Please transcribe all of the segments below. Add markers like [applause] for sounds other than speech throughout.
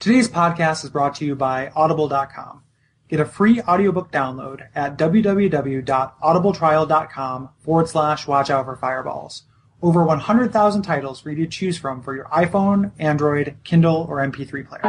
Today's podcast is brought to you by Audible.com. Get a free audiobook download at www.audibletrial.com forward slash watch out for fireballs. Over 100,000 titles for you to choose from for your iPhone, Android, Kindle, or MP3 player.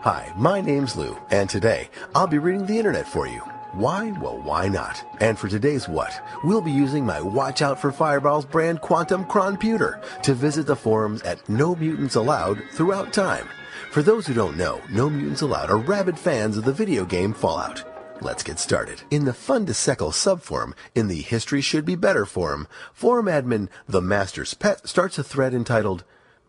Hi, my name's Lou, and today I'll be reading the internet for you. Why? Well, why not? And for today's what? We'll be using my Watch Out for Fireballs brand Quantum Computer to visit the forums at No Mutants Allowed throughout time. For those who don't know, No Mutants Allowed are rabid fans of the video game Fallout. Let's get started. In the Fun to Seckle subforum, in the History Should Be Better forum, forum admin The Master's Pet starts a thread entitled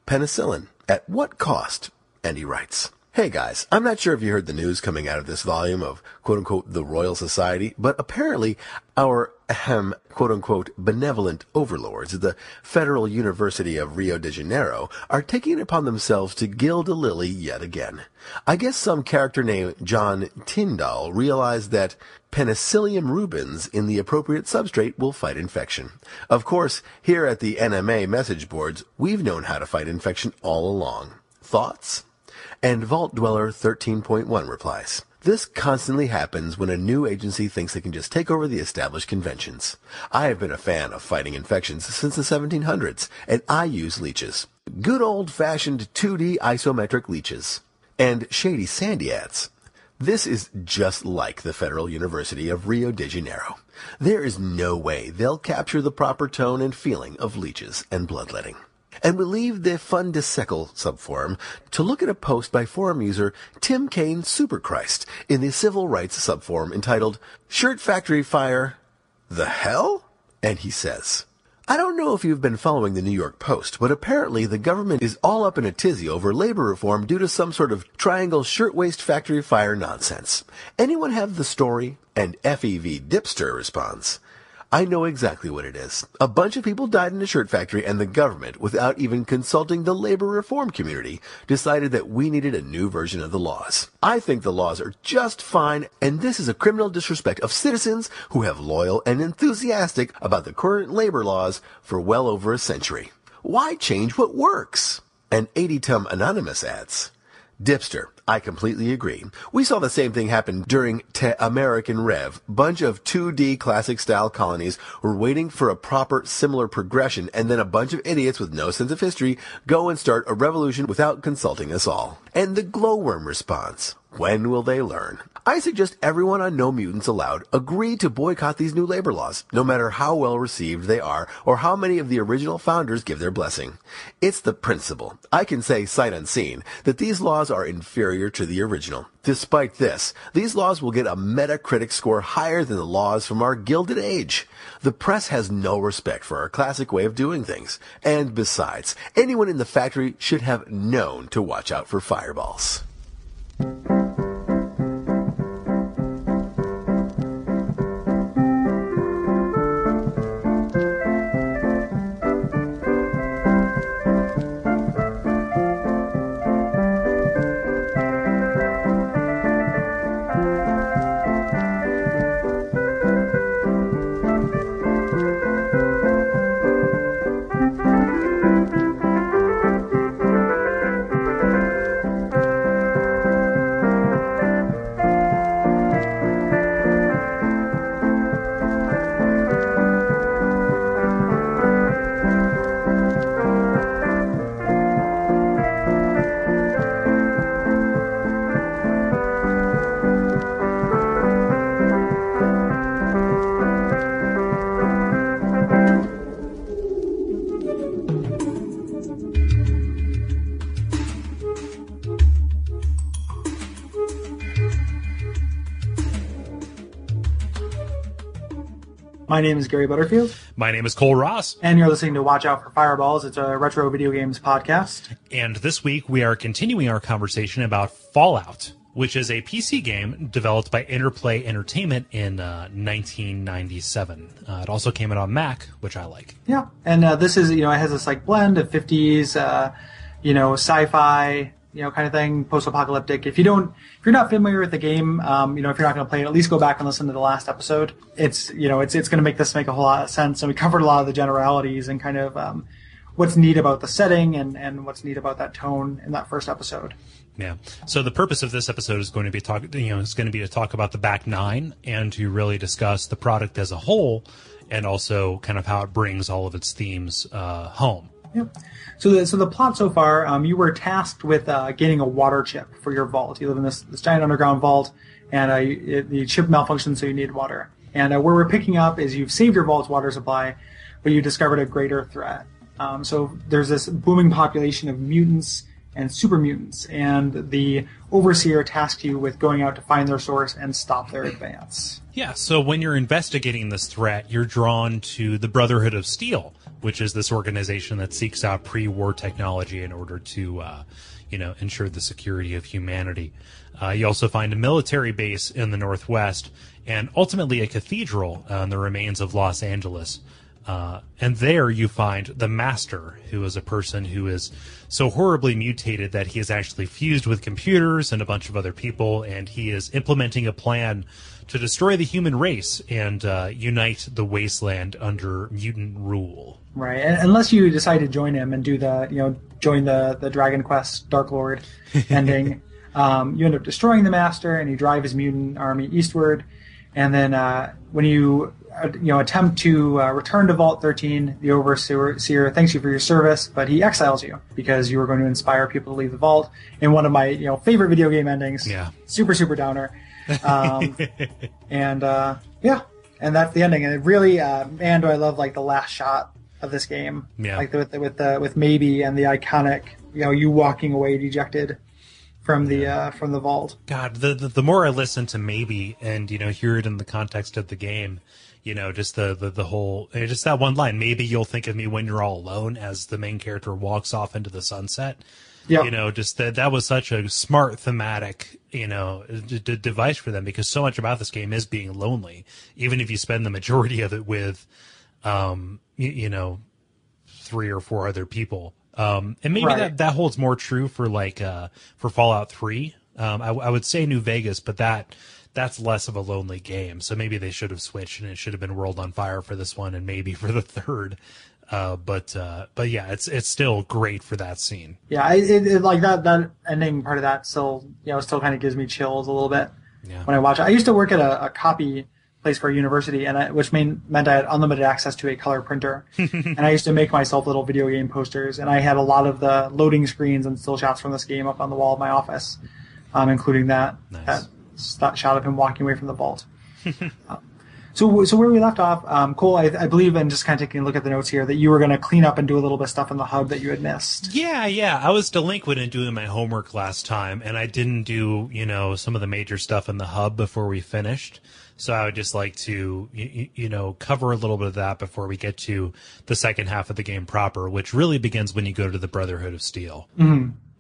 Penicillin, At What Cost? And he writes, Hey guys, I'm not sure if you heard the news coming out of this volume of quote unquote the Royal Society, but apparently our ahem, quote unquote benevolent overlords at the Federal University of Rio de Janeiro are taking it upon themselves to gild a lily yet again. I guess some character named John Tyndall realized that penicillium rubens in the appropriate substrate will fight infection. Of course, here at the NMA message boards, we've known how to fight infection all along. Thoughts? And Vault Dweller 13.1 replies, this constantly happens when a new agency thinks they can just take over the established conventions. I have been a fan of fighting infections since the 1700s, and I use leeches. Good old-fashioned 2D isometric leeches. And Shady Sandy adds, this is just like the Federal University of Rio de Janeiro. There is no way they'll capture the proper tone and feeling of leeches and bloodletting and we leave the Fun to subforum to look at a post by forum user Tim Kane Superchrist in the Civil Rights subforum entitled Shirt Factory Fire, The Hell? And he says, I don't know if you've been following the New York Post, but apparently the government is all up in a tizzy over labor reform due to some sort of triangle shirtwaist factory fire nonsense. Anyone have the story? And FEV Dipster responds, I know exactly what it is. A bunch of people died in a shirt factory and the government, without even consulting the labor reform community, decided that we needed a new version of the laws. I think the laws are just fine and this is a criminal disrespect of citizens who have loyal and enthusiastic about the current labor laws for well over a century. Why change what works? And 80 Tum Anonymous adds, Dipster, I completely agree. We saw the same thing happen during Te American Rev. Bunch of 2D classic style colonies were waiting for a proper similar progression and then a bunch of idiots with no sense of history go and start a revolution without consulting us all. And the glowworm response. When will they learn? I suggest everyone on No Mutants Allowed agree to boycott these new labor laws, no matter how well received they are or how many of the original founders give their blessing. It's the principle. I can say sight unseen that these laws are inferior to the original. Despite this, these laws will get a Metacritic score higher than the laws from our Gilded Age. The press has no respect for our classic way of doing things. And besides, anyone in the factory should have known to watch out for fireballs. My name is Gary Butterfield, My name is Kole Ross, and you're listening to Watch Out for Fireballs. It's a retro video games podcast. and this week we are continuing our conversation about Fallout, which is a PC game developed by Interplay Entertainment in uh, 1997. Uh, it also came out on Mac, which I like. Yeah, and uh, this is you know it has this like blend of 50s, uh, you know, sci-fi you know, kind of thing, post-apocalyptic. If you don't, if you're not familiar with the game, um, you know, if you're not going to play it, at least go back and listen to the last episode. It's, you know, it's it's going to make this make a whole lot of sense. And we covered a lot of the generalities and kind of um, what's neat about the setting and and what's neat about that tone in that first episode. Yeah. So the purpose of this episode is going to be talk, you know, it's going to be to talk about the back nine and to really discuss the product as a whole, and also kind of how it brings all of its themes uh, home. Yep. So the so the plot so far, um, you were tasked with uh, getting a water chip for your vault. You live in this, this giant underground vault, and uh, it, the chip malfunctioned, so you need water. And uh, where we're picking up is you've saved your vault's water supply, but you discovered a greater threat. Um, so there's this booming population of mutants and super mutants, and the overseer tasked you with going out to find their source and stop their advance. Yeah, so when you're investigating this threat, you're drawn to the Brotherhood of Steel, which is this organization that seeks out pre-war technology in order to, uh, you know, ensure the security of humanity. Uh, you also find a military base in the northwest, and ultimately a cathedral uh, in the remains of Los Angeles. Uh, and there you find the master, who is a person who is so horribly mutated that he is actually fused with computers and a bunch of other people, and he is implementing a plan to destroy the human race and uh, unite the wasteland under mutant rule. Right, unless you decide to join him and do the, you know, join the the Dragon Quest Dark Lord [laughs] ending, um, you end up destroying the master, and you drive his mutant army eastward. And then uh, when you uh, you know attempt to uh, return to Vault 13, the overseer thanks you for your service, but he exiles you because you were going to inspire people to leave the vault. In one of my you know favorite video game endings, Yeah. super super downer. Um, [laughs] and uh, yeah, and that's the ending. And it really, uh, man, do I love like the last shot of this game, Yeah. like the, with the, with the, with maybe and the iconic, you know, you walking away dejected from the uh, from the vault. God, the, the the more I listen to maybe and you know hear it in the context of the game, you know, just the the, the whole eh, just that one line. Maybe you'll think of me when you're all alone, as the main character walks off into the sunset. Yeah. You know, just that that was such a smart thematic, you know, d- d- device for them because so much about this game is being lonely, even if you spend the majority of it with, um, you, you know, three or four other people. Um, and maybe Right. that, that holds more true for like, uh, for Fallout 3. Um, I, I would say New Vegas, but that, that's less of a lonely game. So maybe they should have switched and it should have been World on Fire for this one and maybe [laughs] for the third. Uh, but, uh, but yeah, it's, it's still great for that scene. Yeah, it, it, like that that ending part of that still you know still kind of gives me chills a little bit Yeah. when I watch it. I used to work at a, a copy place for a university, and I, which mean, meant I had unlimited access to a color printer, [laughs] and I used to make myself little video game posters, and I had a lot of the loading screens and still shots from this game up on the wall of my office, um, including that Nice. that st- shot of him walking away from the vault. [laughs] so, so where we left off, um, Kole, I, I believe, and just kind of taking a look at the notes here, that you were going to clean up and do a little bit of stuff in the hub that you had missed. Yeah, yeah. I was delinquent in doing my homework last time, and I didn't do, you know, some of the major stuff in the hub before we finished. So I would just like to, you, you know, cover a little bit of that before we get to the second half of the game proper, which really begins when you go to the Brotherhood of Steel.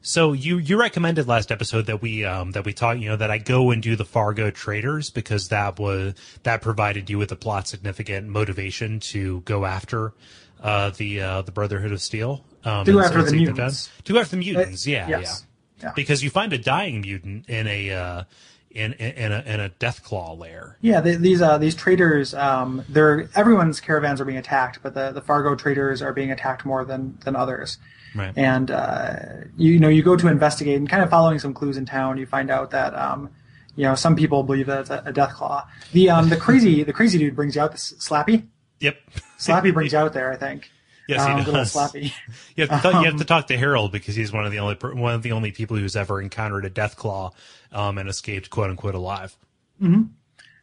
So you you recommended last episode that we um that we talk you know that I go and do the Fargo traders because that was that provided you with a plot significant motivation to go after uh the uh the Brotherhood of Steel. Um, To go after the mutants. go after the mutants, yeah, yes. yeah. Yeah. Because you find a dying mutant in a uh in in, a in a death claw lair. Yeah, they, these uh, these traders, um, they're everyone's caravans are being attacked, but the, the Fargo traders are being attacked more than than others. Right. And uh, you, you know, you go to investigate, and kind of following some clues in town, you find out that um, you know some people believe that it's a, a death claw. The um, the crazy [laughs] the crazy dude brings you out. This Slappy, Yep. Slappy [laughs] brings you out there. I think. Yes, he um, good old does. Slappy. [laughs] You have, to talk, you have to talk to Harold because he's one of the only per- one of the only people who's ever encountered a death claw um, and escaped quote unquote alive. Hmm.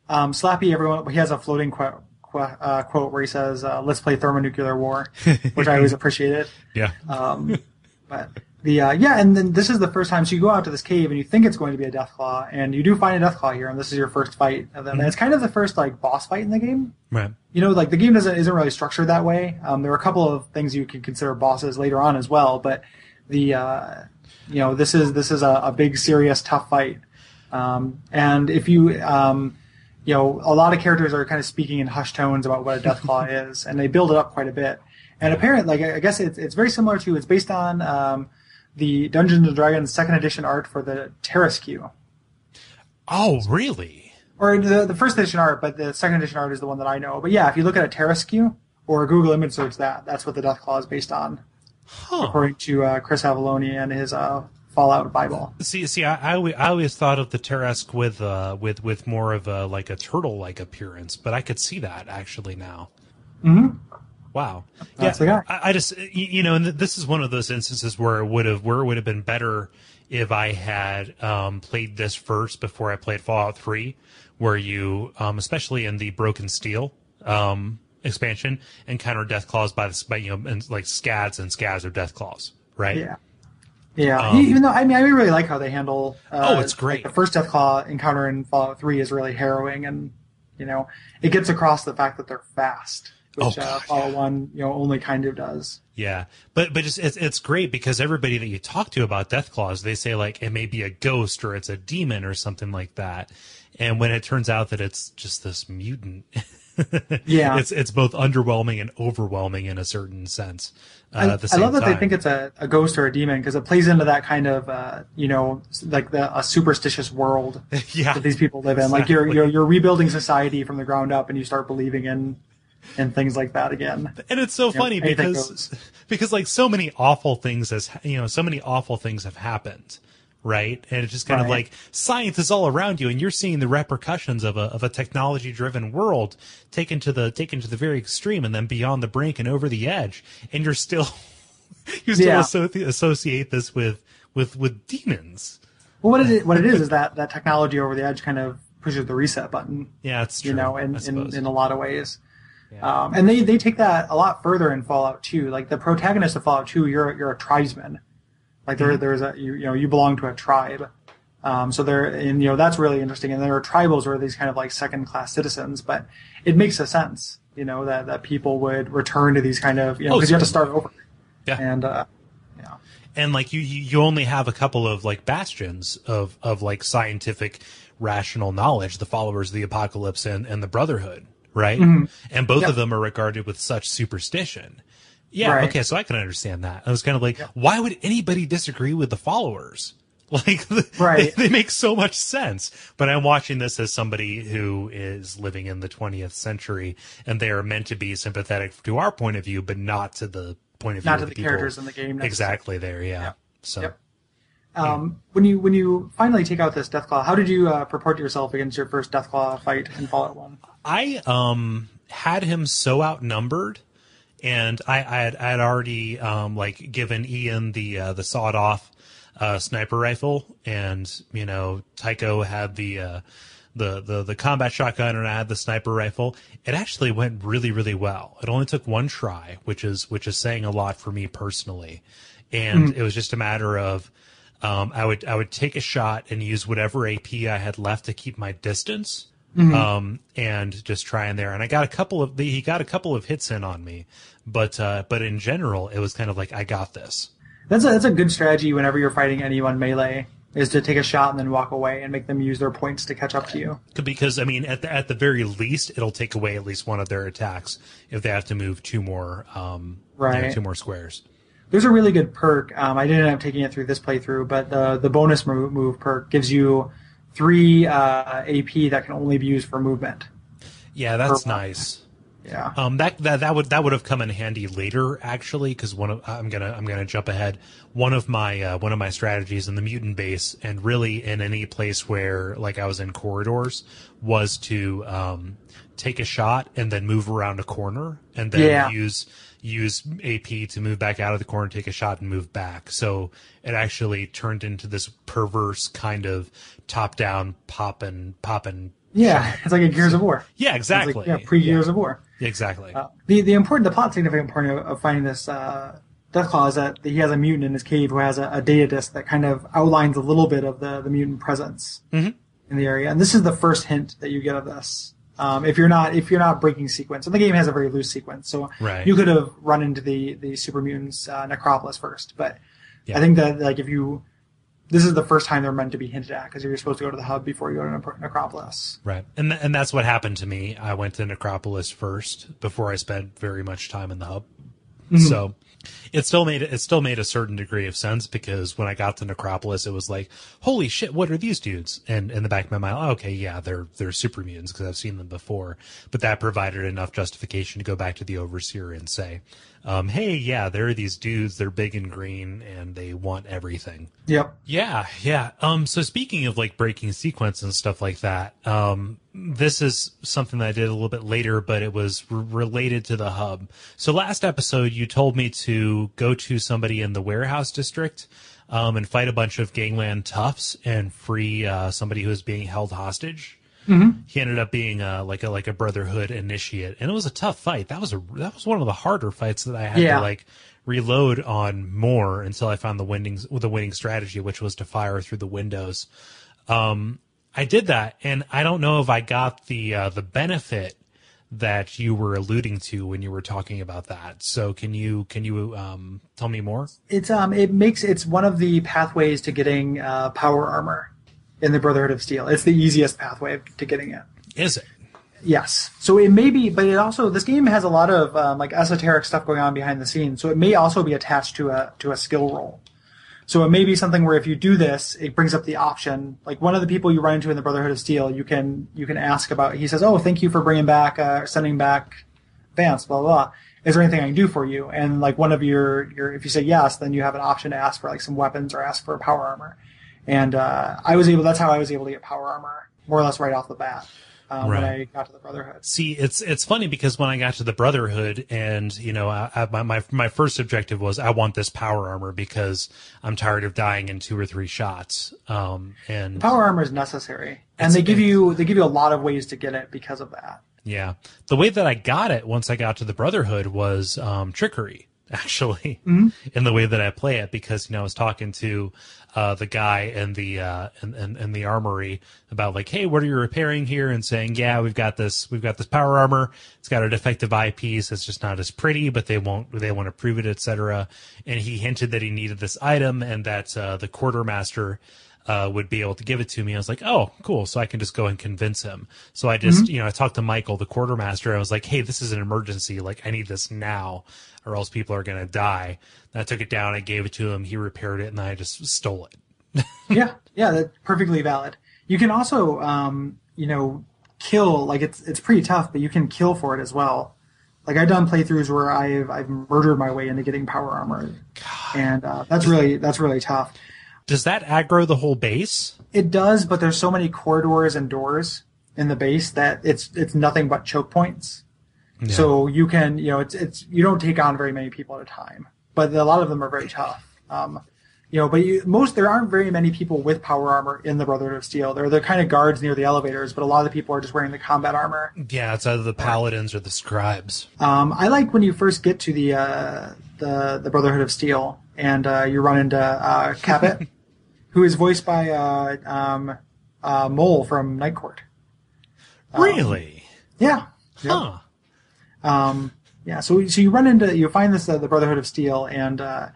Um, Slappy, everyone, he has a floating quote, uh, quote where he says, uh, "Let's play thermonuclear war," [laughs] which I always appreciated. Yeah. Um, but the uh, yeah, and then this is the first time. So you go out to this cave and you think it's going to be a death claw, and you do find a death claw here, and this is your first fight of them. And it's kind of the first like boss fight in the game. right. You know, like the game doesn't isn't really structured that way. Um, there are a couple of things you can consider bosses later on as well, but the uh, you know this is this is a, a big serious tough fight. Um, and if you um, you know a lot of characters are kind of speaking in hushed tones about what a death claw [laughs] is, and they build it up quite a bit. And apparently, like I guess it's it's very similar to it's based on um, the Dungeons and Dragons second edition art for the Tarrasque. Oh, really? Or the, the first edition art, but the second edition art is the one that I know. But yeah, if you look at a Tarrasque or Google image search that, that's what the Deathclaw is based on, Huh. according to uh, Chris Avellone and his uh, Fallout Bible. See, see, I, I, always, I always thought of the Tarrasque with, uh, with, with more of a like a turtle-like appearance, but I could see that actually now. Mhm. Wow. That's guy. I, I just, you know, and this is one of those instances where it would have, where it would have been better if I had um, played this first before I played Fallout Three, where you, um, especially in the Broken Steel um, expansion, encounter death claws by the, by, you know, and like scads and scads are death claws, right? Yeah. Yeah, Um, even though I mean I really like how they handle. Uh, Oh, it's great. like, the first Deathclaw encounter in Fallout Three is really harrowing, and you know it gets across the fact that they're fast, which Oh, uh, Fallout yeah. One you know only kind of does. Yeah, but but it's, it's it's great because everybody that you talk to about death claws, they say like it may be a ghost or it's a demon or something like that, and when it turns out that it's just this mutant, [laughs] Yeah. it's it's both underwhelming and overwhelming in a certain sense. Uh, I, I love that time. they think it's a, a ghost or a demon because it plays into that kind of uh, you know like the a superstitious world [laughs] yeah, that these people live in. Like you're, you're you're rebuilding society from the ground up, and you start believing in in things like that again. and it's so funny anything because goes. [laughs] because like so many awful things has you know so many awful things have happened right and it's just kind of like science is all around you and you're seeing the repercussions of a of a technology driven world taken to the taken to the very extreme and then beyond the brink and over the edge and you're still [laughs] you still Yeah. associ- associate this with with with demons Well, what it? what it is is that that technology over the edge kind of pushes the reset button. yeah it's true you know, I in, in, in a lot of ways. Yeah. Um, and they, they take that a lot further in Fallout 2. Like the protagonist of Fallout 2, you're you're a tribesman. Like there Mm-hmm. there's a you, you know you belong to a tribe. Um, so there and you know that's really interesting. And there are tribals who are these kind of like second class citizens, but it makes a sense, you know, that that people would return to these kind of you know Oh, because you have to start over. Yeah. And uh, yeah. and like you, you only have a couple of like bastions of of like scientific rational knowledge the followers of the apocalypse and and the brotherhood right and both Yep. of them are regarded with such superstition yeah Right. okay so i can understand that i was kind of like why would anybody disagree with the followers [laughs] like Right. they, they make so much sense but i'm watching this as somebody who is living in the 20th century and they are meant to be sympathetic to our point of view but not to the point of view Not of to the the characters in the game exactly there yeah so Yep. Um, when you when you finally take out this Deathclaw, how did you uh, purport yourself against your first Deathclaw fight in Fallout One? I um had him so outnumbered, and I, I had I had already um like given Ian the uh, the sawed off uh, sniper rifle, and you know Tycho had the uh, the the the combat shotgun, and I had the sniper rifle. It actually went really really well. It only took one try, which is which is saying a lot for me personally, and it was just a matter of. Um, I would I would take a shot and use whatever AP I had left to keep my distance, um, and just trying there. And I got a couple of he got a couple of hits in on me, but uh, but in general, it was kind of like I got this. That's a, that's a good strategy whenever you're fighting anyone melee is to take a shot and then walk away and make them use their points to catch up to you. Because I mean, at the at the very least, it'll take away at least one of their attacks if they have to move two more um, you know, Right. two more squares. There's a really good perk. Um, I didn't end up taking it through this playthrough, but the the bonus move, move perk gives you three uh, AP that can only be used for movement. Yeah, that's nice. Yeah. Um, that that that would that would have come in handy later, actually, because one of I'm gonna I'm gonna jump ahead. One of my uh, one of my strategies in the mutant base, and really in any place where like I was in corridors, was to um, take a shot and then move around a corner, and then Yeah. use use AP to move back out of the corner, take a shot, and move back. So it actually turned into this perverse kind of top down pop and pop and yeah, it's like a Gears of War. yeah It's like, exactly yeah, pre Gears of War. exactly Uh, the the important, the plot significant part of, of finding this uh, Deathclaw is that he has a mutant in his cave who has a, a data disk that kind of outlines a little bit of the, the mutant presence Mhm. in the area, and this is the first hint that you get of this. Um, if you're not if you're not breaking sequence, and the game has a very loose sequence, so Right. you could have run into the the super mutants uh, Necropolis first, but Yeah. I think that like if you this is the first time they're meant to be hinted at because you're supposed to go to the hub before you go to Necropolis. Right. And th- and that's what happened to me. I went to Necropolis first before I spent very much time in the hub. So it still made it still made a certain degree of sense because when I got to Necropolis, it was like, holy shit, what are these dudes? And in the back of my mind, oh, okay, yeah, they're they're super mutants because I've seen them before. But that provided enough justification to go back to the Overseer and say, um, hey, yeah, there are these dudes, they're big and green, and they want everything. Yep. Yeah, yeah. Um, so speaking of like breaking sequence and stuff like that, um, this is something that I did a little bit later, but it was r- related to the hub. So last episode, you told me to go to somebody in the warehouse district, um, and fight a bunch of gangland toughs and free, uh, somebody who was being held hostage. He ended up being uh, like a like a brotherhood initiate, and it was a tough fight. That was a that was one of the harder fights that I had Yeah. to like reload on more until I found the winning the winning strategy, which was to fire through the windows. Um, I did that, and I don't know if I got the uh, the benefit that you were alluding to when you were talking about that. So can you can you um, tell me more? It's um it makes it's one of the pathways to getting uh, power armor in the Brotherhood of Steel. It's the easiest pathway to getting it. Is it? Yes. So it may be, but it also this game has a lot of um, like esoteric stuff going on behind the scenes. So it may also be attached to a to a skill roll. So it may be something where if you do this, it brings up the option. Like one of the people you run into in the Brotherhood of Steel, you can you can ask about. He says, "Oh, thank you for bringing back, uh, sending back Vance." Blah, blah blah. Is there anything I can do for you? And like one of your your if you say yes, then you have an option to ask for like some weapons or ask for a power armor. And uh, I was able. That's how I was able to get power armor more or less right off the bat um, when I got to the Brotherhood. See, it's it's funny because when I got to the Brotherhood, and you know, I, I, my my my first objective was I want this power armor because I'm tired of dying in two or three shots. Um, and Power armor is necessary, and they give you they give you a lot of ways to get it because of that. Yeah. The way that I got it once I got to the Brotherhood was um, trickery, [laughs] actually, in the way that I play it, because you know I was talking to uh, the guy in the uh, in, in, in the armory about like, hey, what are you repairing here? And saying, yeah, we've got this, we've got this power armor. It's got a defective eyepiece. It's just not as pretty, but they won't, they want to prove it, etc. And he hinted that he needed this item and that uh, the quartermaster uh, would be able to give it to me. I was like, oh, cool. So I can just go and convince him. So I just, you know, I talked to Michael, the quartermaster. I was like, hey, this is an emergency. Like, I need this now or else people are going to die. I took it down. I gave it to him. He repaired it and I just stole it. [laughs] yeah, yeah, that's perfectly valid. You can also, um, you know, kill. Like it's it's pretty tough, but you can kill for it as well. Like I've done playthroughs where I've I've murdered my way into getting power armor, and uh, that's really that's really tough. Does that aggro the whole base? It does, but there's so many corridors and doors in the base that it's it's nothing but choke points. So you can you know it's it's you don't take on very many people at a time, but a lot of them are very tough. Um, you know, but you, most there aren't very many people with power armor in the Brotherhood of Steel. They're the kind of guards near the elevators, but a lot of the people are just wearing the combat armor. Yeah, it's either the paladins or the scribes. Um, I like when you first get to the uh, the the Brotherhood of Steel and uh, you run into uh, Cabbot, [laughs] who is voiced by uh, um, uh, Moll from Night Court. Really? Yeah. Huh. Um, yeah. So so you run into you find this uh, the Brotherhood of Steel and uh,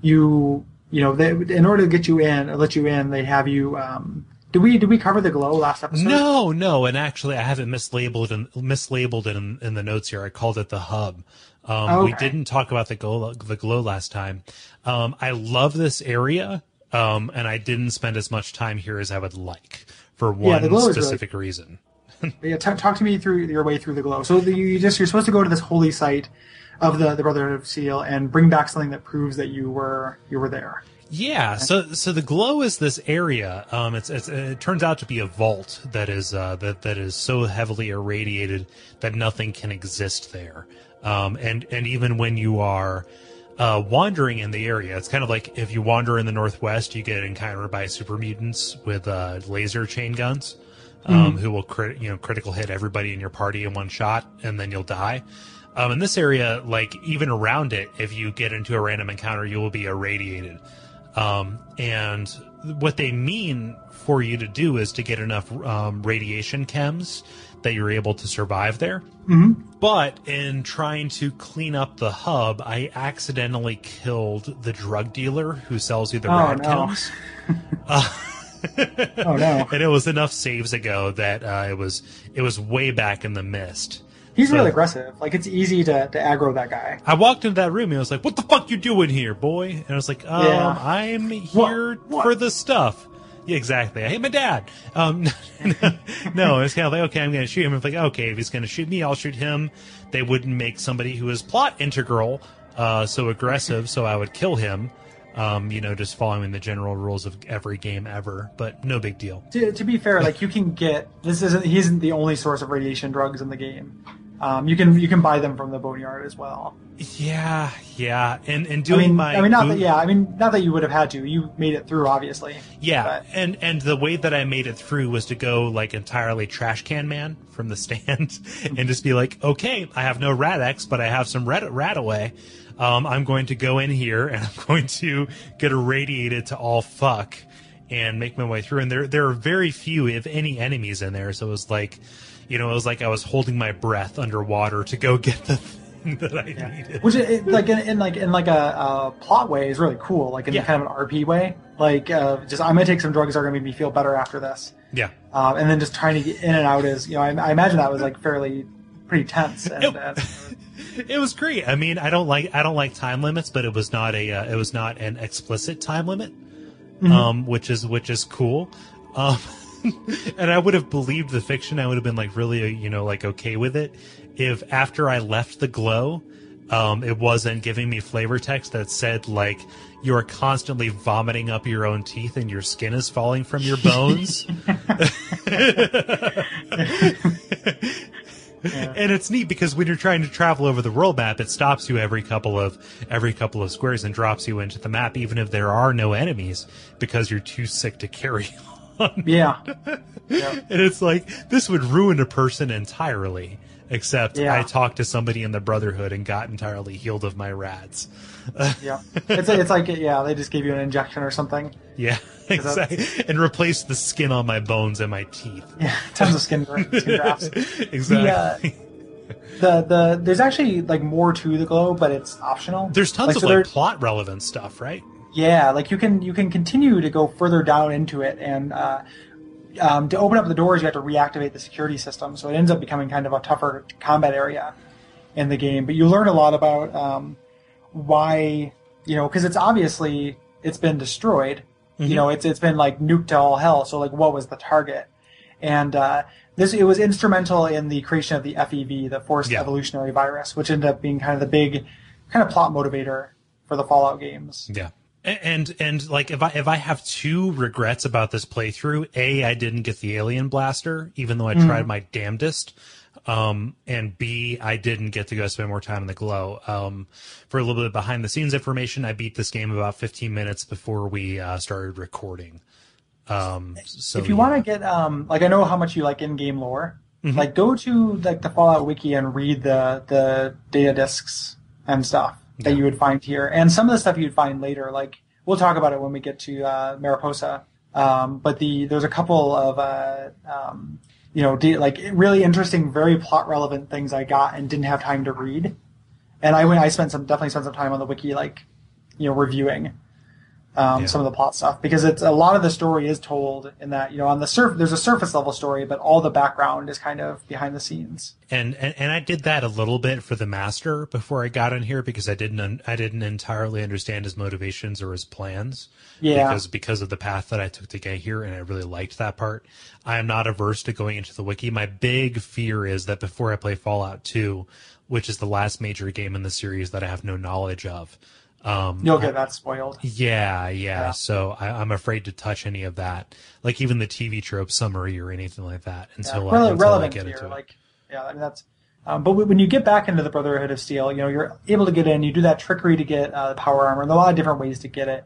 you you know they, in order to get you in or let you in they have you. Um, did we did we cover the glow last episode? No, no, and actually, I have it mislabeled and mislabeled in in the notes here. I called it the hub. Um, We didn't talk about the glow the glow last time. Um, I love this area, um, and I didn't spend as much time here as I would like for one glow is really- specific reason. [laughs] Yeah, t- talk to me through your way through the glow. So the, you just you're supposed to go to this holy site of the the Brotherhood of Steel and bring back something that proves that you were you were there. Yeah, so so the glow is this area. Um, it's, it's it turns out to be a vault that is uh, that that is so heavily irradiated that nothing can exist there. Um, and and even when you are uh, wandering in the area, it's kind of like if you wander in the northwest, you get encountered by super mutants with uh, laser chain guns, um, who will crit, you know critical hit everybody in your party in one shot, and then you'll die. Um, in this area, like even around it, if you get into a random encounter, you will be irradiated. Um, and what they mean for you to do is to get enough um, radiation chems that you're able to survive there. Mm-hmm. But in trying to clean up the hub, I accidentally killed the drug dealer who sells you the Oh, rad no. chems. [laughs] Oh no! [laughs] and it was enough saves ago that uh, it was it was way back in the mist He's So- really aggressive. Like it's easy to, to aggro that guy. I walked into that room and I was like, "What the fuck you doing here, boy?" And I was like, um, Yeah. "I'm here What? for the stuff." Yeah, exactly. I hate my dad. Um, [laughs] no, it's kind of like, okay, I'm going to shoot him. If like, okay, if he's going to shoot me, I'll shoot him. They wouldn't make somebody who is plot integral uh, so aggressive, so I would kill him. Um, you know, just following the general rules of every game ever, but no big deal. To, to be fair, like you can get this isn't he isn't the only source of radiation drugs in the game. Um, you can you can buy them from the boneyard as well. Yeah, yeah, and and I doing mean, my I mean, not boot- that yeah, I mean, not that you would have had to. You made it through, obviously. Yeah, But- and and the way that I made it through was to go like entirely trash can man from the [laughs] stand, and just be like, okay, I have no Rad-X, but I have some rat RadAway. Um, I'm going to go in here and [laughs] I'm going to get irradiated to all fuck and make my way through. And there there are very few, if any, enemies in there. So it was like, you know, it was like I was holding my breath underwater to go [laughs] get the thing that I needed. Which it, like in, in like in like a, a plot way is really cool. Like in Yeah. kind of an RP way. Like uh, just I'm gonna take some drugs that are gonna make me feel better after this. Yeah. Um, and then just trying to get in and out is you know I, I imagine that was like fairly pretty tense. And, and [laughs] It was great. I mean, I don't like I don't like time limits, but it was not a uh, it was not an explicit time limit, um, which is which is cool. Um, [laughs] and I would have believed the fiction. I would have been like really, uh, you know, like okay with it if after I left the glow, um, it wasn't giving me flavor text that said like you are constantly vomiting up your own teeth and your skin is falling from your bones. [laughs] And it's neat because when you're trying to travel over the world map, it stops you every couple of every couple of squares and drops you into the map, even if there are no enemies, because you're too sick to carry [laughs] on. yeah, yeah. [laughs] And it's like this would ruin a person entirely. Except Yeah. I talked to somebody in the Brotherhood and got entirely healed of my rads. [laughs] yeah. It's it's like yeah, they just gave you an injection or something. Yeah, [laughs] exactly. And replaced the skin on my bones and my teeth. Yeah, tons of skin, skin grafts. [laughs] exactly. The the there's actually like more to the glow, but it's optional. There's tons Like, of so like plot relevant stuff, right? Yeah, like you can you can continue to go further down into it, and uh, um, to open up the doors, you have to reactivate the security system. So it ends up becoming kind of a tougher combat area in the game. But you learn a lot about um, why you know because it's obviously it's been destroyed. You know, it's it's been like nuked to all hell. So like, what was the target? And uh, this it was instrumental in the creation of the FEV, the Forced Yeah. Evolutionary Virus, which ended up being kind of the big kind of plot motivator for the Fallout games. Yeah. And and like if I if I have two regrets about this playthrough, A, I didn't get the alien blaster, even though I tried my damnedest. Um and B, I didn't get to go spend more time in the glow. Um for a little bit of behind the scenes information, I beat this game about fifteen minutes before we uh, started recording. Um so if you yeah. want to get um like I know how much you like in-game lore, Mm-hmm. like go to like the Fallout wiki and read the the data discs and stuff that Yeah. you would find here, and some of the stuff you'd find later. Like we'll talk about it when we get to uh, Mariposa. Um, but the there's a couple of uh, um, you know de- like really interesting, very plot relevant things I got and didn't have time to read, and I went I spent some definitely spent some time on the wiki like you know reviewing um, Yeah. some of the plot stuff because it's a lot of the story is told in that you know on the surf there's a surface level story but all the background is kind of behind the scenes and, and and I did that a little bit for the master before I got in here because I didn't un- I didn't entirely understand his motivations or his plans. Yeah. Because because of the path that I took to get here, and I really liked that part. I am not averse to going into the wiki. My big fear is that before I play Fallout Two, which is the last major game in the series that I have no knowledge of. Um, you'll get that spoiled yeah, yeah. Yeah. So I, I'm afraid to touch any of that, like even the TV trope summary or anything like that, yeah. until, I, Rele- until I relevant get here into it. like yeah I mean that's um, but when you get back into the Brotherhood of Steel you know you're able to get in you do that trickery to get uh, the power armor and there are a lot of different ways to get it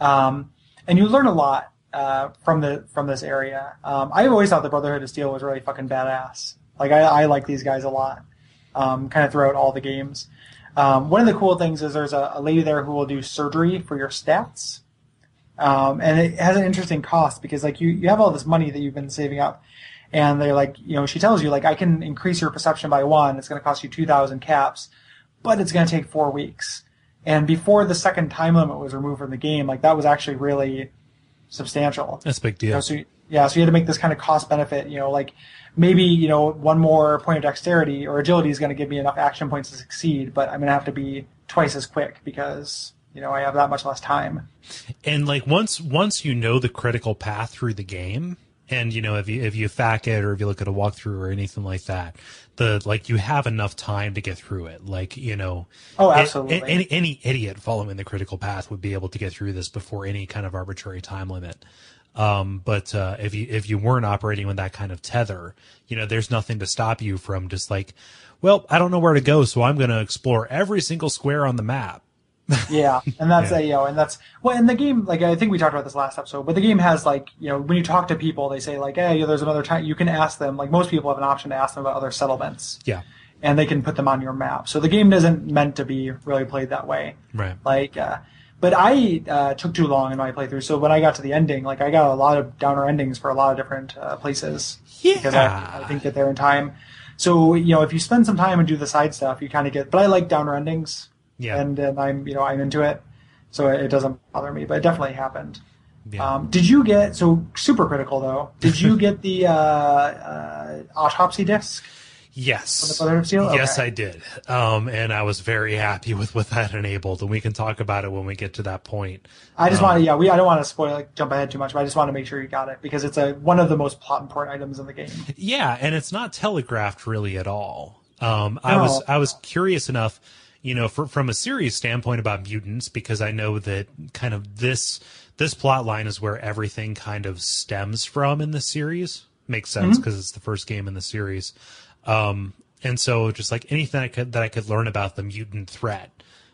um, and you learn a lot uh, from the from this area um, I always thought the Brotherhood of Steel was really fucking badass like I, I like these guys a lot um, kind of throughout all the games. Um, one of the cool things is there's a, a lady there who will do surgery for your stats, um, and it has an interesting cost because like you you have all this money that you've been saving up, and they're like you know she tells you like I can increase your perception by one. It's going to cost you two thousand caps, but it's going to take four weeks. And before the second time limit was removed from the game, like that was actually really substantial. That's a big You deal. know, so you- Yeah, so you had to make this kind of cost benefit. You know, like maybe you know one more point of dexterity or agility is going to give me enough action points to succeed, but I'm going to have to be twice as quick because you know I have that much less time. And like once once you know the critical path through the game, and you know if you if you fact it or if you look at a walkthrough or anything like that, the like you have enough time to get through it. Like you know, Oh, absolutely. any any idiot following the critical path would be able to get through this before any kind of arbitrary time limit. Um, but uh, if you if you weren't operating with that kind of tether, you know, there's nothing to stop you from just like, well, I don't know where to go, so I'm going to explore every single square on the map. [laughs] yeah, and that's Yeah. a you know, and that's well, in the game, like I think we talked about this last episode, but the game has like you know, when you talk to people, they say like, hey, you know, there's another time you can ask them. Like most people have an option to ask them about other settlements, Yeah, and they can put them on your map. So the game isn't meant to be really played that way. right. Like, uh, but I uh, took too long in my playthrough. So when I got to the ending, like I got a lot of downer endings for a lot of different uh, places because Yeah. I, I think that they're in time. So you know, if you spend some time and do the side stuff, you kind of get. But I like downer endings, Yeah. and, and I'm you know I'm into it, so it, it doesn't bother me. But it definitely happened. Yeah. Um, did you get so super critical though? Did you get the uh, uh, autopsy disc? Yes. On the Brotherhood of Steel? Yes, Okay. I did. Um, and I was very happy [laughs] with what that enabled, and we can talk about it when we get to that point. I just Um, want to, yeah, we I don't want to spoil, like, jump ahead too much, but I just want to make sure you got it because it's a one of the most plot important items in the game. Yeah, and it's not telegraphed really at all. Um, I No. was I was curious enough, you know, for, from a serious standpoint about mutants because I know that kind of this this plot line is where everything kind of stems from in the series. Makes sense Mm-hmm. because it's the first game in the series. Um, and so just like anything I could that I could learn about the mutant threat,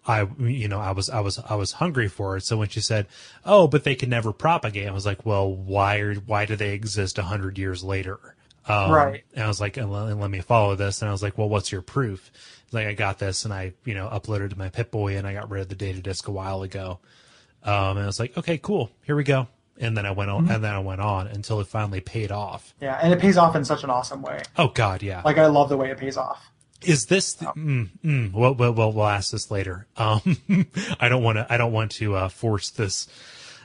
I you know I was I was I was hungry for it. So when she said, "Oh, but they can never propagate," I was like, "Well, why are why do they exist a hundred years later?" Um, Right. And I was like, and let, and let me follow this. And I was like, well, what's your proof? Like, I got this, and I you know uploaded to my Pip Boy, and I got rid of the data disk a while ago. Um, and I was like, okay, cool, here we go. And then I went on, and then I went on until it finally paid off. Yeah, and it pays off in such an awesome way. Oh God, yeah. Like I love the way it pays off. Is this? The, mm, mm, well, well, well, we'll ask this later. Um, [laughs] I don't want to. I don't want to uh, force this.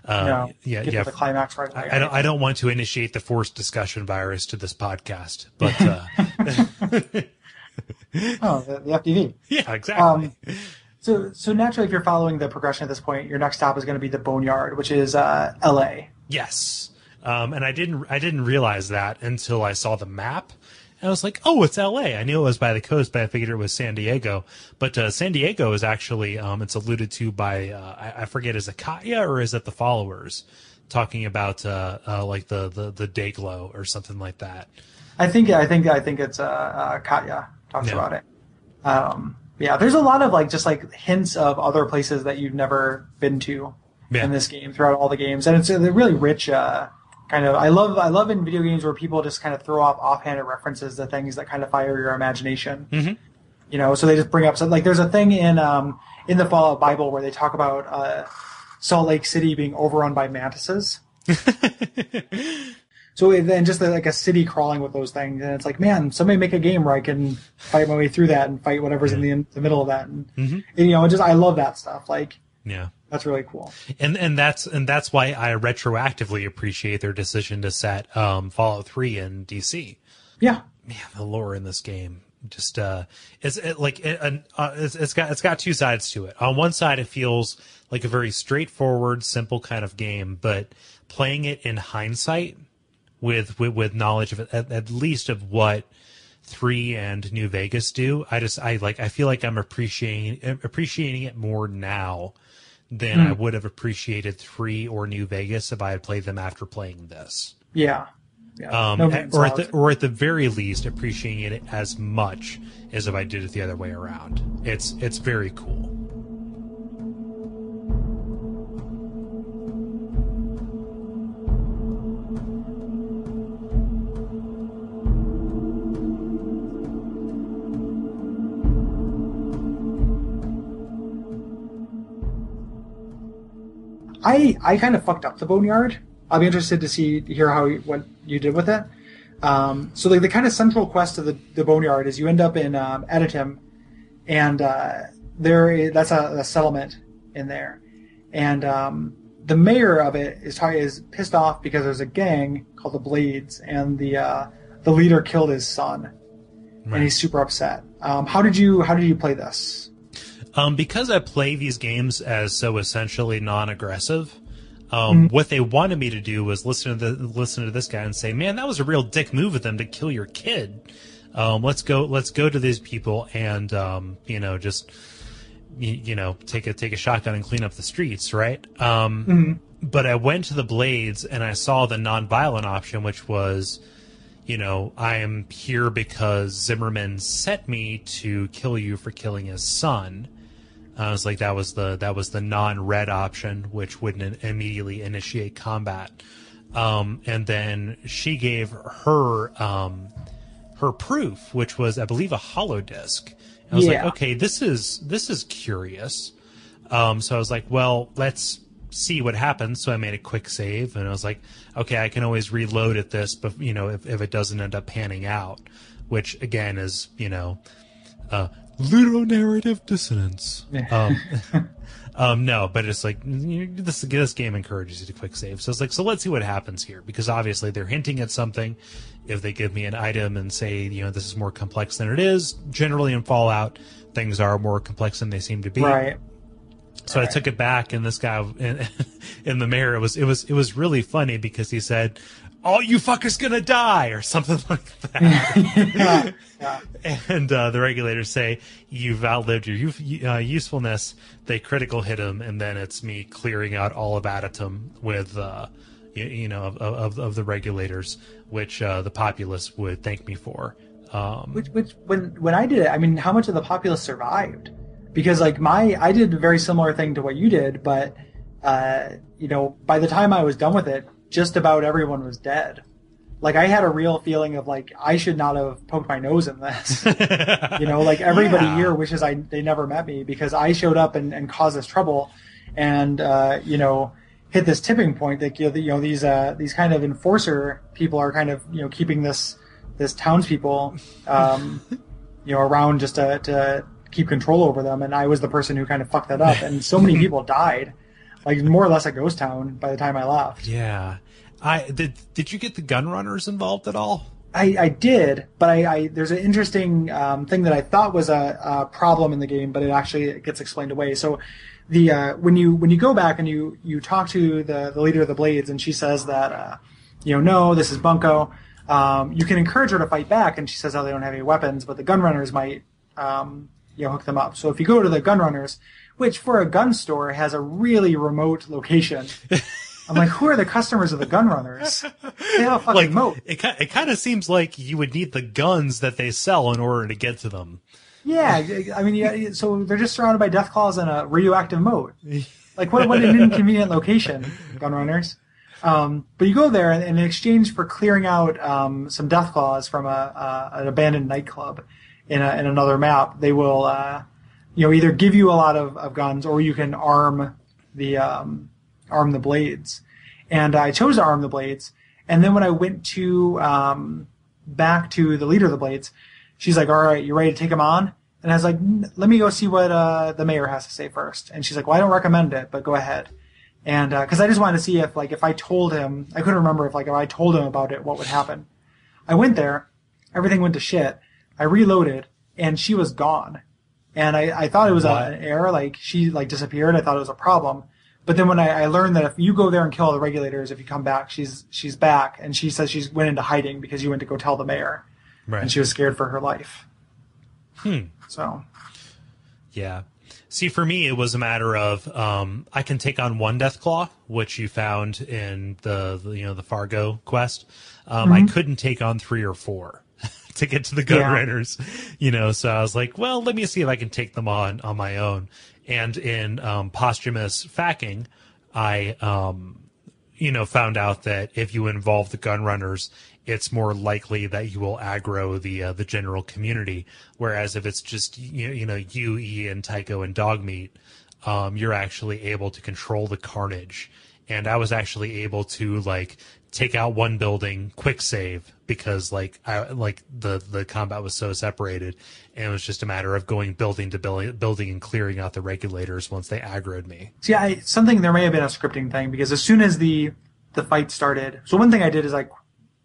Uh, You know, yeah, yeah. the climax right away. I, I don't. I don't want to initiate the forced discussion virus to this podcast, [laughs] but uh, Oh, the, the FDV. [laughs] yeah, exactly. Um, so, so naturally, if you're following the progression at this point, your next stop is going to be the Boneyard, which is uh, L.A. Yes. Um, and I didn't I didn't realize that until I saw the map. And I was like, oh, it's L.A. I knew it was by the coast, but I figured it was San Diego. But uh, San Diego is actually um, it's alluded to by uh, I, I forget is it Katja or is it the followers talking about uh, uh, like the the the Dayglow or something like that. I think, I think, I think it's uh, uh, Katja talks Yeah. about it. Um, yeah, there's a lot of like just like hints of other places that you've never been to Yeah. in this game throughout all the games, and it's a really rich. Uh, kind of, I love, I love in video games where people just kind of throw off offhanded references to things that kind of fire your imagination. Mhm. You know, so they just bring up something like there's a thing in um, in the Fallout Bible where they talk about uh, Salt Lake City being overrun by mantises. [laughs] So then just like a city crawling with those things, and it's like, man, somebody make a game where I can fight my way through that and fight whatever's in the, in the middle of that, and, and, you know, just I love that stuff. Like Yeah. that's really cool. and and that's and that's why I retroactively appreciate their decision to set um, Fallout Three in DC. Yeah, man, the lore in this game just uh it's it, like it, uh, it's, it's got it's got two sides to it. On one side, it feels like a very straightforward, simple kind of game, but playing it in hindsight with with, with knowledge of at, at least of what three and New Vegas do, I just I like I feel like I'm appreciating appreciating it more now than I would have appreciated three or New Vegas if I had played them after playing this yeah, yeah. um, No at- or at the or at the very least appreciating it as much as if I did it the other way around. It's it's very cool. I I kind of fucked up the boneyard. I'll be interested to see hear how you, what you did with it. Um, so like the kind of central quest of the, the boneyard is you end up in um, Adytum, and uh, there is, that's a, a settlement in there, and um, the mayor of it is is pissed off because there's a gang called the Blades, and the uh, the leader killed his son, and he's super upset. Um, how did you how did you play this? Um, because I play these games as so essentially non-aggressive, um, what they wanted me to do was listen to the listen to this guy and say, "Man, that was a real dick move of them to kill your kid." Um, let's go. Let's go to these people and um, you know just you, you know take a take a shotgun and clean up the streets, right? Um, But I went to the Blades and I saw the non-violent option, which was, you know, I am here because Zimmerman sent me to kill you for killing his son. I was like, that was the that was the non-red option, which wouldn't immediately initiate combat. Um, and then she gave her um, her proof, which was, I believe, a hollow disc. I was Yeah. like, okay, this is this is curious. Um, so I was like, well, let's see what happens. So I made a quick save, and I was like, okay, I can always reload at this, but you know, if, if it doesn't end up panning out, which again is, you know, uh, ludonarrative dissonance. Um, [laughs] um, no, but it's like you know, this this game encourages you to quick save. So it's like, so let's see what happens here because obviously they're hinting at something. If they give me an item and say, you know, this is more complex than it is, generally in Fallout, things are more complex than they seem to be. Right. So I took it back, and this guy [laughs] in, in the mayor, it was it was it was really funny because he said, "All you fuckers gonna die" or something [laughs] like that. [laughs] Yeah. yeah. and uh, the regulators say you've outlived your uh, usefulness. They critical hit him, and then it's me clearing out all of Adytum with, uh, you, you know, of, of, of the regulators, which uh, the populace would thank me for. Um, Which, which when when I did it, I mean, how much of the populace survived? Because like my, I did a very similar thing to what you did, but uh, you know, by the time I was done with it, just about everyone was dead. Like I had a real feeling of like I should not have poked my nose in this. [laughs] you know, like everybody Yeah. here wishes I they never met me because I showed up and, and caused this trouble, and uh, you know hit this tipping point that you know, you know these uh, these kind of enforcer people are kind of you know keeping this this townspeople um, [laughs] you know around just to, to keep control over them, and I was the person who kind of fucked that up, and so many [laughs] people died, like more or less a ghost town by the time I left. yeah, I did. Did you get the gun runners involved at all? I, I did, but I, I there's an interesting um, thing that I thought was a, a problem in the game, but it actually gets explained away. So, the uh, when you when you go back and you you talk to the the leader of the Blades, and she says that uh, you know no, this is Bunko. Um, you can encourage her to fight back, and she says how they don't have any weapons, but the gun runners might um, you know hook them up. So if you go to the gun runners, which for a gun store has a really remote location. I'm like, who are the customers of the gun runners? They have a fucking Like moat. it, it kind of seems like you would need the guns that they sell in order to get to them. Yeah, I mean, yeah. So they're just surrounded by death claws and a radioactive moat. Like what? What an inconvenient location, gunrunners. Um, but you go there, and, and in exchange for clearing out um, some death claws from a, a an abandoned nightclub in, a, in another map, they will, uh, you know, either give you a lot of, of guns, or you can arm the um, arm the blades. And I chose to arm the blades. And then when I went to um, back to the leader of the blades, she's like, "All right, you ready to take him on?" And I was like, "Let me go see what uh, the mayor has to say first. And she's like, "Well, I don't recommend it, but go ahead." And because I just wanted to see if, like, if I told him, I couldn't remember if, like, if I told him about it, what would happen. I went there, everything went to shit. I reloaded, and she was gone. And I, I thought it was What? an error, like she like disappeared. I thought it was a problem. But then when I, I learned that if you go there and kill all the regulators, if you come back, she's she's back, and she says she's went into hiding because you went to go tell the mayor, Right. and she was scared for her life. Hmm. So Yeah. See, for me, it was a matter of um, I can take on one death claw, which you found in the, the you know the Fargo quest. Um, I couldn't take on three or four [laughs] to get to the gun Yeah. runners, you know. So I was like, well, let me see if I can take them on on my own. And in um, posthumous FAQing, I um, you know, found out that if you involve the gun runners, it's more likely that you will aggro the uh, the general community. Whereas if it's just you, you know you, E, and Tycho, and Dogmeat, um, you're actually able to control the carnage and I was actually able to like take out one building, quick save because like I like the the combat was so separated, and it was just a matter of going building to building, building and clearing out the regulators once they aggroed me. See, I, something there may have been a scripting thing because as soon as the the fight started, so one thing I did is I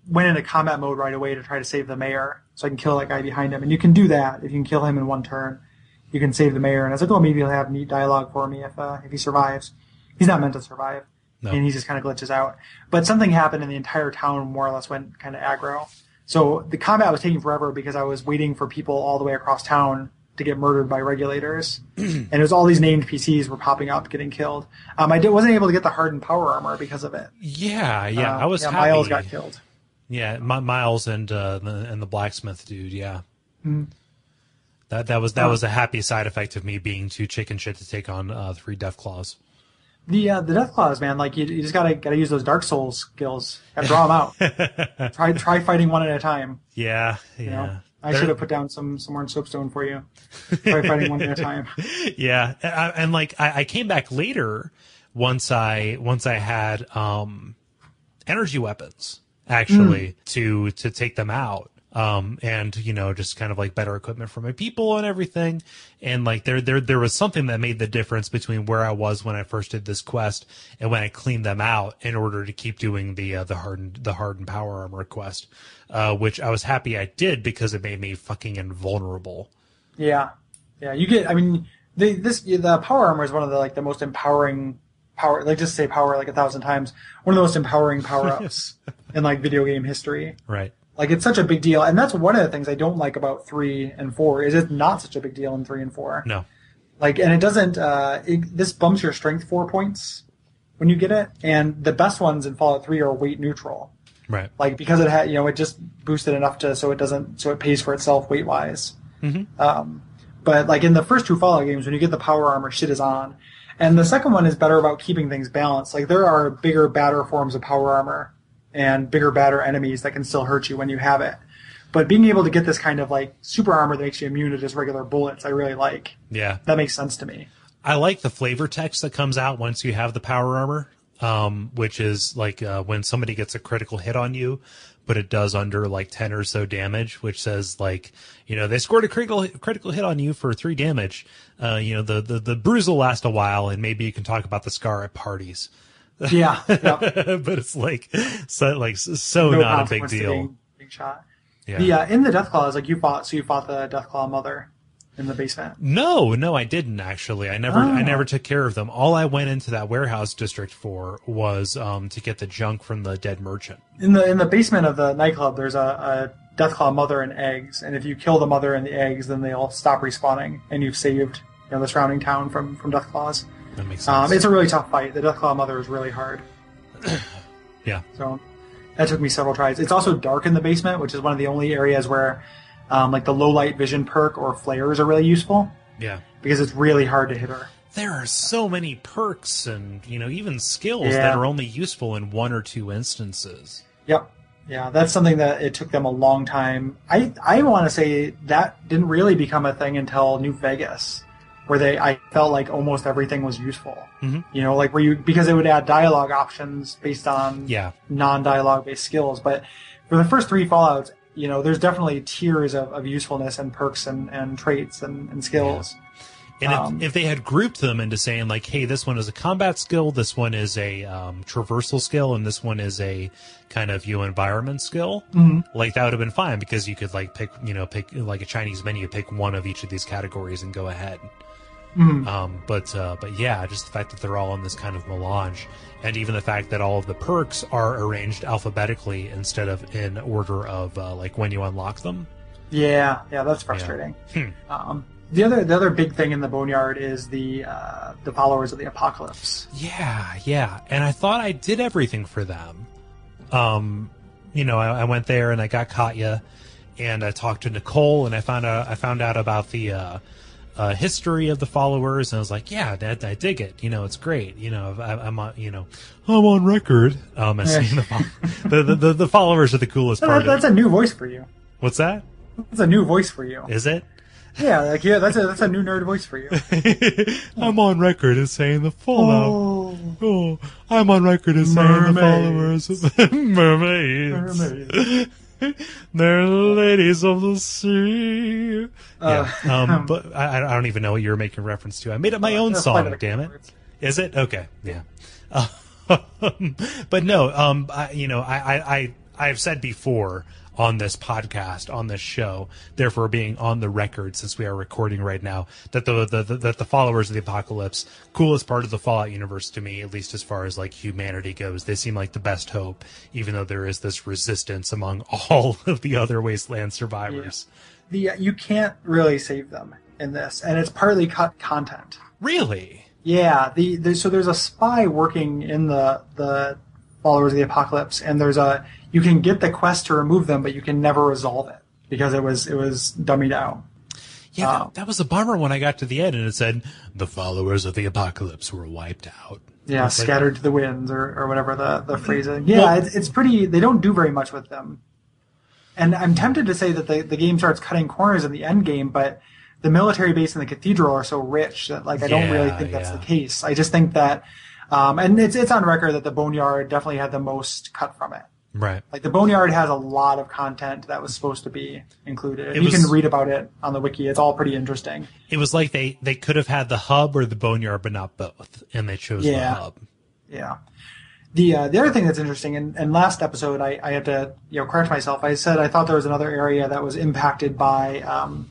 went into combat mode right away to try to save the mayor, so I can kill that guy behind him. And you can do that if you can kill him in one turn. You can save the mayor, and I was like, oh, maybe he'll have neat dialogue for me if uh, if he survives. He's not meant to survive, No. and he just kind of glitches out. But something happened, and the entire town more or less went kind of aggro. So the combat was taking forever because I was waiting for people all the way across town to get murdered by regulators, [clears throat] and it was all these named PCs were popping up, getting killed. Um, I did, wasn't able to get the hardened power armor because of it. Yeah, yeah, Uh, I was yeah, happy. Miles got killed. Yeah, Mi- Miles and uh, the, and the blacksmith dude. Yeah, Mm-hmm. that that was that Oh. was a happy side effect of me being too chicken shit to take on uh, three death claws. The uh, the death claws, man. Like you, you just gotta gotta use those Dark Souls skills. Gotta draw them out. [laughs] try try fighting one at a time. Yeah, yeah. You know? I They're- should have put down some some more soapstone for you. Try fighting one at a time. [laughs] yeah, and, and like I, I came back later once I once I had um energy weapons actually to to take them out. Um, and you know, just kind of like better equipment for my people and everything. And like there, there, there was something that made the difference between where I was when I first did this quest and when I cleaned them out in order to keep doing the, uh, the hardened, the hardened power armor quest, uh, which I was happy I did because it made me fucking invulnerable. Yeah, yeah. You get. I mean, the, this the power armor is one of the like the most empowering power. Like just say power like a thousand times. One of the most empowering power [laughs] ups in like video game history. Right. Like it's such a big deal, and that's one of the things I don't like about three and four. Is it's not such a big deal in three and four. No. Like, and it doesn't. Uh, it, this bumps your strength four points when you get it, and the best ones in Fallout Three are weight neutral. Right. Like because it had, you know, it just boosted enough to so it doesn't, so it pays for itself weight wise. Um, but like in the first two Fallout games, when you get the power armor, shit is on. And the second one is better about keeping things balanced. Like there are bigger, badder forms of power armor and bigger, badder enemies that can still hurt you when you have it. But being able to get this kind of like super armor that makes you immune to just regular bullets, I really like. Yeah. That makes sense to me. I like the flavor text that comes out once you have the power armor, um, which is like uh, when somebody gets a critical hit on you, but it does under like 10 or so damage, which says like, you know, they scored a critical critical hit on you for three damage. Uh, you know, the, the, the bruise will last a while and maybe you can talk about the scar at parties. Yeah. yeah. [laughs] but it's like, so, like, so No not a big deal. being- being shot. Yeah. The uh, in the Deathclaws, like you fought, so you fought the Deathclaw mother in the basement. No, no, I didn't actually. I never, I Oh. never took care of them. All I went into that warehouse district for was um, to get the junk from the dead merchant. In the in the basement of the nightclub, there's a, a Deathclaw mother and eggs, and if you kill the mother and the eggs, then they'll stop respawning, and you've saved you know the surrounding town from from Deathclaws. That makes sense. Um, it's a really tough fight. The Deathclaw mother is really hard, [clears throat] yeah, so that took me several tries. It's also dark in the basement, which is one of the only areas where um, like the low light vision perk or flares are really useful yeah. because it's really hard to hit her. There are so many perks and you know even skills Yeah. that are only useful in one or two instances. Yep. Yeah, that's something that it took them a long time. I I want to say that didn't really become a thing until New Vegas, where they I felt like almost everything was useful. Mhm. You know, like where you because it would add dialogue options based on Yeah, non-dialogue based skills. But for the first three Fallout's, you know, there's definitely tiers of, of usefulness and perks and, and traits and, and skills. and if, Um, if they had grouped them into saying like, hey, this one is a combat skill, this one is a um, traversal skill, and this one is a kind of you environment skill, like that would have been fine because you could like pick, you know, pick like a Chinese menu, pick one of each of these categories and go ahead. Um, but uh, but yeah, just the fact that they're all in this kind of melange, and even the fact that all of the perks are arranged alphabetically instead of in order of uh, like when you unlock them. Yeah, yeah, that's frustrating. Hmm. Um, the other the other big thing in the boneyard is the uh, the followers of the apocalypse. Yeah, yeah. And I thought I did everything for them. Um, you know, I, I went there and I got Katja, and I talked to Nicole, and I found out I found out about the uh, uh, history of the followers, and I was like, yeah, Dad, I dig it. You know, it's great. You know, I, I'm on, you know, I'm on record. Um, as saying the, the, the, the followers are the coolest part. that, of that's a new voice for you. What's that? That's a new voice for you. Is it? Yeah, like yeah, that's a that's a new nerd voice for you. [laughs] I'm on record as saying the Fallout. Oh, Oh, I'm on record as saying the Mermaids. followers [laughs] mermaids. [laughs] They're ladies of the sea. Uh, yeah, um, but I, I don't even know what you're making reference to. I made up my own Uh, song. Damn it! Conchords. Is it okay? Yeah. [laughs] Um, but no, um, I, you know, I, I, I, I've said before on this podcast, on this show, therefore being on the record since we are recording right now, that the, the, the that the followers of the apocalypse, coolest part of the Fallout universe to me, at least as far as like humanity goes, they seem like the best hope, even though there is this resistance among [laughs] all of the other wasteland survivors. the you can't really save them in this, and it's partly cut content. Really? Yeah, the, the so there's a spy working in the the followers of the apocalypse, and there's a you can get the quest to remove them, but you can never resolve it because it was it was dummied out. Yeah, Um, that, that was a bummer when I got to the end and it said the followers of the apocalypse were wiped out. Yeah, It's like- scattered to the winds or, or whatever the the phrase is. Yeah, Well- it's, it's pretty. They don't do very much with them, and I'm tempted to say that the the game starts cutting corners in the end game, but the military base and the cathedral are so rich that like I don't really think that's yeah. the case. I just think that, um, and it's it's on record that the boneyard definitely had the most cut from it. Right. Like the boneyard has a lot of content that was supposed to be included. It you was- can read about it on the wiki. It's all pretty interesting. It was like they, they could have had the hub or the boneyard, but not both, and they chose the hub. Yeah. The uh, the other thing that's interesting, and, and last episode I, I had to you know correct myself. I said I thought there was another area that was impacted by um,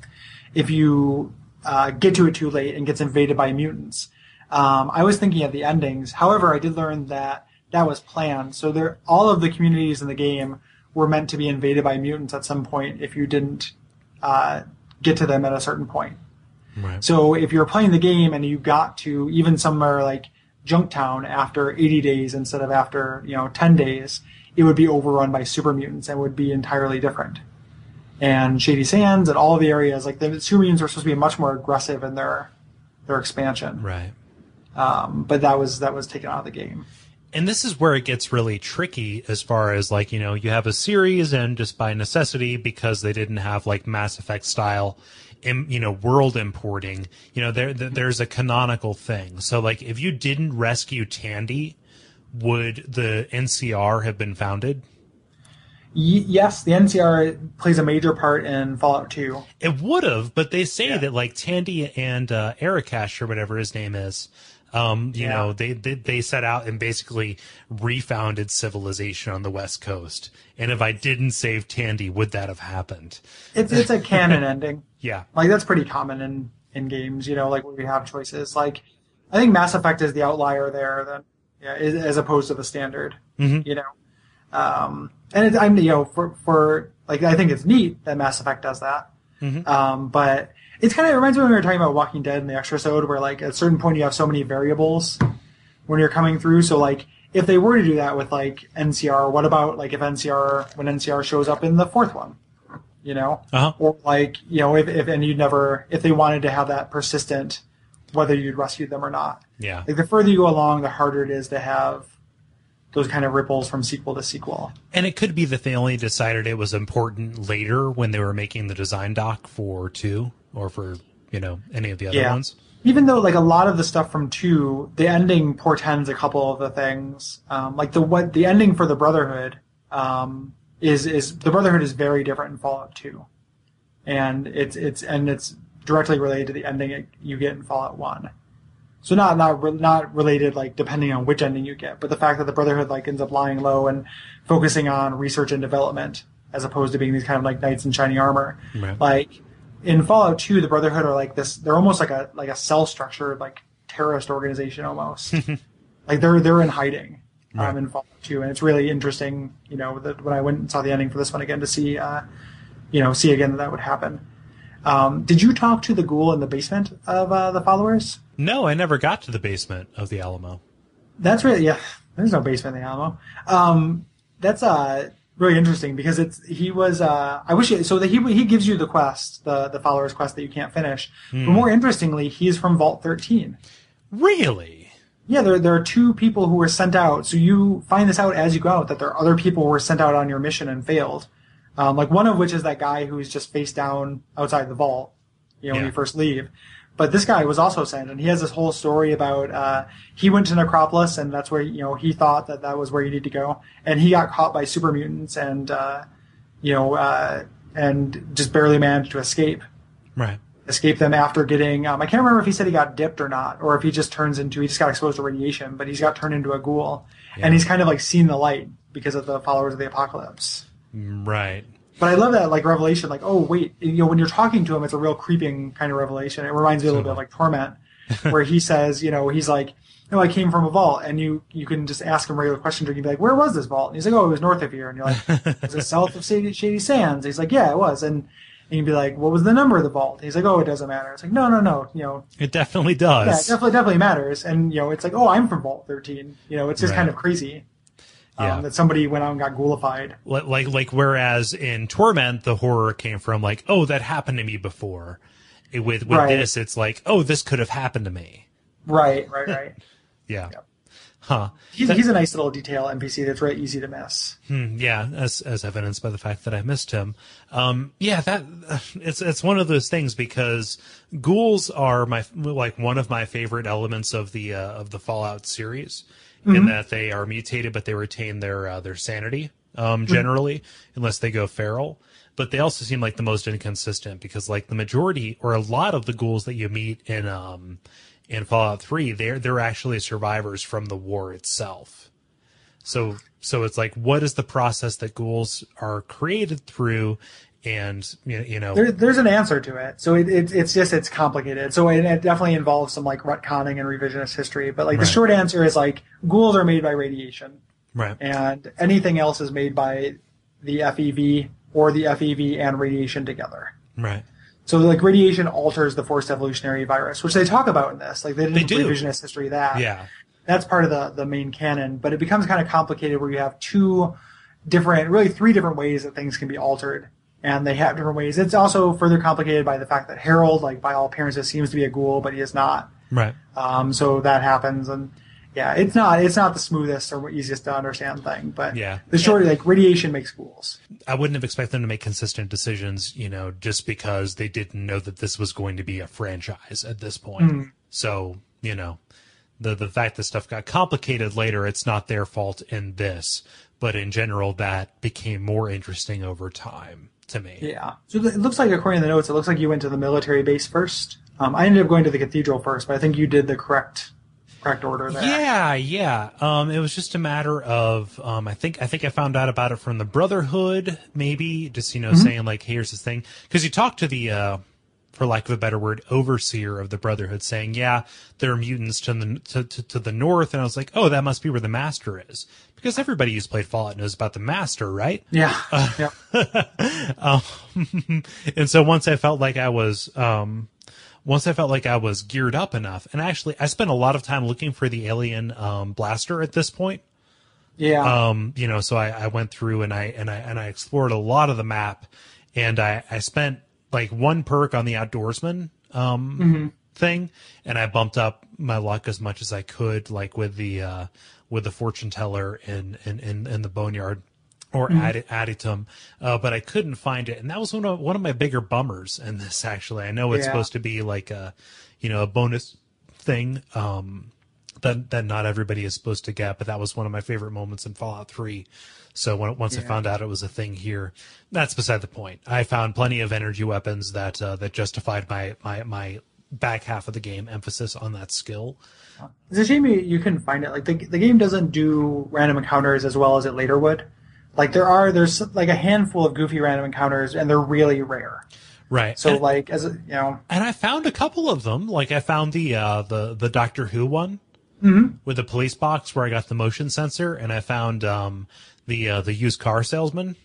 if you uh, get to it too late and gets invaded by mutants. Um, I was thinking of the endings. However, I did learn that that was planned. So there, all of the communities in the game were meant to be invaded by mutants at some point if you didn't uh, get to them at a certain point. Right. So if you're playing the game and you got to even somewhere like Junktown after 80 days instead of after you know 10 days, it would be overrun by super mutants and would be entirely different. And Shady Sands and all the areas like the super mutants were supposed to be much more aggressive in their their expansion, Right. Um, but that was that was taken out of the game. And this is where it gets really tricky as far as like, you know, you have a series and just by necessity because they didn't have like Mass Effect style im, you know, world importing, you know, there, there there's a canonical thing. So like if you didn't rescue Tandy, would the NCR have been founded? Yes, the NCR plays a major part in Fallout 2. It would have, but they say Yeah. that like Tandy and uh, Erikash or whatever his name is, um, you Yeah. know, they, they they set out and basically refounded civilization on the West Coast. And if I didn't save Tandy, would that have happened? It's it's a canon [laughs] ending. Yeah, Like that's pretty common in in games, you know, like where we have choices. Like I think Mass Effect is the outlier there, then yeah, as opposed to the standard. Mhm. You know, um, and it, I'm you know for for like I think it's neat that Mass Effect does that. Mhm. Um, but it's kind of it reminds me when we were talking about Walking Dead in the extra episode, where like at a certain point you have so many variables when you're coming through. So like if they were to do that with like NCR, what about like if NCR when NCR shows up in the fourth one? You know, Uh-huh. or like you know if, if and you'd never if they wanted to have that persistent whether you'd rescue them or not yeah. like the further you go along the harder it is to have those kind of ripples from sequel to sequel And it could be that they only decided it was important later when they were making the design doc for two or for you know any of the other Yeah. ones. even though like a lot of the stuff from two the ending portends a couple of the things um, like the what the ending for the brotherhood um, is is the brotherhood is very different in fallout 2 and it's it's and it's directly related to the ending it, you get in fallout 1 so not not re- not related like depending on which ending you get but the fact that the brotherhood like ends up lying low and focusing on research and development as opposed to being these kind of like knights in shiny armor Right. like in Fallout 2, the Brotherhood are like this. They're almost like a like a cell structured like terrorist organization almost. [laughs] like they're they're in hiding um, Right. in Fallout 2, and it's really interesting. You know, that when I went and saw the ending for this one again to see, uh, you know, see again that that would happen. Um, did you talk to the ghoul in the basement of uh, the followers? No, I never got to the basement of the Alamo. That's really yeah. There's no basement in the Alamo. Um, that's uh really interesting because it's he was uh I wish he, so that he he gives you the quest the the followers quest that you can't finish. But more interestingly, he's from Vault 13. Really? Yeah, there there are two people who were sent out. So you find this out as you go out that there are other people who were sent out on your mission and failed. Um, like one of which is that guy who's just face down outside the vault, you know, when you first leave. But this guy was also sent, and he has this whole story about uh, he went to Necropolis, and that's where you know he thought that that was where you need to go, and he got caught by super mutants, and uh, you know, uh, and just barely managed to escape Right. escape them after getting um, I can't remember if he said he got dipped or not, or if he just turns into he just got exposed to radiation, but he's got turned into a ghoul, Yeah. and he's kind of like seen the light because of the followers of the apocalypse. Right. But I love that like revelation, like oh wait, you know when you're talking to him, it's a real creeping kind of revelation. It reminds me a little bit of like Torment, [laughs] where he says, you know, he's like. No, I came from a vault, and you you can just ask him regular questions, and you'd be like, "Where was this vault?" And he's like, "Oh, it was north of here." And you're like, [laughs] "Was it south of Shady, Shady Sands?" He's like, "Yeah, it was." And and you'd be like, "What was the number of the vault?" He's like, "Oh, it doesn't matter." It's like, "No, no, no. You know, It definitely does. yeah, it definitely definitely matters." And you know, it's like, "Oh, I'm from Vault 13." You know, it's just Right. kind of crazy um, that somebody went out and got ghoulified. Like, like, like, whereas in Torment, the horror came from like, oh, that happened to me before. It- with with Right. this, it's like, oh, this could have happened to me. Right, right, right. [laughs] Yeah. Yep. Huh. He's, he's a nice little detail NPC that's very easy to miss. Hmm, yeah, as as evidenced by the fact that I missed him. Um, yeah, that [sighs] it's it's one of those things because ghouls are my like one of my favorite elements of the uh, of the Fallout series, in that they are mutated but they retain their uh, their sanity um, generally, unless they go feral. But they also seem like the most inconsistent because like the majority or a lot of the ghouls that you meet in um in Fallout Three, they're they're actually survivors from the war itself. So so it's like what is the process that ghouls are created through and you know, There, there's an answer to it. So it, it, it's just it's complicated. So it, it definitely involves some like retconning and revisionist history. But like Right. the short answer is like ghouls are made by radiation, right and anything else is made by the FEV or the FEV and radiation together. right So like radiation alters the forced evolutionary virus, which they talk about in this. Like they didn't They do. revisionist history that. yeah That's part of the the main canon, but it becomes kind of complicated where you have two different, really three different ways that things can be altered, and they have different ways. It's also further complicated by the fact that Harold, like by all appearances, seems to be a ghoul, but he is not. right Um, so that happens, and yeah, it's not it's not the smoothest or easiest to understand thing, but Yeah. the short like radiation makes ghouls. I wouldn't have expected them to make consistent decisions, you know, just because they didn't know that this was going to be a franchise at this point. So, you know, the the fact that stuff got complicated later, it's not their fault in this, but in general, that became more interesting over time to me. Yeah. So it looks like, according to the notes, it looks like you went to the military base first. Um, I ended up going to the cathedral first, but I think you did the correct correct order there. Yeah, yeah. Um, it was just a matter of um, I think I think I found out about it from the Brotherhood, maybe just you know saying like, here's this thing because you talked to the, uh, for lack of a better word, overseer of the Brotherhood, saying, yeah, there are mutants to the to, to, to the north, and I was like, oh, that must be where the Master is because everybody who's played Fallout knows about the Master, right? Yeah. yeah. [laughs] [laughs] and so once I felt like I was, um, once I felt like I was geared up enough, and actually I spent a lot of time looking for the alien um, blaster at this point. Yeah. Um, you know, so I, I went through and I and I and I explored a lot of the map, and I I spent like one perk on the outdoorsman um thing, and I bumped up my luck as much as I could, like with the uh with the fortune teller in in in, in the boneyard or Adi- Adytum, uh, but I couldn't find it, and that was one of one of my bigger bummers in this. Actually, I know it's Yeah. supposed to be like a, you know, a bonus thing um, that that not everybody is supposed to get, but that was one of my favorite moments in Fallout Three. So when, once I found out it was a thing here, that's beside the point. I found plenty of energy weapons that uh, that justified my my my back half of the game emphasis on that skill. It's a shame you, you couldn't find it. Like the the game doesn't do random encounters as well as it later would. Like there are there's like a handful of goofy random encounters and they're really rare. Right. So and, like as a, you know and I found a couple of them. Like I found the uh, the the Doctor Who one Mm-hmm. with the police box where I got the motion sensor, and I found um, the uh, the used car salesman,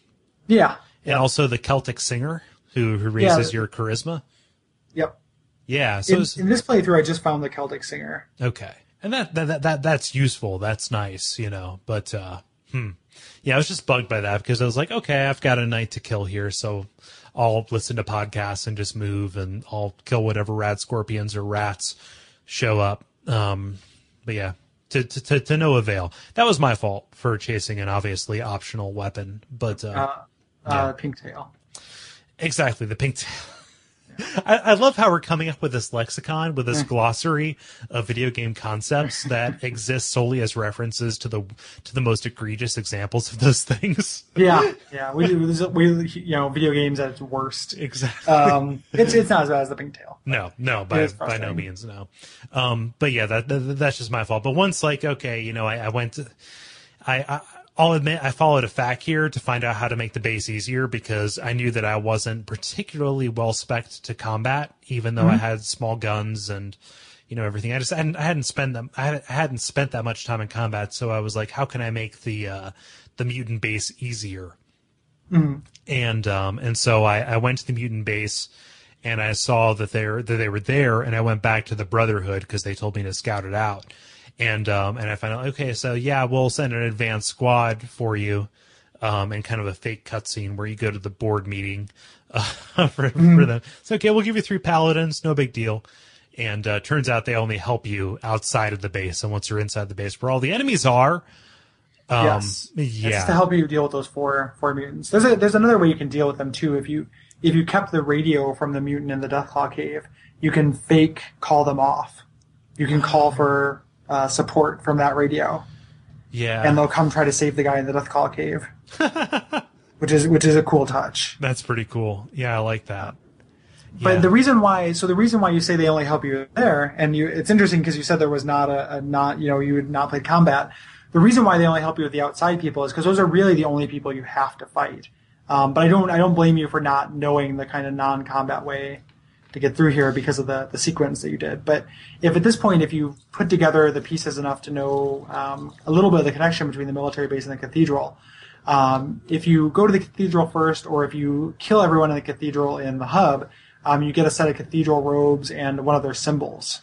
yeah and also the Celtic singer who who raises Yeah. your charisma. yep. Yeah. So In, in this playthrough, I just found the Celtic singer. Okay. And that, that, that, that, that's useful. That's nice, you know, but, uh, hmm. Yeah, I was just bugged by that because I was like, okay, I've got a night to kill here. So I'll listen to podcasts and just move and I'll kill whatever rad scorpions or rats show up. Um, but yeah, to, to, to, to no avail. That was my fault for chasing an obviously optional weapon, but, uh, Uh, uh, Pink Tail. exactly the pink tail. I, I love how we're coming up with this lexicon, with this glossary of video game concepts that [laughs] exist solely as references to the to the most egregious examples of those things. Yeah, [laughs] yeah. We. We you know video games at its worst. Exactly. Um, it's it's not as bad as the pink tail. No, no, by by no means, no. Um, but yeah, that, that that's just my fault. But once, like, okay, you know, I, I went to, I, I I'll admit I followed a FAQ here to find out how to make the base easier because I knew that I wasn't particularly well spec'd to combat, even though I had small guns and you know everything. I just I hadn't, I hadn't spent them I hadn't, I hadn't spent that much time in combat, so I was like, how can I make the uh, the mutant base easier? and um, and so I, I went to the mutant base and I saw that they were, that they were there, and I went back to the Brotherhood because they told me to scout it out, and um, and I find out okay, so yeah, we'll send an advanced squad for you, um, and kind of a fake cutscene where you go to the board meeting uh, [laughs] for, for them. So okay, we'll give you three paladins, no big deal. And uh, turns out they only help you outside of the base, and once you're inside the base, where all the enemies are, um, yes. Yeah, just to help you deal with those four four mutants. There's a, there's another way you can deal with them too. If you if you kept the radio from the mutant in the Deathclaw cave, you can fake call them off. You can call for uh, support from that radio, yeah, and they'll come try to save the guy in the Deathclaw cave. [laughs] which is which is a cool touch. That's pretty cool. Yeah, I like that. But Yeah. the reason why, so the reason why you say they only help you there, and you, it's interesting because you said there was not a, a not, you know, you had not played combat. The reason why they only help you with the outside people is because those are really the only people you have to fight. Um, but I don't, I don't blame you for not knowing the kind of non-combat way to get through here because of the, the sequence that you did. But if at this point, if you put together the pieces enough to know um, a little bit of the connection between the military base and the cathedral, um, if you go to the cathedral first, or if you kill everyone in the cathedral in the hub, um, you get a set of cathedral robes and one of their symbols,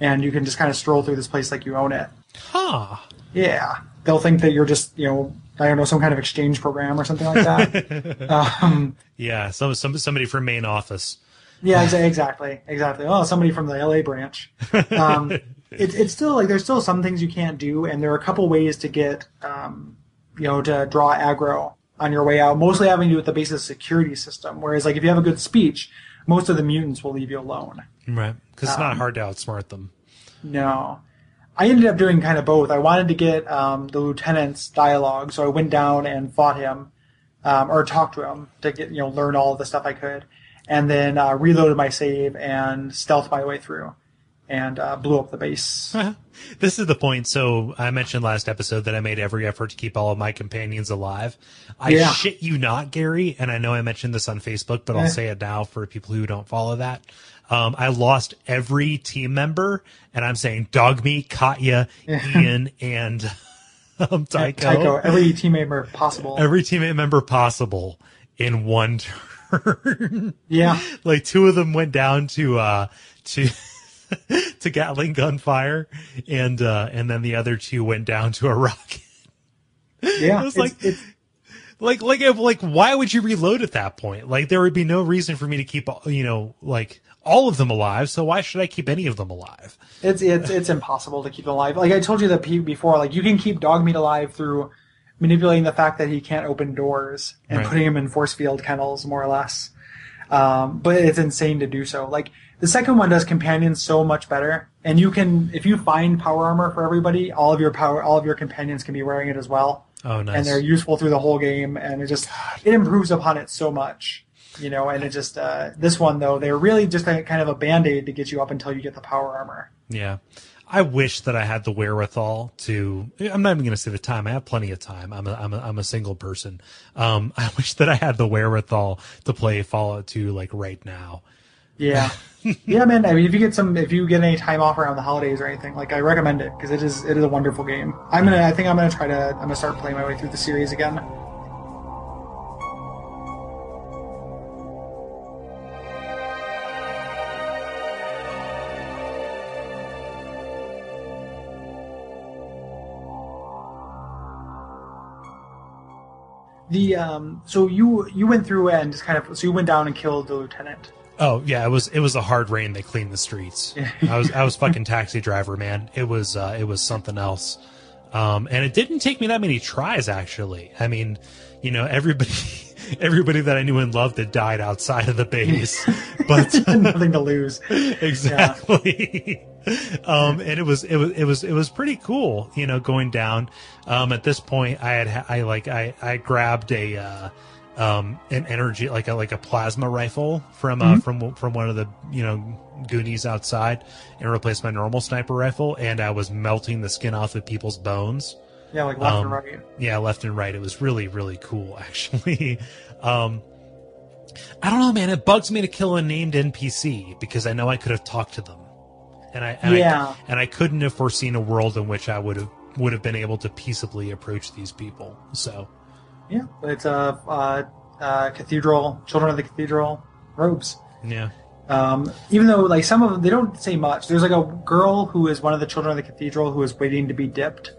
and you can just kind of stroll through this place like you own it. Huh. Yeah, they'll think that you're just you know I don't know some kind of exchange program or something like that. [laughs] um, Yeah, some, some somebody from main office. Yeah, exactly, exactly. Oh, somebody from the LA branch. Um, [laughs] it, it's still like there's still some things you can't do, and there are a couple ways to get um, you know to draw aggro on your way out. Mostly having to do with the base's security system. Whereas like if you have a good speech, most of the mutants will leave you alone. Right. Because it's Um, not hard to outsmart them. No. I ended up doing kind of both. I wanted to get um, the lieutenant's dialogue, so I went down and fought him, um, or talked to him to get you know learn all the stuff I could, and then uh, reloaded my save and stealthed my way through, and uh, blew up the base. [laughs] This is the point. So I mentioned last episode that I made every effort to keep all of my companions alive. I Yeah. shit you not, Gary, and I know I mentioned this on Facebook, but I'll say it now for people who don't follow that. Um, I lost every team member, and I'm saying Dogmeat, Katja, Ian, and [laughs] um, Tycho. Tycho, every teammate member possible. Every teammate member possible in one turn. [laughs] yeah, like two of them went down to uh to [laughs] to Gatling gunfire and uh and then the other two went down to a rocket. yeah. [laughs] was It's- like- it's- Like like like why would you reload at that point? Like there would be no reason for me to keep you know like all of them alive, so why should I keep any of them alive? It's it's it's impossible to keep alive. Like I told you that before, like you can keep dog meat alive through manipulating the fact that he can't open doors and Right. putting him in force field kennels, more or less. Um, but it's insane to do so. Like the second one does companions so much better, and you can if you find power armor for everybody, all of your power, all of your companions can be wearing it as well, Oh nice. and they're useful through the whole game, and it just it improves upon it so much. You know, and it just uh, this one though they're really just a, kind of a band aid to get you up until you get the power armor. Yeah. I wish that I had the wherewithal to. I'm not even going to say the time. I have plenty of time. I'm a, I'm a, I'm a single person. Um, [laughs] I wish that I had the wherewithal to play Fallout 2 like right now. Yeah, [laughs] yeah, man. I mean, if you get some, if you get any time off around the holidays or anything, like I recommend it because it is it is a wonderful game. I'm gonna, I think I'm gonna try to, I'm gonna start playing my way through the series again. The um, so you you went through and just kind of so you went down and killed the lieutenant. Oh yeah, it was it was a hard rain. They cleaned the streets. I was I was [laughs] fucking taxi driver, man. It was uh, it was something else. Um, and it didn't take me that many tries actually. I mean, you know, everybody [laughs] everybody that I knew and loved had died outside of the base. [laughs] But Nothing to lose. exactly. [laughs] um, and it was it was it was it was pretty cool, you know, going down. Um, at this point, I had I like I I grabbed a uh, um an energy like a like a plasma rifle from uh, from from one of the you know goonies outside and replaced my normal sniper rifle, and I was melting the skin off of people's bones. Yeah, like left Um, and right. Yeah, left and right. It was really, really cool, [laughs] actually. um, I don't know, man. It bugs me to kill a named NPC because I know I could have talked to them, and I and Yeah. I, and I couldn't have foreseen a world in which I would have would have been able to peaceably approach these people. So Yeah, it's a uh, uh, cathedral, children of the cathedral robes. yeah, Um, even though like some of them, they don't say much. There's like a girl who is one of the children of the cathedral who is waiting to be dipped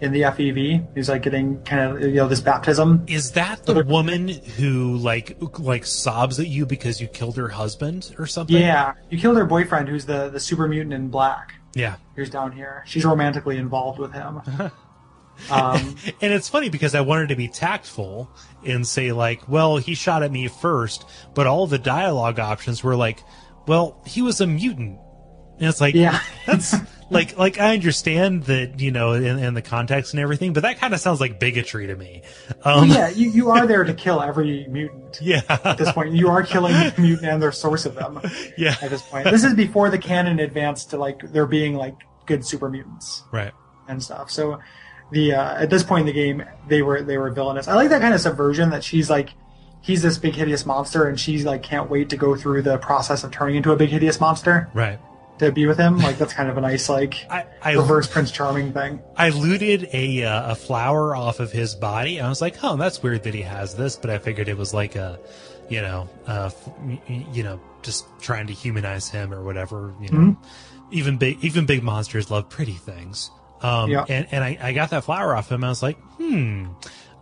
in the FEV. He's like getting kind of you know this baptism. is that the woman who like like sobs at you because you killed her husband or something? Yeah, you killed her boyfriend, who's the the super mutant in black. yeah. Who's down here? She's romantically involved with him. [laughs] um, And it's funny because I wanted to be tactful and say like, well, he shot at me first, but all the dialogue options were like, well, he was a mutant. And it's like, Yeah. that's [laughs] like, like I understand that, you know, in, in the context and everything, but that kind of sounds like bigotry to me. Um, yeah, you, you are there to kill every mutant. [laughs] yeah, At this point, you are killing the mutant and their source of them. [laughs] yeah, At this point, this is before the canon advanced to like there being like good super mutants. right. and stuff. So the uh, at this point in the game, they were they were villainous. I like that kind of subversion that she's like he's this big hideous monster and she's like can't wait to go through the process of turning into a big hideous monster Right. To be with him. Like that's kind of a nice like [laughs] I, I reverse Prince Charming thing. I looted a uh, a flower off of his body. I was like, "Oh, that's weird that he has this," but I figured it was like a, you know, uh, f- y- y- you know, just trying to humanize him or whatever. You know, even big even big monsters love pretty things. Um, Yeah. and and I, I got that flower off him. I was like, hmm.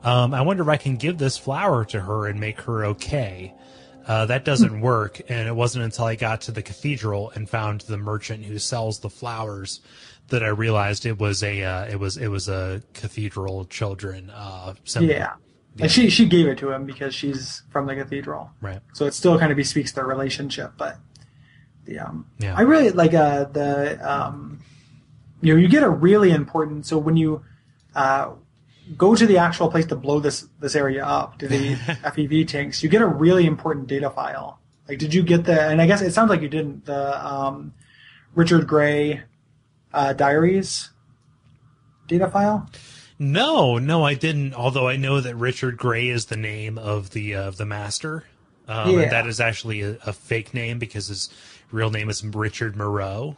Um, I wonder if I can give this flower to her and make her okay. Uh, that doesn't work, and it wasn't until I got to the cathedral and found the merchant who sells the flowers that I realized it was a uh, it was it was a cathedral children uh, symbol. Yeah. And she she gave it to him because she's from the cathedral. Right. So it still kind of bespeaks their relationship, but the um Yeah. I really like uh the um you know you get a really important so when you uh go to the actual place to blow this this area up to the [laughs] FEV tanks you get a really important data file like did you get the and I guess it sounds like you didn't the um Richard Grey uh diaries data file No, no, I didn't. Although I know that Richard Grey is the name of the uh, the master. Um, Yeah. that is actually a, a fake name because his real name is Richard Moreau,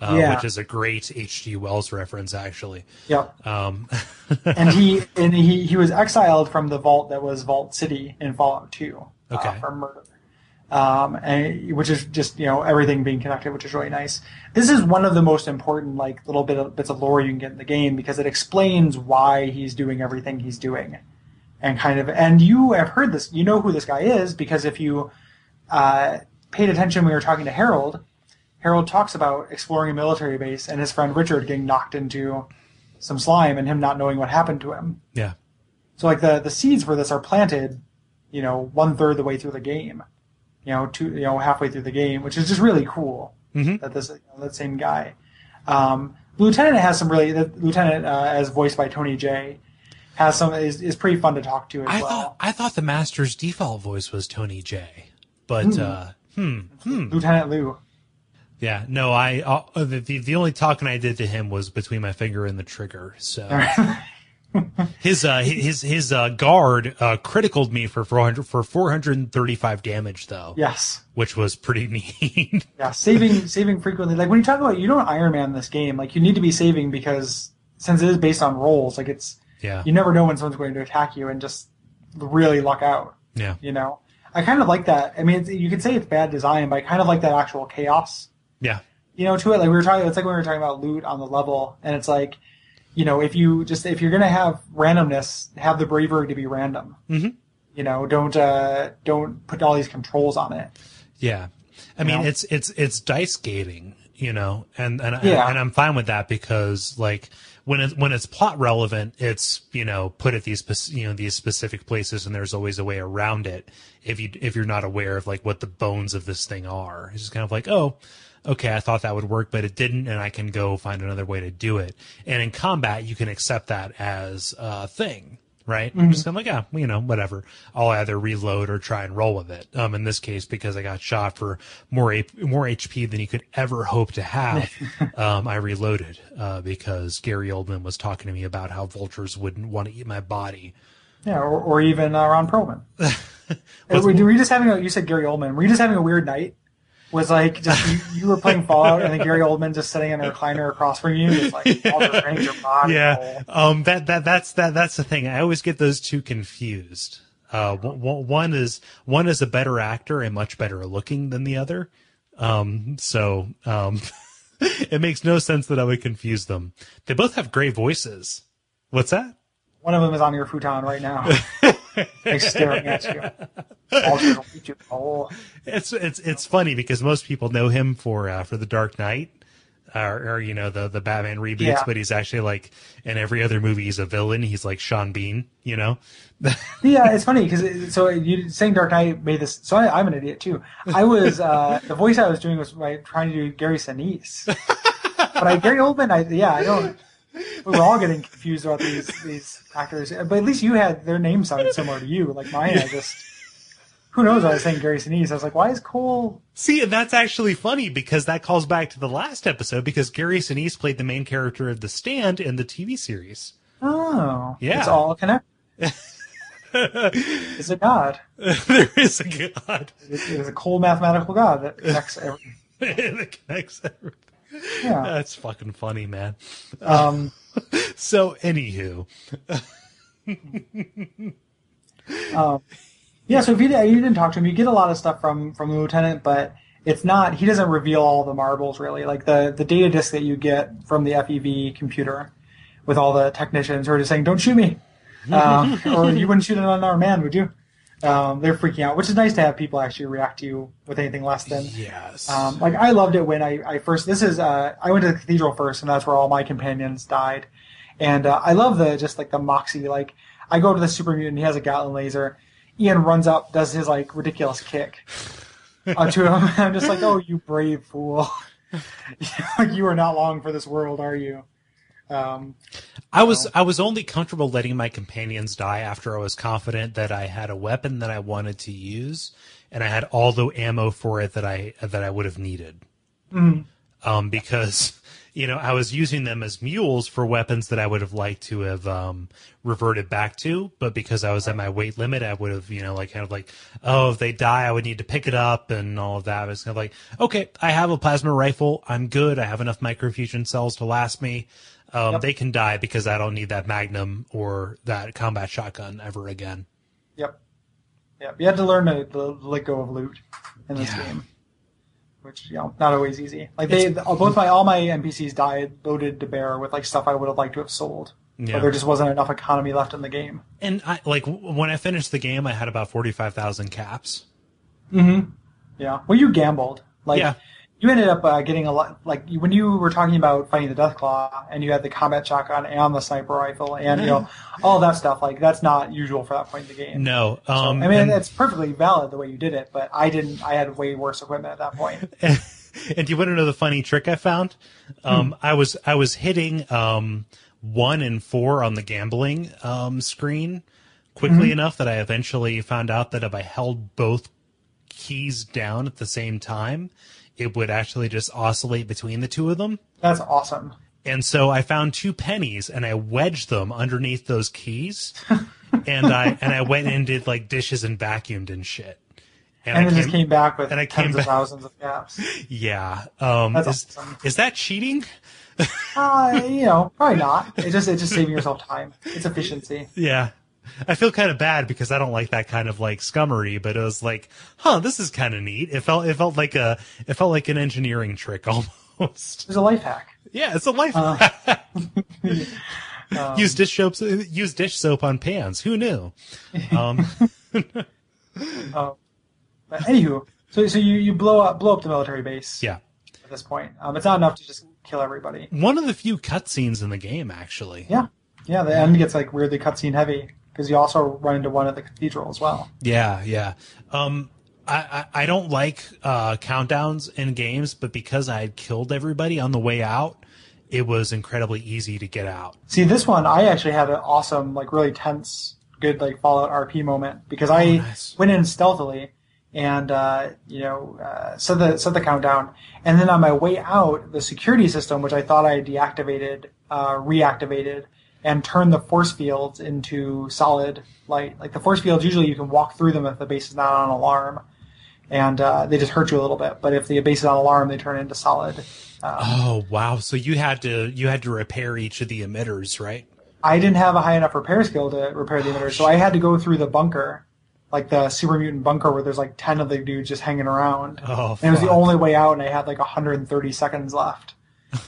uh, Yeah. which is a great H.G. Wells reference, actually. yep Um, [laughs] and he [laughs] and he he was exiled from the vault that was Vault City in Fallout 2 uh, Okay. for murder. Um, and which is just you know everything being connected, which is really nice. This is one of the most important like little bit of bits of lore you can get in the game because it explains why he's doing everything he's doing, and kind of and you have heard this, you know who this guy is because if you uh, paid attention when we were talking to Harold, Harold talks about exploring a military base and his friend Richard getting knocked into some slime and him not knowing what happened to him. yeah, So like the the seeds for this are planted, you know, one third the way through the game, you know, two you know halfway through the game, which is just really cool Mhm. that this you know, that same guy. Um, Lieutenant has some really the Lieutenant uh, as voiced by Tony Jay has some is, is pretty fun to talk to as I well. thought I thought the master's default voice was Tony Jay, but uh, hmm, hmm. Lieutenant Lou. Yeah, no, I uh, the, the the only talking I did to him was between my finger and the trigger. So [laughs] his uh his his uh guard uh criticaled me for 400 for 435 damage though, yes. which was pretty [laughs] neat. Yeah, saving saving frequently. Like when you talk about you don't Iron Man this game, like you need to be saving because since it is based on rolls, like it's yeah. you never know when someone's going to attack you and just really luck out. Yeah. You know, I kind of like that. I mean, you could say it's bad design, but I kind of like that actual chaos. Yeah. You know, to it. Like we were talking, it's like when we were talking about loot on the level, and it's like, you know, if you just if you're gonna have randomness, have the bravery to be random. Mhm. You know, don't uh don't put all these controls on it. Yeah. I mean, know? it's it's it's dice gating, you know, and and Yeah. and I'm fine with that because like when it, when it's plot relevant, it's you know put at these you know these specific places, and there's always a way around it. If you if you're not aware of like what the bones of this thing are, it's just kind of like oh. Okay, I thought that would work, but it didn't, and I can go find another way to do it. And in combat, you can accept that as a thing, right? I'm just kind of like, yeah, you know, whatever. I'll either reload or try and roll with it. Um, in this case, because I got shot for more A- more HP than you could ever hope to have, [laughs] um, I reloaded uh, because Gary Oldman was talking to me about how vultures wouldn't want to eat my body. Yeah, or, or even uh, Ron Perlman. were, were you just having a, you said Gary Oldman. Were you just having a weird night? Was like just you, you were playing Fallout and then Gary Oldman just sitting in a recliner across from you, just like [laughs] all the body. Yeah, um, that that that's that that's the thing. I always get those two confused. Uh, one is one is a better actor and much better looking than the other. Um, so um, [laughs] it makes no sense that I would confuse them. They both have great voices. What's that? One of them is on your futon right now, [laughs] like staring at you. Whole. It's it's it's funny because most people know him for uh, for the Dark Knight. Or, or you know the the Batman reboots, Yeah. but he's actually like in every other movie he's a villain. He's like Sean Bean, you know. [laughs] Yeah, it's funny because so you saying Dark Knight made this. So I, I'm an idiot too. I was uh, [laughs] the voice I was doing was like, trying to do Gary Sinise, but I, Gary Oldman. I yeah, I don't. We were all getting confused about these these actors, but at least you had their names sounded similar to you. Like mine, I [laughs] just who knows? I was saying Gary Sinise. I was like, why is Kole? See, that's actually funny because that calls back to the last episode because Gary Sinise played the main character of The Stand in the TV series. Oh, Yeah. it's all connected. [laughs] is a god. [laughs] there is a god It is a cold mathematical god that connects everything. that connects everything. Yeah. That's fucking funny, man. Um, [laughs] So, anywho, [laughs] Um, yeah, so if you, you didn't talk to him, you get a lot of stuff from from the lieutenant, but it's not. He doesn't reveal all the marbles really. Like the the data disk that you get from the FEV computer with all the technicians who are just saying, "Don't shoot me," um, [laughs] or you wouldn't shoot an unarmed man, would you? Um, they're freaking out, which is nice to have people actually react to you with anything less than. yes. Um, like I loved it when I, I first. This is uh, I went to the cathedral first, and that's where all my companions died. And uh, I love the just like the moxie. Like I go to the super mutant, he has a Gatling laser. Ian runs up, does his like ridiculous kick [laughs] uh, to him. [laughs] I'm just like, oh, you brave fool! like [laughs] you are not long for this world, are you? Um, I was I was only comfortable letting my companions die after I was confident that I had a weapon that I wanted to use, and I had all the ammo for it that I that I would have needed. Um, because you know I was using them as mules for weapons that I would have liked to have um, reverted back to, but because I was at my weight limit, I would have you know like kind of like oh if they die I would need to pick it up and all of that. I was kind of like okay I have a plasma rifle I'm good I have enough microfusion cells to last me. Um, Yep. They can die because I don't need that Magnum or that combat shotgun ever again. yep, yep. You had to learn to, to let go of loot in this Yeah. game, which you know not always easy. Like they both my all my NPCs died loaded to bear with like stuff I would have liked to have sold. Yeah. But there just wasn't enough economy left in the game. And I like when I finished the game, I had about forty five thousand caps. Mm-hmm. Yeah. Well, you gambled. Like, Yeah. You ended up uh, getting a lot. Like, when you were talking about fighting the Deathclaw and you had the combat shotgun and the sniper rifle and, you know, all that stuff, like, that's not usual for that point in the game. No, um, I mean, and, it's perfectly valid the way you did it, but I didn't. I had way worse equipment at that point. [laughs] and do you want to know the funny trick I found? Um, Hmm. I was I was hitting um, one and four on the gambling um, screen quickly Mm-hmm. enough that I eventually found out that if I held both keys down at the same time, it would actually just oscillate between the two of them. That's awesome. And so I found two pennies and I wedged them underneath those keys. [laughs] and I and I went and did like dishes and vacuumed and shit. And, I it just came back with and I came tens back- of thousands of caps. [laughs] Yeah. Um, That's is, awesome. is that cheating? Uh, you know, probably not. It just it's just saving yourself time. It's efficiency. [laughs] Yeah. I feel kind of bad because I don't like that kind of like scummery, but it was like, huh, this is kind of neat. It felt it felt like a it felt like an engineering trick [laughs] almost. It's a life hack. Yeah, it's a life. Hack. [laughs] [laughs] Use dish soap. Use dish soap on pans. Who knew? Um, But anywho, so so you, you blow up blow up the military base. yeah. at this point. Um, it's not enough to just kill everybody. One of the few cutscenes in the game, actually. Yeah, yeah. The end gets like weirdly cutscene heavy because you also run into one at the cathedral as well. Yeah, yeah. Um, I, I, I don't like uh, countdowns in games, but because I had killed everybody on the way out, it was incredibly easy to get out. See, this one I actually had an awesome, like really tense, good like Fallout RP moment because I Oh, nice. went in stealthily and uh, you know uh, set the set the countdown, and then on my way out, the security system, which I thought I deactivated, uh, reactivated. And turn the force fields into solid light. Like the force fields, usually you can walk through them if the base is not on alarm, and uh, they just hurt you a little bit. But if the base is on alarm, they turn into solid. Oh wow! So you had to you had to repair each of the emitters, right? I didn't have a high enough repair skill to repair the emitter, so I had to go through the bunker, like the super mutant bunker where there's like ten of the dudes just hanging around. Oh, and it was the only way out, and I had like 130 seconds left.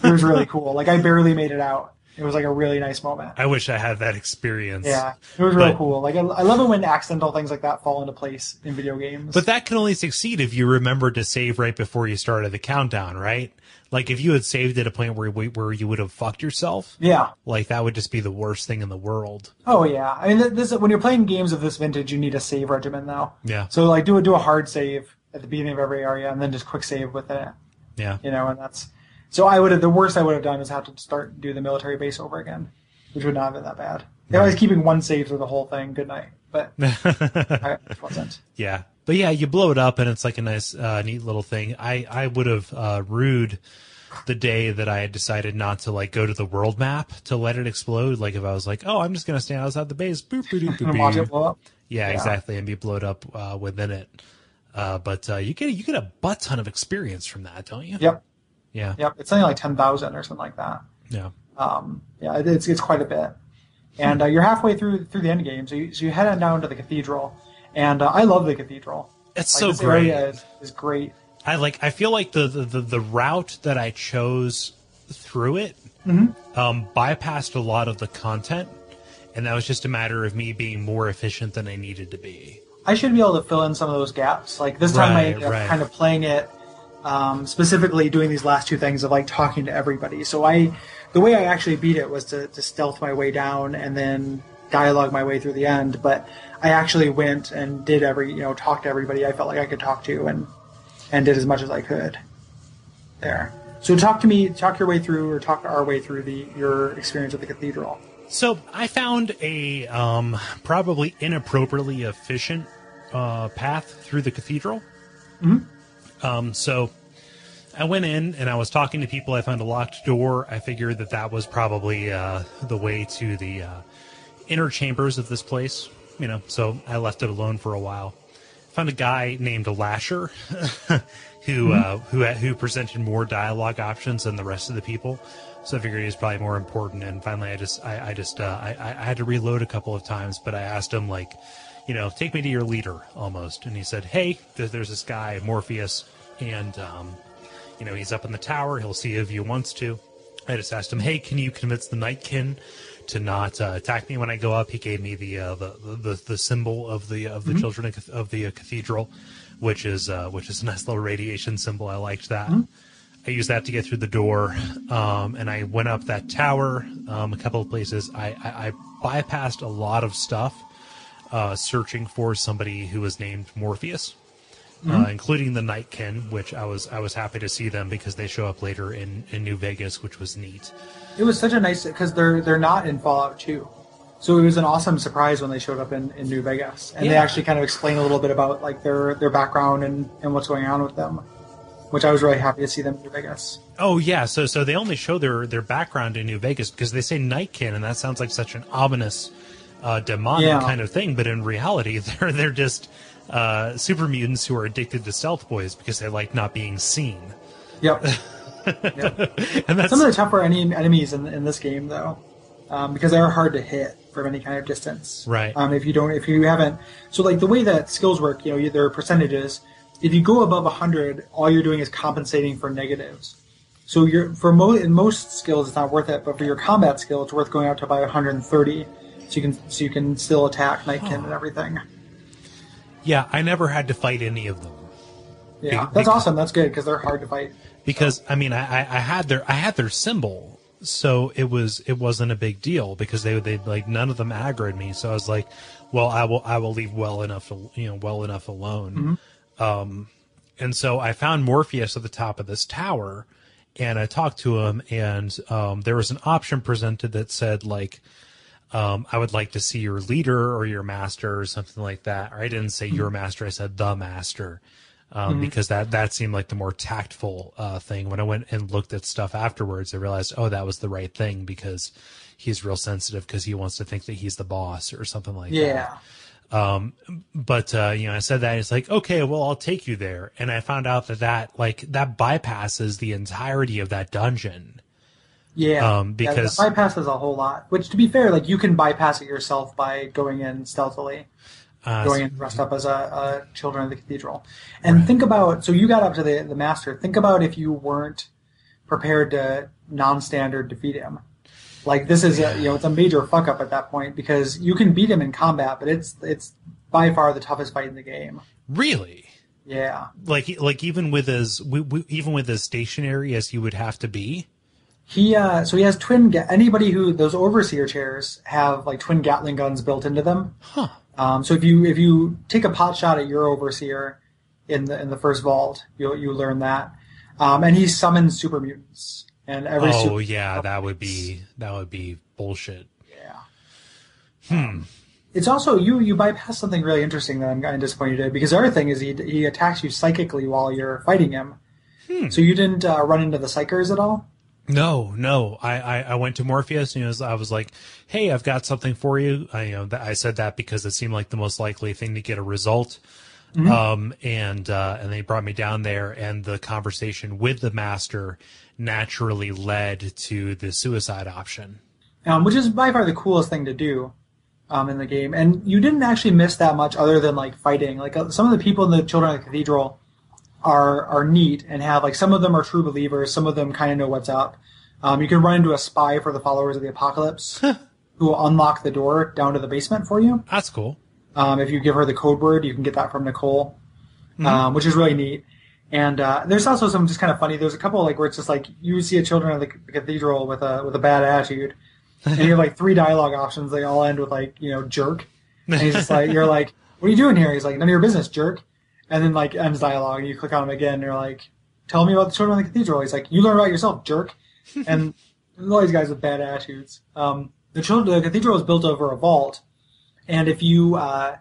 It was really cool. Like I barely made it out. It was like a really nice moment. I wish I had that experience. Yeah, it was really But- cool. Like I, I love it when accidental things like that fall into place in video games. But that can only succeed if you remember to save right before you started the countdown, right? Like if you had saved at a point where where you would have fucked yourself, yeah. like that would just be the worst thing in the world. Oh yeah. I mean, th- this when you're playing games of this vintage, you need a save regimen now. Yeah. So like do a do a hard save at the beginning of every area, and then just quick save with it. Yeah. you know, and that's so I would have the worst I would have done is have to start do the military base over again, which would not have been that bad. If I was keeping one save through the whole thing, good night. But [laughs] I wasn't. Yeah. But yeah, you blow it up and it's like a nice, uh, neat little thing. I, I would have, uh, rued the day that I had decided not to like go to the world map to let it explode. Like if I was like, oh, I'm just going to stand outside the base. Boop, boop, boop, [laughs] watch boop. it blow up. Yeah, Yeah. exactly. And be blowed up, uh, within it. Uh, but, uh, you get, you get a butt ton of experience from that, don't you? Yep, Yeah. yep. It's something like ten thousand or something like that. Yeah. Um, yeah, it's it's quite a bit. And uh, you're halfway through through the end game, so you, so you head on down to the cathedral, and uh, I love the cathedral. It's Like, so great. is, is great. I like. I feel like the the, the, the route that I chose through it Mm-hmm. um, bypassed a lot of the content, and that was just a matter of me being more efficient than I needed to be. I should be able to fill in some of those gaps. Like this time, I Right, up right. kind of playing it um, specifically, doing these last two things of like talking to everybody. So I, the way I actually beat it was to, to stealth my way down and then dialogue my way through the end. But I actually went and did every, you know, talk to everybody I felt like I could talk to and and did as much as I could. There. So talk to me, talk your way through, or talk our way through the your experience at the cathedral. So I found a um, probably inappropriately efficient uh, path through the cathedral. Um, so I went in and I was talking to people. I found a locked door. I figured that that was probably uh, the way to the uh, inner chambers of this place. You know, so I left it alone for a while. Found a guy named Lasher, [laughs] who uh, who who presented more dialogue options than the rest of the people. So I figured he was probably more important. And finally, I just I, I just uh, I, I had to reload a couple of times, but I asked him like, you know, take me to your leader almost. And he said, hey, there- there's this guy Morpheus, and um, you know he's up in the tower. He'll see you if he wants to. I just asked him, hey, can you convince the Nightkin to not uh, attack me when I go up? He gave me the uh, the, the the symbol of the of the children of, the uh, cathedral, which is uh, which is a nice little radiation symbol. I liked that. I used that to get through the door, um, and I went up that tower um, a couple of places. I, I, I bypassed a lot of stuff, uh, searching for somebody who was named Morpheus, uh, including the Nightkin, which I was I was happy to see them because they show up later in, in New Vegas, which was neat. It was such a nice because they're they're not in Fallout 2. So it was an awesome surprise when they showed up in, in New Vegas, and they actually kind of explain a little bit about like their their background and, and what's going on with them, which I was really happy to see them in New Vegas. Oh yeah, so so they only show their their background in New Vegas because they say Nightkin, and that sounds like such an ominous, uh, demonic Yeah. kind of thing. But in reality, [laughs] they're they're just uh, super mutants who are addicted to stealth boys because they like not being seen. [laughs] Yep. And that's Some of the tougher ene- enemies in, in this game, though, um, because they are hard to hit from any kind of distance. Right. Um, if you don't, if you haven't, so like the way that skills work, you know, there are percentages. If you go above 100, all you're doing is compensating for negatives. So you're for mo- in most skills, it's not worth it, but for your combat skill, it's worth going out to about 130, so you can so you can still attack Nightkin and everything. yeah. I never had to fight any of them. Yeah, Be- that's awesome. That's good because they're hard to fight. because I mean I, I had their I had their symbol, so it was it wasn't a big deal because they they like none of them aggroed me. So I was like, well, I will I will leave well enough you know well enough alone. Um, and so I found Morpheus at the top of this tower, and I talked to him, and um, there was an option presented that said like. Um, I would like to see your leader or your master or something like that. Or I didn't say your master, I said the master um, because that that seemed like the more tactful uh, thing. When I went and looked at stuff afterwards, I realized, oh, that was the right thing because he's real sensitive because he wants to think that he's the boss or something like that. Yeah. Um, but uh, you know, I said that it's like, okay, well, I'll take you there, and I found out that that like that bypasses the entirety of that dungeon. Yeah. Um, because- it bypasses a whole lot. Which, to be fair, like you can bypass it yourself by going in stealthily, Uh, going in dressed up as a, a children of the cathedral. And think about so you got up to the the master. Think about if you weren't prepared to non-standard defeat him. Like this is a you know it's a major fuck up at that point because you can beat him in combat, but it's it's by far the toughest fight in the game. really, Yeah. like like even with as w- w- even with as stationary as he would have to be. He uh, so he has twin. Ga- anybody who those overseer chairs have like twin Gatling guns built into them. Huh. Um, so if you if you take a pot shot at your overseer in the in the first vault, you you learn that. Um, and he summons super mutants, and every Oh super, yeah, that would be that would be bullshit. yeah. Hmm. It's also you you bypass something really interesting that I'm kind of disappointed in because the other thing is he he attacks you psychically while you're fighting him. So you didn't uh, run into the psykers at all. No, no. I, I, I went to Morpheus and was, I was like, "Hey, I've got something for you." I you know that, I said that because it seemed like the most likely thing to get a result. Um, and uh, and they brought me down there, and the conversation with the master naturally led to the suicide option. um, which is by far the coolest thing to do um, in the game. And you didn't actually miss that much other than like fighting. Like uh, some of the people in the Children of the Cathedral are are neat and have like some of them are true believers, some of them kind of know what's up. Um, you can run into a spy for the followers of the apocalypse [laughs] who will unlock the door down to the basement for you. That's cool. Um, if you give her the code word, you can get that from Nicole, um, which is really neat. And uh, there's also some just kind of funny. There's a couple like where it's just like you see a children of the cathedral with a with a bad attitude, [laughs] and you have like three dialogue options. They all end with like you know jerk, and he's just [laughs] like you're like what are you doing here? He's like none of your business, jerk. And then like ends dialogue, and you click on him again, and you're like, tell me about the children of the cathedral. He's like, you learn about yourself, jerk. [laughs] and all these guys with bad attitudes. Um, the children, the cathedral is built over a vault, and if you uh,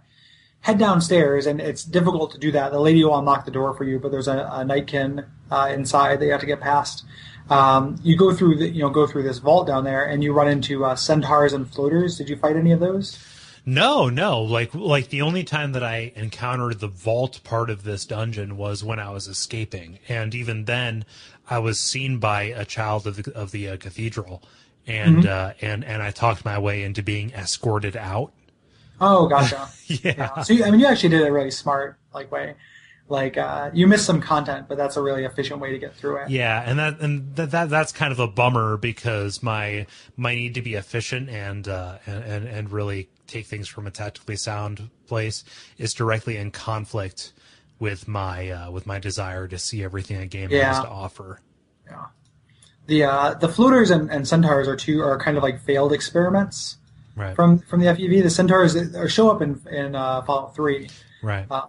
head downstairs, and it's difficult to do that, the lady will unlock the door for you, but there's a, a nightkin uh, inside that you have to get past. Um, you go through the, you know, go through this vault down there, and you run into uh, centaurs and floaters. Did you fight any of those? No, no. Like like the only time that I encountered the vault part of this dungeon was when I was escaping, and even then, I was seen by a child of the of the uh, cathedral, and uh, and and I talked my way into being escorted out. Oh, gotcha. [laughs] Yeah. So you, I mean, you actually did it a really smart like way. Like uh, you missed some content, but that's a really efficient way to get through it. Yeah, and that and that, that that's kind of a bummer because my my need to be efficient and uh, and, and and really take things from a tactically sound place is directly in conflict with my uh, with my desire to see everything a game has to offer. Yeah. The uh, the floaters and, and centaurs are two are kind of like failed experiments Right. from from the FEV. The centaurs show up in in uh, Fallout Three, right. uh,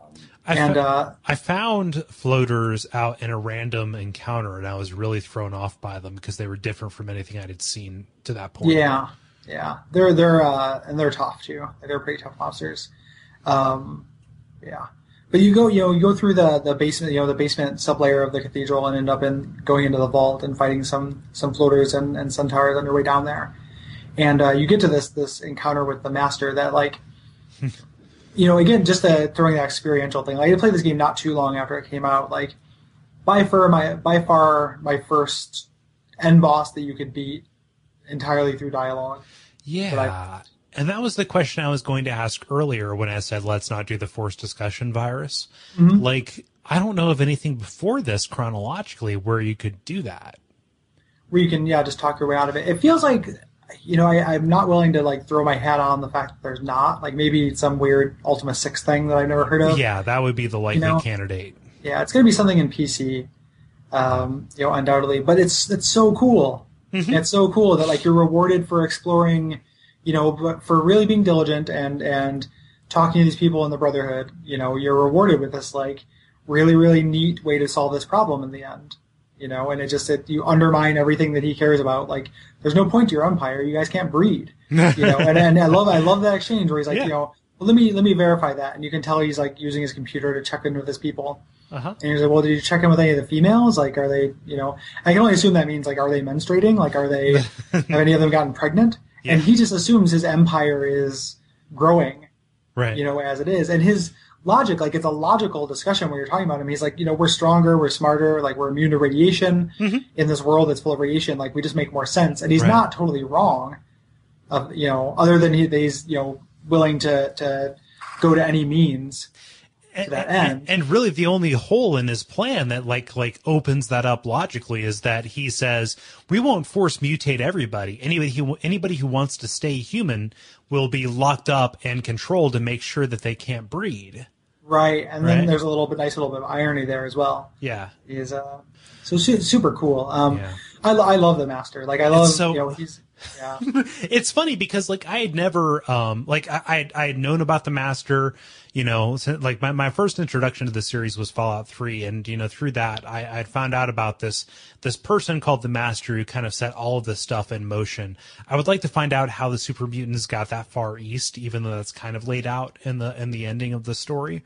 I and fa- uh, I found floaters out in a random encounter, and I was really thrown off by them because they were different from anything I had seen to that point. yeah, yeah, they're they're uh, and they're tough too. They're pretty tough monsters. Um, yeah, but you go you know you go through the the basement you know the basement sublayer of the cathedral and end up in going into the vault and fighting some some floaters and, and centaurs on your way down there, and uh, you get to this this encounter with the master that like. [laughs] you know, again, just the throwing that experiential thing. Like I played this game not too long after it came out. Like by far my by far my first end boss that you could beat entirely through dialogue. Yeah. And that was the question I was going to ask earlier when I said, let's not do the forced discussion virus. Mm-hmm. Like, I don't know of anything before this chronologically where you could do that. where you can yeah just talk your way out of it. It feels like you know I, I'm not willing to like throw my hat on the fact that there's not like maybe some weird Ultima Six thing that I've never heard of. Yeah, that would be the likely know- candidate. Yeah, it's gonna be something in PC. um, you know, undoubtedly. But it's it's so cool. Mm-hmm. It's so cool that like you're rewarded for exploring, you know, but for really being diligent and and talking to these people in the Brotherhood. You know, you're rewarded with this like really really neat way to solve this problem in the end. You know, and it just it, you undermine everything that he cares about. Like, there's no point to your umpire. You guys can't breed. You know, and, and I love I love that exchange where he's like, [laughs] Yeah. you know, well, let me let me verify that, and you can tell he's like using his computer to check in with his people. Uh-huh. And he's like, well, did you check in with any of the females? Like, are they, you know, I can only assume that means like, are they menstruating? Like, are they, [laughs] have any of them gotten pregnant? Yeah. And he just assumes his empire is growing, Right. you know, as it is. And his logic, like, it's a logical discussion when you're talking about him. He's like, you know, we're stronger, we're smarter, like, we're immune to radiation in this world that's full of radiation. Like, we just make more sense. And he's Mm-hmm. Right. not totally wrong, of you know, other than he, he's, you know, willing to, to go to any means. And, and- really the only hole in his plan that like like opens that up logically is that he says we won't force mutate everybody anybody who anybody who wants to stay human will be locked up and controlled to make sure that they can't breed Right. And then Right. there's a little bit, nice little bit of irony there as well. yeah is uh so su- super cool. Um, Yeah. I, lo- I love the master. Like I love so- you know he's yeah. [laughs] It's funny because like I had never um like I I had, known about the master you know since, like my, my first introduction to the series was Fallout 3 and you know through that I I had found out about this this person called the master who kind of set all of this stuff in motion. I would like to find out how the super mutants got that far east even though that's kind of laid out in the in the ending of the story.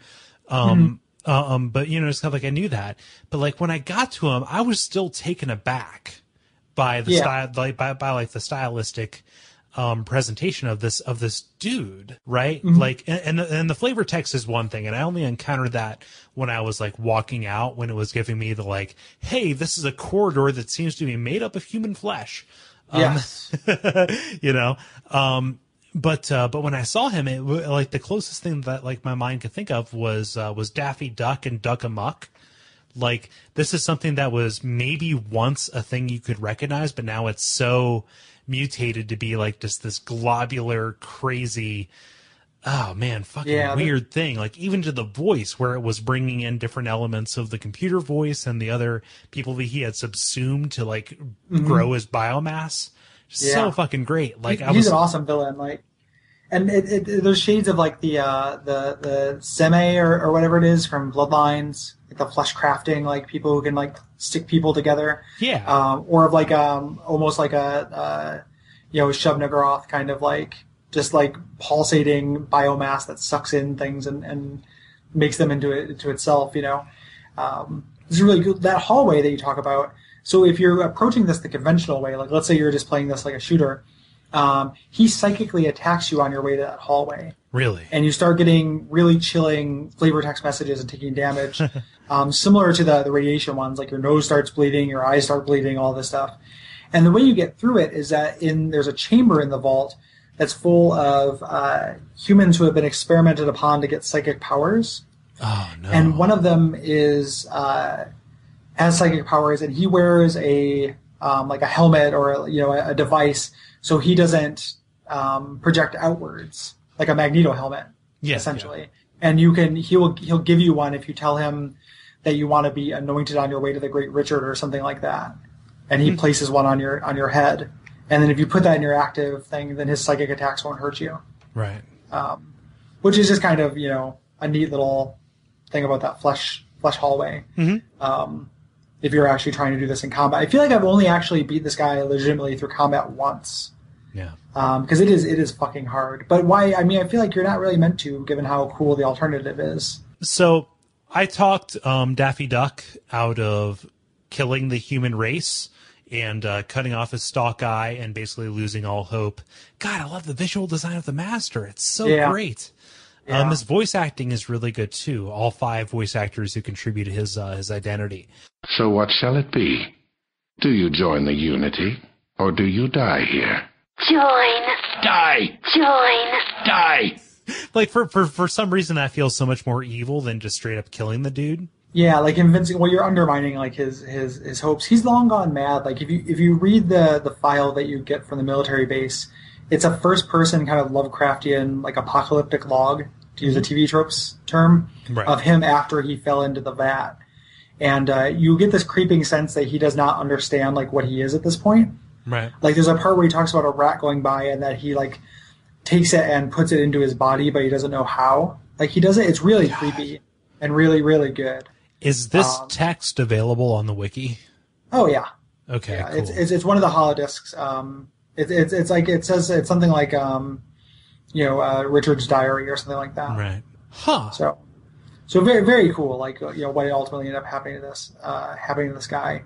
Um uh, um but you know it's kind of like I knew that. But like when I got to him I was still taken aback by the Yeah. style like by, by like the stylistic um presentation of this of this dude right Mm-hmm. like and and the, and the flavor text is one thing and i only encountered that when i was like walking out when it was giving me the like hey this is a corridor that seems to be made up of human flesh Um, yes [laughs] you know um but uh but when i saw him it like the closest thing that like my mind could think of was uh was daffy duck and duck amuck like this is something that was maybe once a thing you could recognize but now it's so mutated to be like just this globular crazy oh man fucking Yeah, the- weird thing like even to the voice where it was bringing in different elements of the computer voice and the other people that he had subsumed to like grow his biomass so Mm-hmm. Fucking great like i he's was an awesome villain. Like and it, it, there's shades of like the uh the the Tzimisce or, or whatever it is from Bloodlines, like the flesh crafting, like people who can like stick people together. yeah um, or of like um almost like a uh, you know Shub-Niggurath kind of like just like pulsating biomass that sucks in things and, and makes them into it into itself. You know, um, is really good. That hallway that you talk about. So if you're approaching this the conventional way, like let's say you're just playing this like a shooter, um, he psychically attacks you on your way to that hallway really and you start getting really chilling flavor text messages and taking damage, [laughs] um, similar to the, the radiation ones. Like your nose starts bleeding, your eyes start bleeding, all this stuff. And the way you get through it is that in there's a chamber in the vault that's full of uh, humans who have been experimented upon to get psychic powers oh no and one of them is uh, has psychic powers, and he wears a um, like a helmet or a, you know a, device, so he doesn't um, project outwards like a Magneto helmet, Yeah, essentially. And you can he will he'll give you one if you tell him that you want to be anointed on your way to the Great Richard or something like that, and he places one on your on your head. And then if you put that in your active thing, then his psychic attacks won't hurt you. Right. Which is just kind of you know a neat little thing about that flesh flesh hallway. Um, if you're actually trying to do this in combat, I feel like I've only actually beat this guy legitimately through combat once yeah because it is it is fucking hard. But why? I mean, I feel like you're not really meant to, given how cool the alternative is. So I talked um, Daffy Duck out of killing the human race and uh, cutting off his stalk eye and basically losing all hope. God, I love the visual design of the master. It's so Yeah. great. Yeah. Um, his voice acting is really good too. All five voice actors who contribute to his uh, his identity. So what shall it be? Do you join the Unity, or do you die here? Join. Die! Join. Die! Like for for for some reason that feels so much more evil than just straight up killing the dude. Yeah, like convincing. Well, you're undermining like his his his hopes. He's long gone mad. Like if you if you read the the file that you get from the military base, it's a first person kind of Lovecraftian like apocalyptic log to use a TV tropes term Right. of him after he fell into the vat, and uh, you get this creeping sense that he does not understand like what he is at this point. Right. Like there's a part where he talks about a rat going by and that he like takes it and puts it into his body, but he doesn't know how. Like he does it. It's really creepy and really really good. Is this Um, text available on the wiki? Oh yeah, Okay, yeah. cool. It's, it's it's one of the holodisks. Um, it's it's it's like it says it's something like um, you know, uh, Richard's diary or something like that. right. Huh. So, so very very cool. Like uh, you know what ultimately ended up happening to this uh, happening to this guy.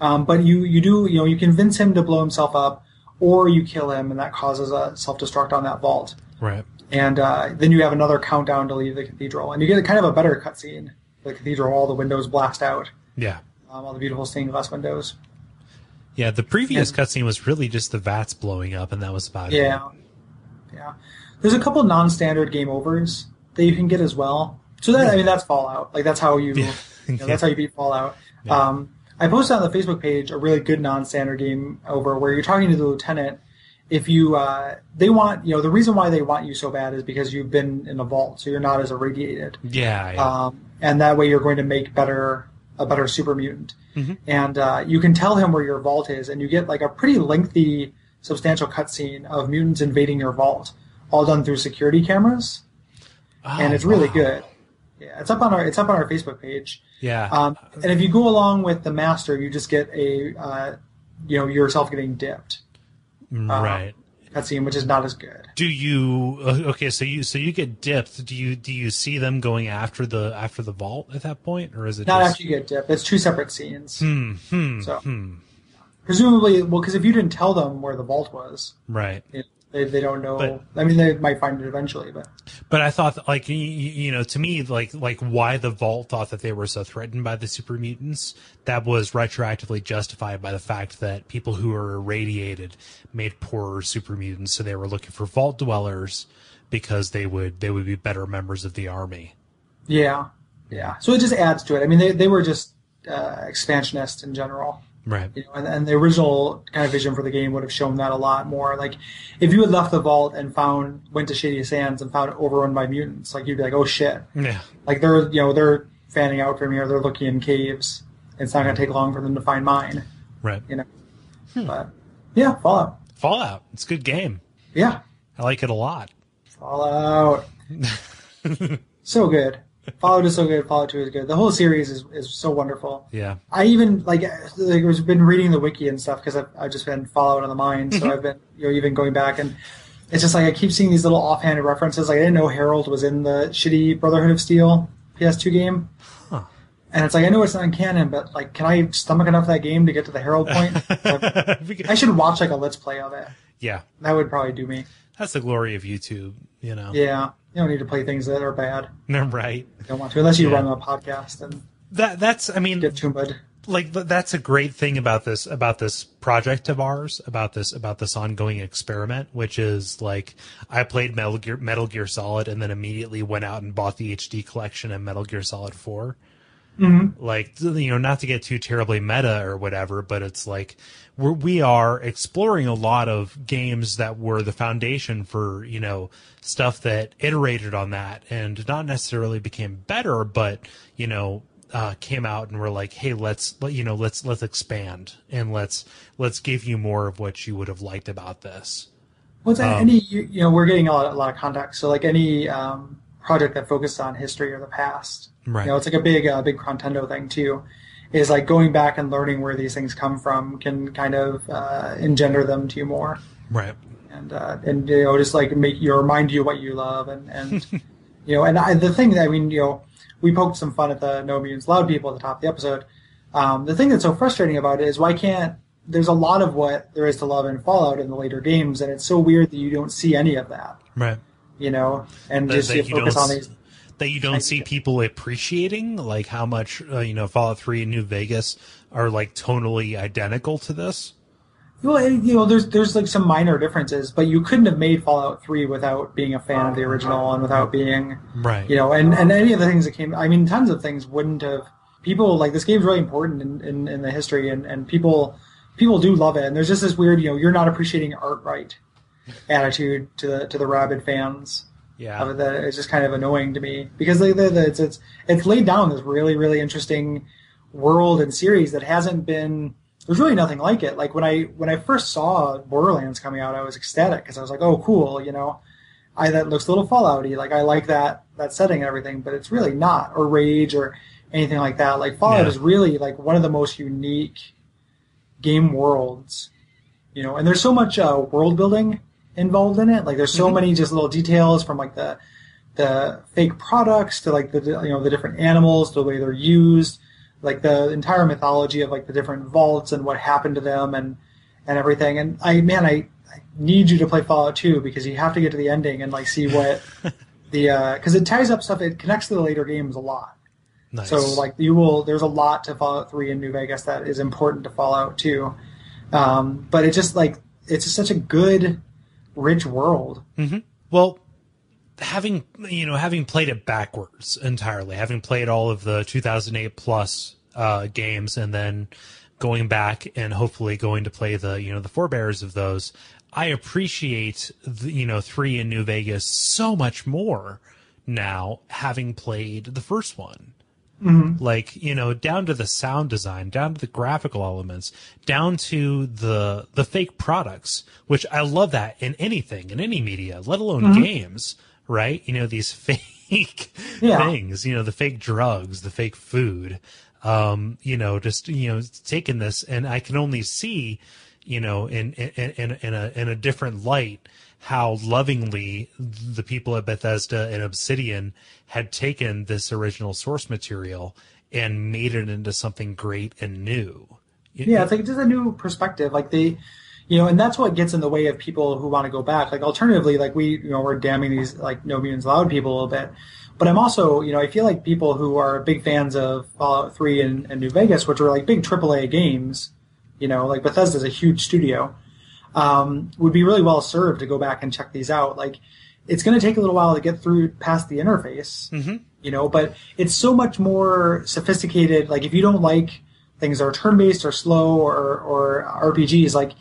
Um, but you you do you know you convince him to blow himself up, or you kill him, and that causes a self destruct on that vault. Right. And uh, then you have another countdown to leave the cathedral, and you get kind of a better cutscene. The cathedral, all the windows blast out, Yeah. um, all the beautiful stained glass windows. Yeah, the previous And- cutscene was really just the vats blowing up, and that was about it. Yeah, yeah. There's a couple non-standard game overs that you can get as well. So that I mean that's Fallout. Like that's how you, [laughs] Yeah. you know, that's how you beat Fallout. Yeah. Um, I posted on the Facebook page a really good non-standard game over where you're talking to the lieutenant. If you uh, they want you know the reason why they want you so bad is because you've been in a vault, so you're not as irradiated. Yeah. yeah. um, and that way you're going to make better a better super mutant. Mm-hmm. And uh, you can tell him where your vault is, and you get like a pretty lengthy, substantial cutscene of mutants invading your vault, all done through security cameras, and Oh, it's really wow. good. Yeah, it's up on our it's up on our Facebook page. Yeah. Um, and if you go along with the master, you just get a uh, you know yourself getting dipped Right. uh, right. cutscene, which is not as good. Do you uh, okay? So you so you get dipped. Do you do you see them going after the after the vault at that point, or is it Not just after you get dipped. It's two separate scenes. hmm, hmm, So- hmm. Presumably, well, because if you didn't tell them where the vault was, right? it, they, they don't know. But- I mean, they might find it eventually, but But I thought, like you, you know, to me, like like why the Vault thought that they were so threatened by the super mutants, that was retroactively justified by the fact that people who were irradiated made poorer super mutants, so they were looking for Vault dwellers because they would they would be better members of the army. yeah, yeah. So it just adds to it. I mean, they they were just uh, expansionist in general, Right. you know, and, and the original kind of vision for the game would have shown that a lot more. Like, if you had left the vault and found went to Shady Sands and found it overrun by mutants, like you'd be like, oh shit, Yeah. like they're you know they're fanning out from here, they're looking in caves. It's not going to take long for them to find mine, Right. you know. Hmm. But yeah, Fallout. Fallout. It's a good game. Yeah, I like it a lot. Fallout. [laughs] so good. Fallout is so good. Fallout 2 is good. The whole series is, is so wonderful. Yeah. I even like like I've been reading the wiki and stuff because I've, I've just been Fallout on the mind. So mm-hmm. I've been you know even going back and it's just like I keep seeing these little offhanded references. Like I didn't know Harold was in the shitty Brotherhood of Steel PS2 game. Huh. And it's like I know it's not canon, but like, can I stomach enough that game to get to the Harold point? [laughs] I should watch like a let's play of it. yeah. That would probably do me. That's the glory of YouTube, you know. Yeah, you don't need to play things that are bad. [laughs] Right. You don't want to, unless you Yeah. run a podcast and That that's I mean get tuned. like that's a great thing about this about this project of ours about this about this ongoing experiment which is like i played metal gear metal gear solid and then immediately went out and bought the hd collection of metal gear solid 4 mm-hmm. like you know not to get too terribly meta or whatever but it's like we're, we are exploring a lot of games that were the foundation for you know stuff that iterated on that and not necessarily became better but you know uh, came out and were like hey let's let- you know let's let's expand and let's let's give you more of what you would have liked about this What's Um, any you, you know we're getting a lot, a lot of context. So like any um, project that focused on history or the past, Right. You know, it's like a big uh, big Nintendo thing too. Is like going back and learning where these things come from can kind of uh, engender them to you more, right and uh, and you know just like make you remind you what you love and and [laughs] you know and I, the thing that I mean you know we poked some fun at the No Mutants Allowed people at the top of the episode. Um, the thing that's so frustrating about it is why can't there's a lot of what there is to love in Fallout in the later games, and it's so weird that you don't see any of that, right you know, and that, just that you you focus don't on these. That you don't see people appreciating like how much uh, you know Fallout 3 and New Vegas are like tonally identical to this Well, you know, there's there's like some minor differences, but you couldn't have made Fallout Three without being a fan of the original and without being, right you know, and and any of the things that came. I mean, tons of things wouldn't have. People like this game's really important in, in, in the history, and, and people people do love it. And there's just this weird, you know, you're not appreciating art right attitude to the to the rabid fans. Yeah that it's just kind of annoying to me because they, they, they- it's, it's it's laid down this really really interesting world and series that hasn't been. There's really nothing like it. Like when I when I first saw Borderlands coming out, I was ecstatic because I was like, oh, cool, you know. I that looks a little Fallouty. Like I like that that setting and everything, but it's really not or Rage or anything like that. Like Fallout Yeah. is really like one of the most unique game worlds, you know. And there's so much uh, world building involved in it. Like there's so many just little details from like the the fake products to like the you know the different animals, the way they're used, like the entire mythology of like the different vaults and what happened to them and and everything. And I man, I, I need you to play Fallout 2 because you have to get to the ending and like see what [laughs] the because it ties up stuff. It connects to the later games a lot. Nice. So like you will, there's a lot to Fallout 3 in New Vegas that is important to Fallout 2. Um, but it just like it's just such a good, rich world. Well, having you know having played it backwards entirely, having played all of the 2008 plus uh, games, and then going back and hopefully going to play the you know the forebears of those, I appreciate the, you know three in New Vegas so much more now having played the first one like you know down to the sound design down to the graphical elements down to the the fake products which i love that in anything in any media let alone games right? You know these [laughs] fake Yeah. things you know the fake drugs the fake food um you know just you know taking this and i can only see you know in in in, in a in a different light how lovingly the people at Bethesda and Obsidian had taken this original source material and made it into something great and new. Yeah, it's like just a new perspective. Like they, you know, and that's what gets in the way of people who want to go back. Like alternatively, like we, you know, we're damning these like No Mutants Allowed people a little bit. But I'm also, you know, I feel like people who are big fans of Fallout 3 and, and New Vegas, which are like big AAA games, you know, like Bethesda's a huge studio, um, would be really well served to go back and check these out. Like, it's going to take a little while to get through past the interface, you know, but it's so much more sophisticated. Like, if you don't like things that are turn-based or slow or, or RPGs, like,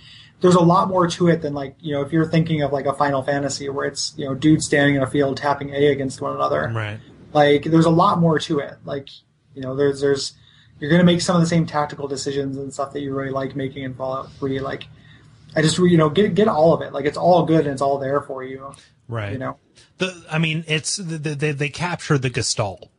there's a lot more to it than like, you know, if you're thinking of like a Final Fantasy where it's, you know, dudes standing in a field tapping A against one another Right. like there's a lot more to it like you know there's there's you're going to make some of the same tactical decisions and stuff that you really like making in fallout 3 like i just you know get get all of it like it's all good and it's all there for you Right. you know The I mean, it's they they, they capture the gestalt,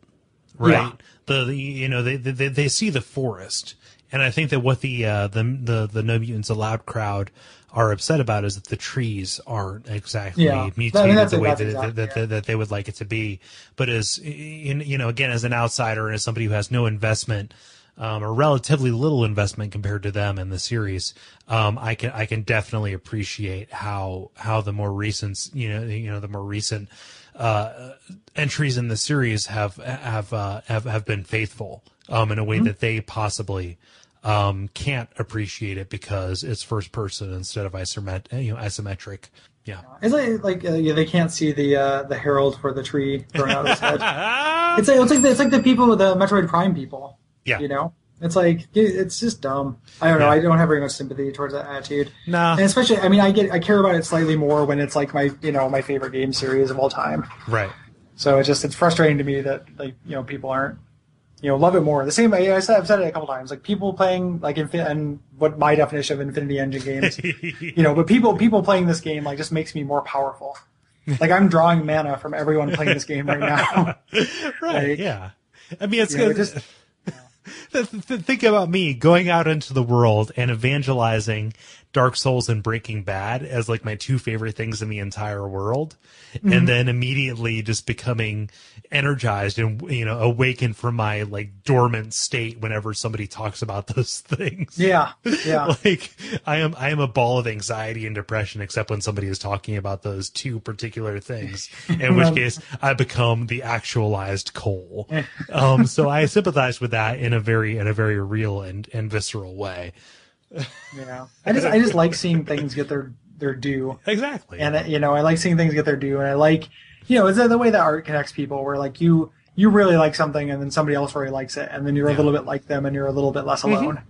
right? Yeah. The, the you know they, they they see the forest, and I think that what the uh, the the the No Mutants Allowed crowd are upset about is that the trees aren't exactly Yeah. I mean, mutated the way that, exactly that, that, it. that they would like it to be. But as in, you know, again, as an outsider and as somebody who has no investment. Um, or relatively little investment compared to them in the series. Um, I can I can definitely appreciate how how the more recent you know you know the more recent uh, entries in the series have have uh, have have been faithful um, in a way Mm-hmm. that they possibly um, can't appreciate it because it's first person instead of isomet you know isometric. Yeah. it's like, like uh, yeah, they can't see the uh, the Harold for the tree growing out of his head [laughs] it's like it's like the, it's like the people with the metroid prime people Yeah. you know it's like it's just dumb i don't know Yeah. i don't have very much sympathy towards that attitude Nah. and especially i mean i get i care about it slightly more when it's like my you know my favorite game series of all time Right. So it's just it's frustrating to me that like you know people aren't you know love it more. The same I said I've said it a couple times. Like people playing like infin- and what my definition of Infinity Engine games, [laughs] you know, but people people playing this game like just makes me more powerful. Like I'm drawing mana from everyone playing this game right now. [laughs] Right. Like, yeah. I mean, it's you know, good. it just think about me going out into the world and evangelizing Dark Souls and Breaking Bad as like my two favorite things in the entire world, Mm-hmm. and then immediately just becoming energized and you know awakened from my like dormant state whenever somebody talks about [laughs] those things. yeah, yeah. [laughs] Like I am, I am a ball of anxiety and depression, except when somebody is talking about those two particular things. [laughs] In which case, I become the actualized Kole. Um, so I sympathize with that in a very, in a very real and and visceral way. Yeah. [laughs] I just I just like seeing things get their their due. Exactly. and you know i like seeing things get their due and i like you know it's the way that art connects people where like you you really like something and then somebody else really likes it and then you're a little bit like them and you're a little bit less mm-hmm. alone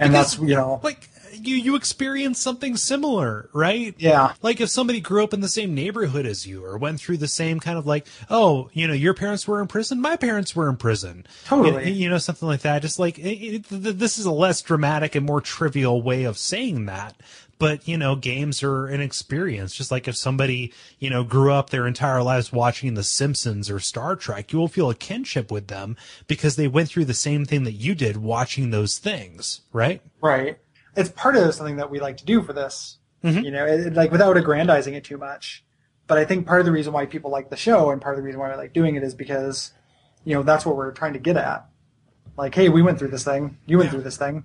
and that's you know like you you experience something similar, right? Yeah. Like if somebody grew up in the same neighborhood as you or went through the same kind of like, oh, you know, your parents were in prison, my parents were in prison. Totally. You, you know, something like that. Just like it, it, th- this is a less dramatic and more trivial way of saying that. But, you know, games are an experience. Just like if somebody, you know, grew up their entire lives watching The Simpsons or Star Trek, you will feel a kinship with them because they went through the same thing that you did watching those things, right? Right. It's part of something that we like to do for this. You know, it, it- like without aggrandizing it too much. But I think part of the reason why people like the show and part of the reason why I like doing it is because, you know, that's what we're trying to get at. Like, hey, we went through this thing. You went Yeah. through this thing.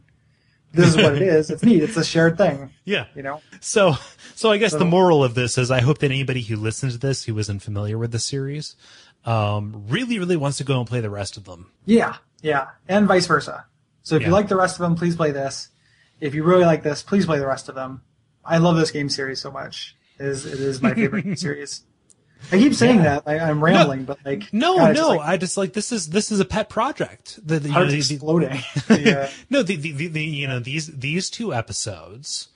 This is what it is. It's neat. It's a shared thing. [laughs] Yeah. You know? So, so I guess the moral of this is I hope that anybody who listens to this who isn't familiar with the series, um, really, really wants to go and play the rest of them. Yeah. Yeah. And vice versa. So if Yeah. you like the rest of them, please play this. If you really like this, please play the rest of them. I love this game series so much. It is, it is my favorite [laughs] series. I keep saying Yeah. that. I, I'm rambling, but like No, God, it's just, no, like, I just like this is this is a pet project. The, the, know, the- exploding. [laughs] yeah. no, the, the, the, you know these these two episodes.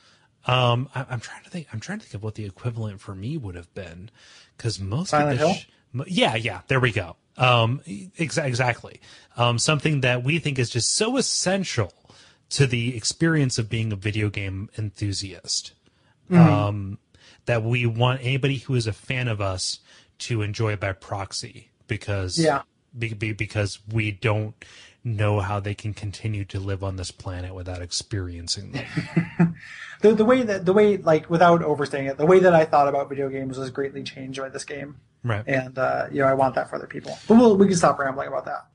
Um, I, I'm trying to think. I'm trying to think of what the equivalent for me would have been, because most Silent of the Hill? sh- yeah, yeah, there we go. Um, exa- exactly. Um, something that we think is just so essential to the experience of being a video game enthusiast. Mm-hmm. Um, that we want anybody who is a fan of us to enjoy by proxy because Yeah. be, be, because we don't know how they can continue to live on this planet without experiencing them. [laughs] the the way that the way like without overstating it, the way that I thought about video games was greatly changed by this game, right. and uh, you know I want that for other people. But we'll, we can stop rambling about that.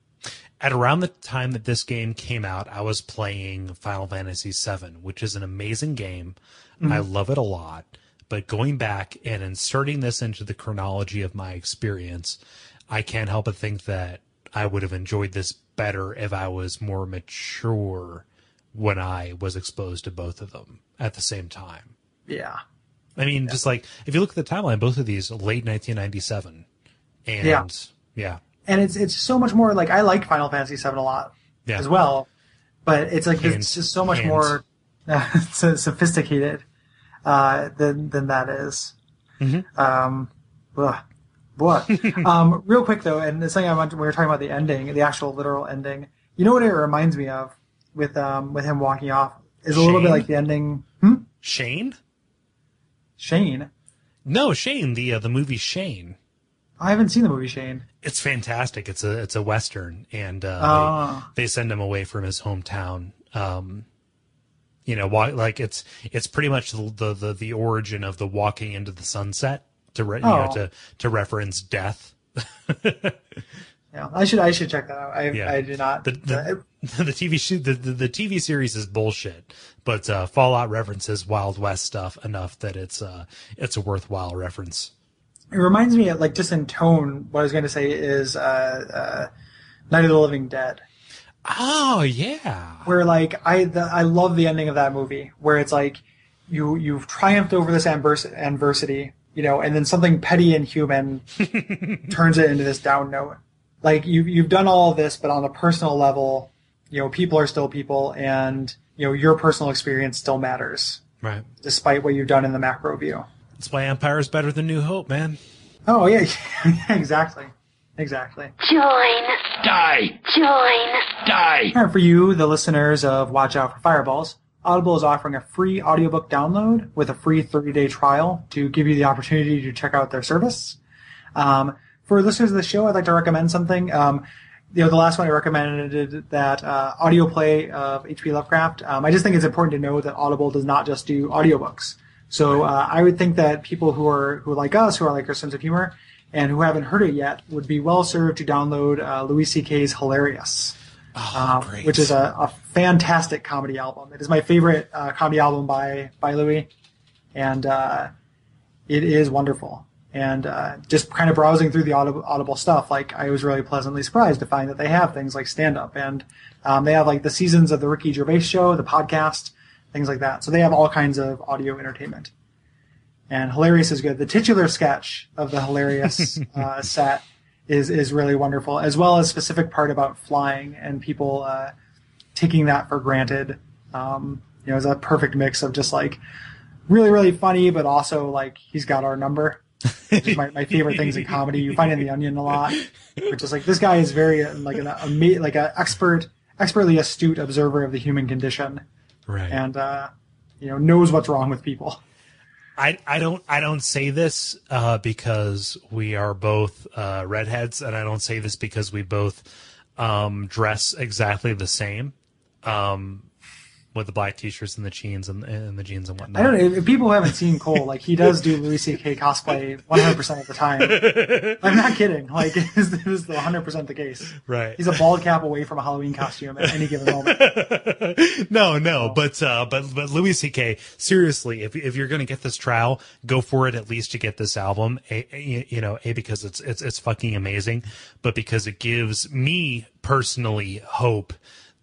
At around the time that this game came out, I was playing Final Fantasy VII, which is an amazing game. Mm-hmm. I love it a lot. But going back and inserting this into the chronology of my experience, I can't help but think that I would have enjoyed this better if I was more mature when I was exposed to both of them at the same time. Yeah, I mean, just like if you look at the timeline, both of these late 1997, and Yeah. yeah, and it's it's so much more like I like Final Fantasy VII a lot yeah, as well, but it's like Hands- it's just so much hands. more uh, [laughs] so sophisticated uh, than than that is. Mm-hmm. Um, ugh. [laughs] Um, real quick though, and the thing I want, we were talking about the ending, the actual literal ending. You know what it reminds me of with um with him walking off is a little bit like the ending. Hmm? Shane. Shane. No, Shane, the uh, the movie Shane. I haven't seen the movie Shane. It's fantastic. It's a it's a western, and uh, Ah. they, they send him away from his hometown. Um, you know, why? Like it's it's pretty much the, the the the origin of the walking into the sunset to re, you know Oh. to to reference death. [laughs] Yeah, I should I should check that out. I Yeah. I did not. The the, [laughs] the TV shoot the, the the TV series is bullshit, but uh, Fallout references Wild West stuff enough that it's uh it's a worthwhile reference. It reminds me, of, like just in tone, what I was going to say is uh, uh, Night of the Living Dead, Oh yeah, where like I the, I love the ending of that movie, where it's like you you've triumphed over this advers- adversity, you know, and then something petty and human [laughs] turns it into this down note. Like you you've done all of this, but on a personal level, you know, people are still people, and you know your personal experience still matters, right. despite what you've done in the macro view. That's why Empire is better than New Hope, man. Oh yeah, [laughs] exactly, exactly. Join. Die! Join. Die! And for you, the listeners of Watch Out for Fireballs, Audible is offering a free audiobook download with a free 30-day trial to give you the opportunity to check out their service. Um, for listeners of the show, I'd like to recommend something. Um, you know, the last one I recommended that uh, audio play of H.P. Lovecraft. Um, I just think it's important to know that Audible does not just do audiobooks. So uh, I would think that people who are who like us, who are like our sense of humor, and who haven't heard it yet, would be well served to download uh, Louis C.K.'s Hilarious um, great. which is a, a fantastic comedy album. It is my favorite uh, comedy album by by Louis, and uh, it is wonderful. And uh, just kind of browsing through the audible, audible stuff, like I was really pleasantly surprised to find that they have things like stand up, and um, they have like the seasons of the Ricky Gervais show, the podcast, things like that. So they have all kinds of audio entertainment. And hilarious is good. The titular sketch of the hilarious [laughs] uh, set is is really wonderful, as well as specific part about flying and people uh, taking that for granted. Um, You know, it's a perfect mix of just like really, really funny, but also like he's got our number. Which is my, my favorite things in comedy. You find in The Onion a lot, which is like this guy is very like an like an expert, expertly astute observer of the human condition, Right. and uh, you know knows what's wrong with people. I, I don't I don't say this uh, because we are both uh, redheads, and I don't say this because we both um, dress exactly the same, um, with the black t-shirts and the jeans and, and the jeans and whatnot. I don't know if people who haven't seen Kole, like he does do Louis C.K. cosplay 100 percent of the time. [laughs] I'm not kidding. Like [laughs] it is, it is 100 percent the case. Right. He's a bald cap away from a Halloween costume at any given moment. [laughs] no, no, but uh, but but Louis C.K. Seriously, if if you're going to get this trial, go for it at least to get this album. A, a- you know, a because it's it's it's fucking amazing, but because it gives me personally hope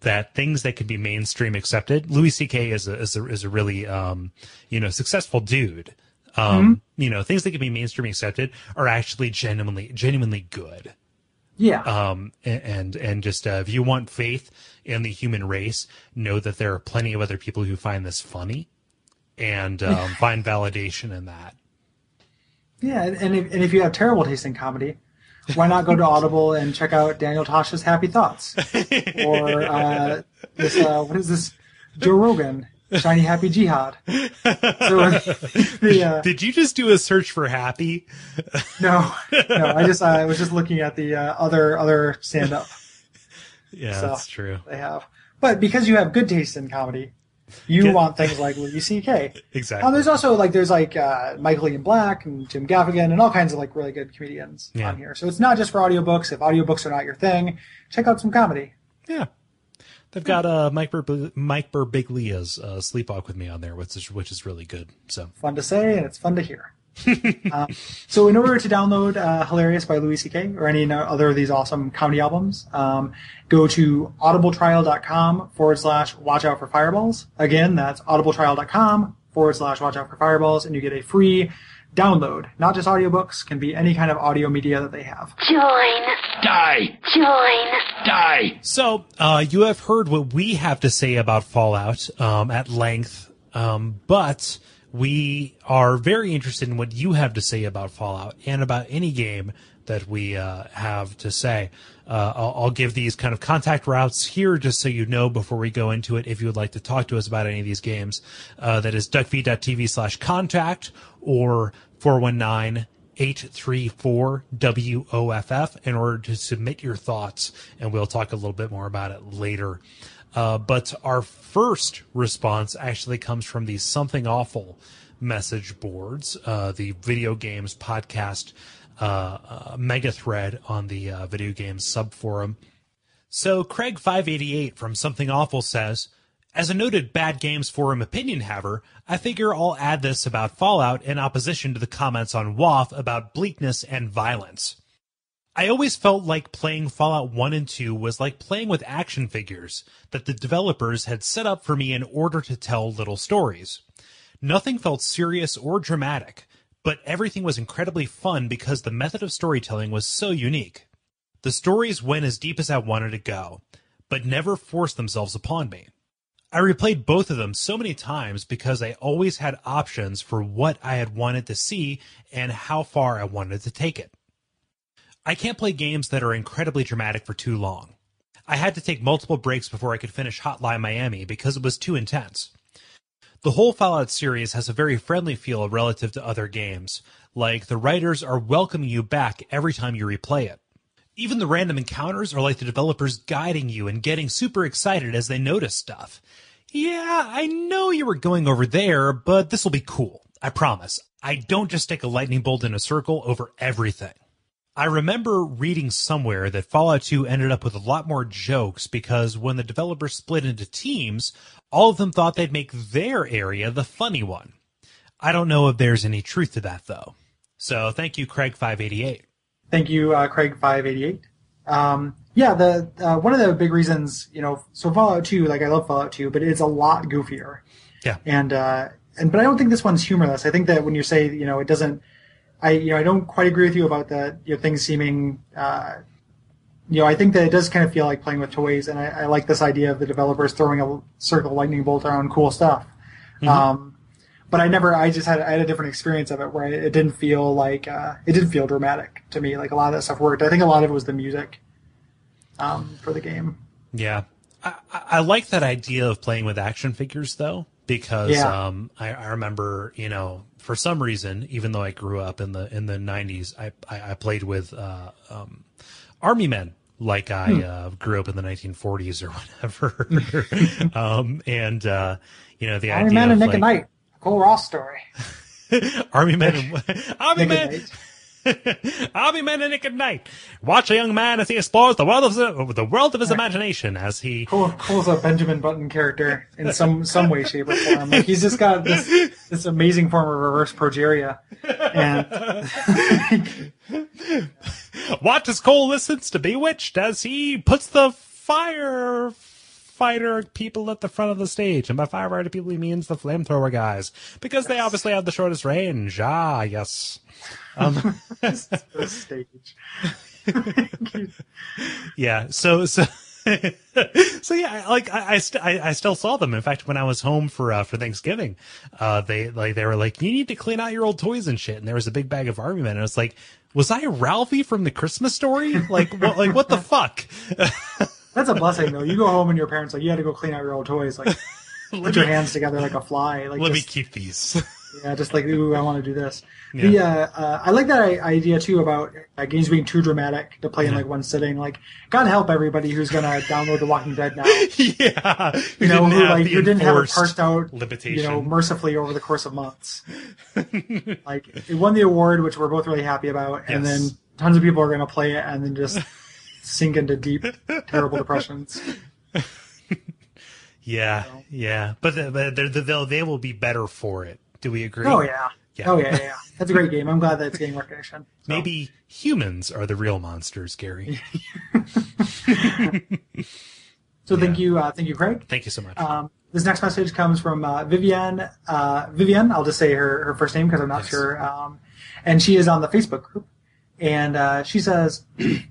that things that can be mainstream accepted. Louis C.K. is a is a is a really um you know successful dude. Um, you know, things that can be mainstream accepted are actually genuinely genuinely good Yeah. um, and and just uh, if you want faith in the human race, know that there are plenty of other people who find this funny, and um, [laughs] find validation in that. Yeah, and and if, and if you have terrible taste in comedy, why not go to Audible and check out Daniel Tosh's Happy Thoughts, or uh, this uh, what is this Joe Rogan Shiny Happy Jihad? So [laughs] the uh, Did you just do a search for happy? [laughs] no, no, I just I was just looking at the uh, other other stand up [laughs] Yeah, So- that's true. they have, but because you have good taste in comedy. You Get- want things like Louis C.K. [laughs] Exactly. Um, there's also like there's like uh, Michael Ian Black and Jim Gaffigan and all kinds of like really good comedians Yeah. on here. So it's not just for audiobooks. If audiobooks are not your thing, check out some comedy. yeah. They've got uh, Mike Bur- Mike Birbiglia's uh, Sleepwalk with me on there, which is which is really good. So Fun to say and it's fun to hear. Um, [laughs] so in order to download uh, Hilarious by Louis C.K. or any other of these awesome comedy albums, um, go to audibletrial.com forward slash watch out for fireballs. Again, that's audibletrial.com forward slash watch out for fireballs and you get a free download. Not just audiobooks, can be any kind of audio media that they have. Join. Die! Join. Die! So, uh, you have heard what we have to say about Fallout um, at length, um, but we are very interested in what you have to say about Fallout and about any game that we uh, have to say. Uh, I'll, I'll give these kind of contact routes here just so you know before we go into it if you would like to talk to us about any of these games. Uh, that is duckfeed.tv slash contact or 419 834 WOFF in order to submit your thoughts, and we'll talk a little bit more about it later. Uh, but our first response actually comes from the Something Awful message boards, uh, the video games podcast uh, uh, mega thread on the uh, video games subforum. So Craig588 from Something Awful says, as a noted bad games forum opinion haver, I figure I'll add this about Fallout in opposition to the comments on WAF about bleakness and violence. I always felt like playing Fallout 1 and 2 was like playing with action figures that the developers had set up for me in order to tell little stories. Nothing felt serious or dramatic, but everything was incredibly fun because the method of storytelling was so unique. The stories went as deep as I wanted to go, but never forced themselves upon me. I replayed both of them so many times because I always had options for what I had wanted to see and how far I wanted to take it. I can't play games that are incredibly dramatic for too long. I had to take multiple breaks before I could finish Hotline Miami because it was too intense. The whole Fallout series has a very friendly feel relative to other games, like the writers are welcoming you back every time you replay it. Even the random encounters are like the developers guiding you and getting super excited as they notice stuff. Yeah, I know you were going over there, but this will be cool. I promise. I don't just stick a lightning bolt in a circle over everything. I remember reading somewhere that Fallout 2 ended up with a lot more jokes because when the developers split into teams, all of them thought they'd make their area the funny one. I don't know if there's any truth to that though. So thank you, Craig588. Thank you, uh, Craig588. Um, yeah, the uh, one of the big reasons, you know, so Fallout 2, like I love Fallout 2, but it's a lot goofier. Yeah. And uh, and but I don't think this one's humorless. I think that when you say, you know, it doesn't, I you know, I don't quite agree with you about the you know, things seeming uh, you know, I think that it does kind of feel like playing with toys, and I, I like this idea of the developers throwing a circle lightning bolt around cool stuff. Um, but I never, I just had, I had a different experience of it where it didn't feel like, uh, it didn't feel dramatic to me. Like a lot of that stuff worked. I think a lot of it was the music, um, for the game. Yeah. I, I I like that idea of playing with action figures though, because Yeah. um, I, I remember, you know, for some reason, even though I grew up in the in the '90s, I I, I played with uh, um, army men like I Hmm. uh, grew up in the 1940s or [laughs] whatever, [laughs] um, and uh, you know the Iron idea Man of and Nick like, and Knight, Kole Ross story. [laughs] army men, army men. [laughs] Knight. Army men and Nick at night. Watch a young man as he explores the world of the, the world of his imagination as he Kole's a Benjamin Button character in some some way, shape, or form. Like he's just got this this amazing form of reverse progeria, and [laughs] Watch as Cole listens to Bewitched as he puts the firefighter people at the front of the stage. And by firefighter people, he means the flamethrower guys. Because they obviously have the shortest range. Ah, yes. [laughs] the stage. Yeah. So, so. [laughs] so yeah, like I, I, st- I, I still saw them. In fact, when I was home for uh, for Thanksgiving, uh, they like they were like, "You need to clean out your old toys and shit." And there was a big bag of Army Men, and I was like, "Was I Ralphie from the Christmas Story? Like, what, like what the [laughs] fuck?" That's a blessing, though. You go home and your parents like you had to go clean out your old toys, like [laughs] put your hands together like a fly, like Let me keep these. [laughs] yeah, just like ooh, I want to do this. The uh, uh, I like that idea too about uh, games being too dramatic to play in like one sitting. Like, God help everybody who's gonna download The Walking Dead now. [laughs] yeah, You know, didn't who have like who didn't have it parsed out, limitation. you know, mercifully over the course of months. like it won the award, which we're both really happy about, and then tons of people are gonna play it and then just sink into deep, terrible depressions. [laughs] yeah, yeah, but the, but they're, they'll they will be better for it. Do we agree? Oh yeah. Yeah. Oh yeah, yeah, yeah. That's a great game. I'm glad that it's getting recognition. So. Maybe humans are the real monsters, Gary. [laughs] So thank you, uh, thank you, Craig. Thank you so much. Um, this next message comes from uh, Vivienne. Uh, Vivienne, I'll just say her, her first name because I'm not Yes. sure. Um, and she is on the Facebook group. And uh, she says, [clears throat]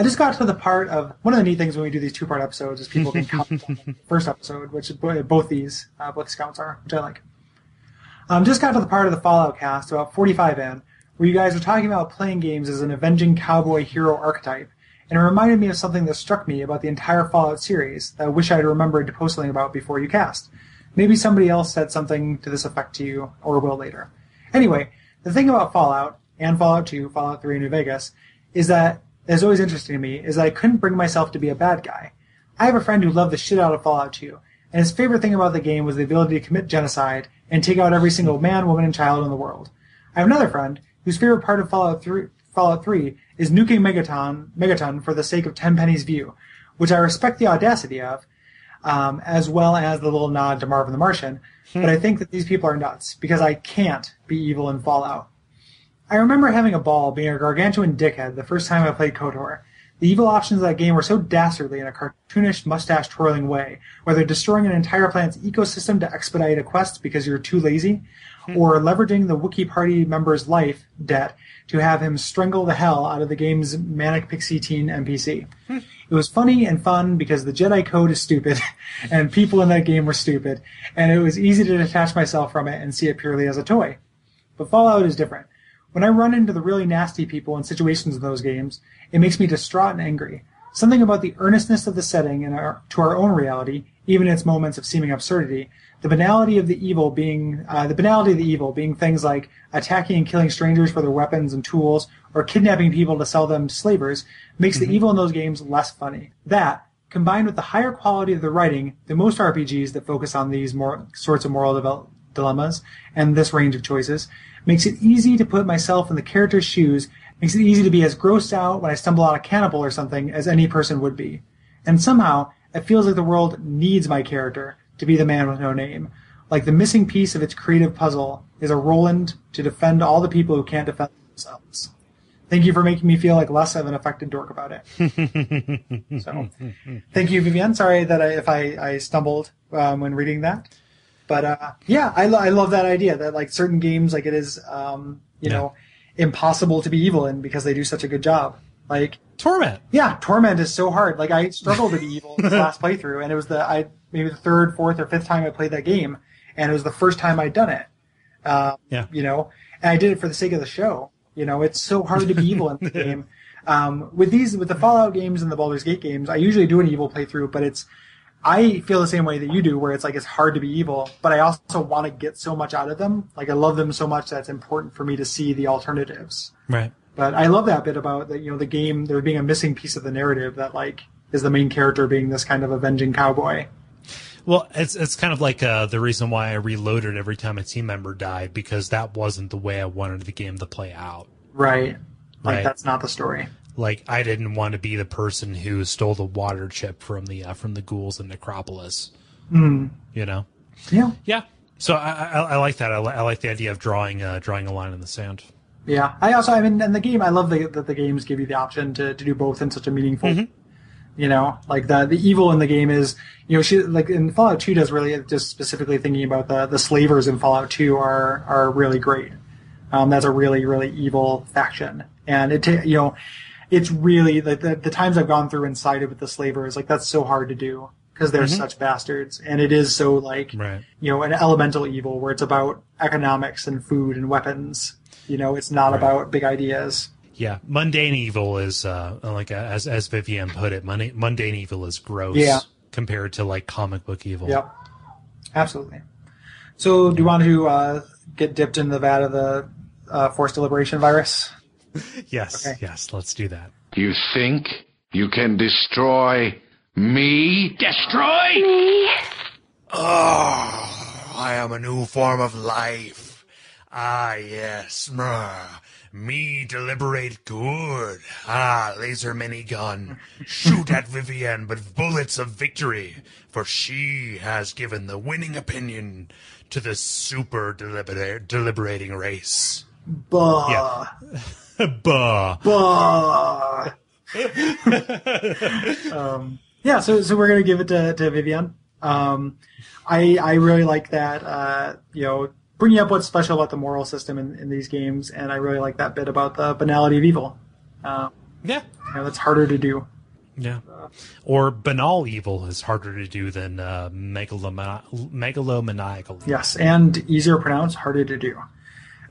I just got to the part of one of the neat things when we do these two part episodes is people can [laughs] comment on the first episode, which both these, uh, both scouts are, which I like. Um, just got to the part of the Fallout cast, about 45 in, where you guys were talking about playing games as an avenging cowboy hero archetype, and it reminded me of something that struck me about the entire Fallout series that I wish I had remembered to post something about before you cast. Maybe somebody else said something to this effect to you, or will later. Anyway, the thing about Fallout, and Fallout 2, Fallout 3, and New Vegas, is that, is always interesting to me, is that I couldn't bring myself to be a bad guy. I have a friend who loved the shit out of Fallout 2, and his favorite thing about the game was the ability to commit genocide and take out every single man, woman, and child in the world. I have another friend whose favorite part of Fallout 3, Fallout 3 is nuking Megaton, Megaton for the sake of Tenpenny's View, which I respect the audacity of, um, as well as the little nod to Marvin the Martian. But I think that these people are nuts because I can't be evil in Fallout. I remember having a ball being a gargantuan dickhead the first time I played KOTOR. The evil options of that game were so dastardly in a cartoonish, mustache twirling way, whether destroying an entire planet's ecosystem to expedite a quest because you're too lazy, hmm. or leveraging the Wookiee party member's life debt to have him strangle the hell out of the game's manic pixie teen NPC. Hmm. It was funny and fun because the Jedi Code is stupid, [laughs] and people in that game were stupid, and it was easy to detach myself from it and see it purely as a toy. But Fallout is different. When I run into the really nasty people and situations in those games, it makes me distraught and angry. Something about the earnestness of the setting and our, to our own reality, even in its moments of seeming absurdity, the banality of the evil being uh, the banality of the evil being things like attacking and killing strangers for their weapons and tools, or kidnapping people to sell them to slavers, makes the evil in those games less funny. That, combined with the higher quality of the writing than most RPGs that focus on these more sorts of moral devel- dilemmas and this range of choices, makes it easy to put myself in the character's shoes, makes it easy to be as grossed out when I stumble on a cannibal or something as any person would be. And somehow, it feels like the world needs my character to be the man with no name. Like the missing piece of its creative puzzle is a Roland to defend all the people who can't defend themselves. Thank you for making me feel like less of an affected dork about it. [laughs] so, thank you, Vivian. Sorry that I, if I, I stumbled um, when reading that, but uh, yeah, I, lo- I love that idea that like certain games, like it is, um, you Yeah. know, impossible to be evil in because they do such a good job. Like Torment. yeah, torment is so hard. Like I struggled to be evil in this [laughs] last playthrough, and it was the I maybe the third, fourth, or fifth time I played that game, and it was the first time I'd done it. Uh, Yeah. you know, and I did it for the sake of the show. You know, it's so hard to be evil in the [laughs] game. Um, with these, with the Fallout games and the Baldur's Gate games, I usually do an evil playthrough, but it's I feel the same way that you do, where it's like it's hard to be evil, but I also want to get so much out of them. Like I love them so much that it's important for me to see the alternatives. Right. But I love that bit about the you know the game there being a missing piece of the narrative that like is the main character being this kind of avenging cowboy. Well, it's it's kind of like uh, the reason why I reloaded every time a team member died because that wasn't the way I wanted the game to play out. Right. Like Right. that's not the story. Like I didn't want to be the person who stole the water chip from the uh, from the ghouls in Necropolis. Mm. You know. Yeah. Yeah. So I, I, I like that. I, li- I like the idea of drawing uh, drawing a line in the sand. Yeah. I also I mean in the game I love the, that the games give you the option to, to do both in such a meaningful you know, like the the evil in the game is, you know, she like in Fallout 2 does really just specifically thinking about the the slavers in Fallout 2 are are really great. Um, that's a really really evil faction, and it ta- you know, it's really like the, the times I've gone through and sided with the slavers, like that's so hard to do because they're such bastards, and it is so like Right. you know an elemental evil where it's about economics and food and weapons. You know, it's not about big ideas. Yeah, mundane evil is uh, like as as Vivian put it, mundane, mundane evil is gross Yeah. compared to like comic book evil. Yep, absolutely. So, do you want to uh, get dipped in the vat of the uh, forced deliberation virus? [laughs] Yes, Okay. yes, let's do that. You think you can destroy me? Destroy me. Oh, I am a new form of life. Ah, yes, mrr. Me deliberate good. Ah, laser minigun. Shoot at [laughs] Vivienne, but bullets of victory, for she has given the winning opinion to the super deliber- deliberating race. [laughs] Bah, Bah. bah. [laughs] um, yeah, so so we're gonna give it to to Vivian. Um, I I really like that. Uh, you know, bringing up what's special about the moral system in, in these games, and I really like that bit about the banality of evil. Uh, Yeah, you know, that's harder to do. yeah. Or banal evil is harder to do than uh, megaloma- megalomaniacal. evil. Yes, and easier to pronounce, harder to do.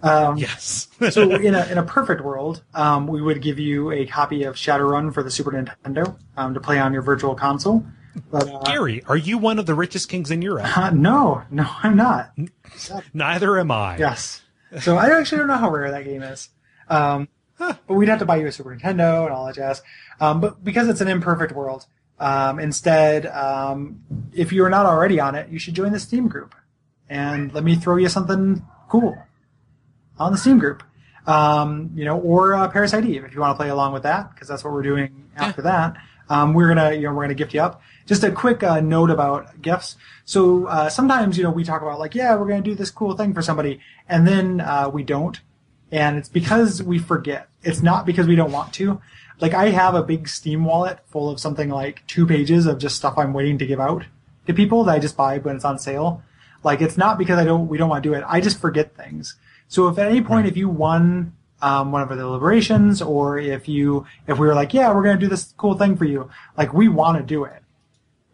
Yes. [laughs] so in a in a perfect world, um, we would give you a copy of Shadowrun for the Super Nintendo um, to play on your virtual console. But uh, Gary, are you one of the richest kings in Europe? uh, no, no, I'm not. Neither am I. Yes. So I actually don't know how rare that game is. Um, but we'd have to buy you a Super Nintendo and all that jazz. Um, but because it's an imperfect world, um, instead, um, if you're not already on it, you should join the Steam group. And let me throw you something cool on the Steam group. Um, you know, or uh, Parasite Eve if you want to play along with that, because that's what we're doing after that. Um, we're gonna, you know, we're gonna gift you up. Just a quick uh, note about gifts. So uh, sometimes, you know, we talk about like, yeah, we're gonna do this cool thing for somebody, and then uh, we don't, and it's because we forget. It's not because we don't want to. Like I have a big Steam wallet full of something like two pages of just stuff I'm waiting to give out to people that I just buy when it's on sale. Like it's not because I don't we don't want to do it. I just forget things. So if at any point if you won um, one of the deliberations or if you if we were like yeah we're gonna do this cool thing for you like we want to do it.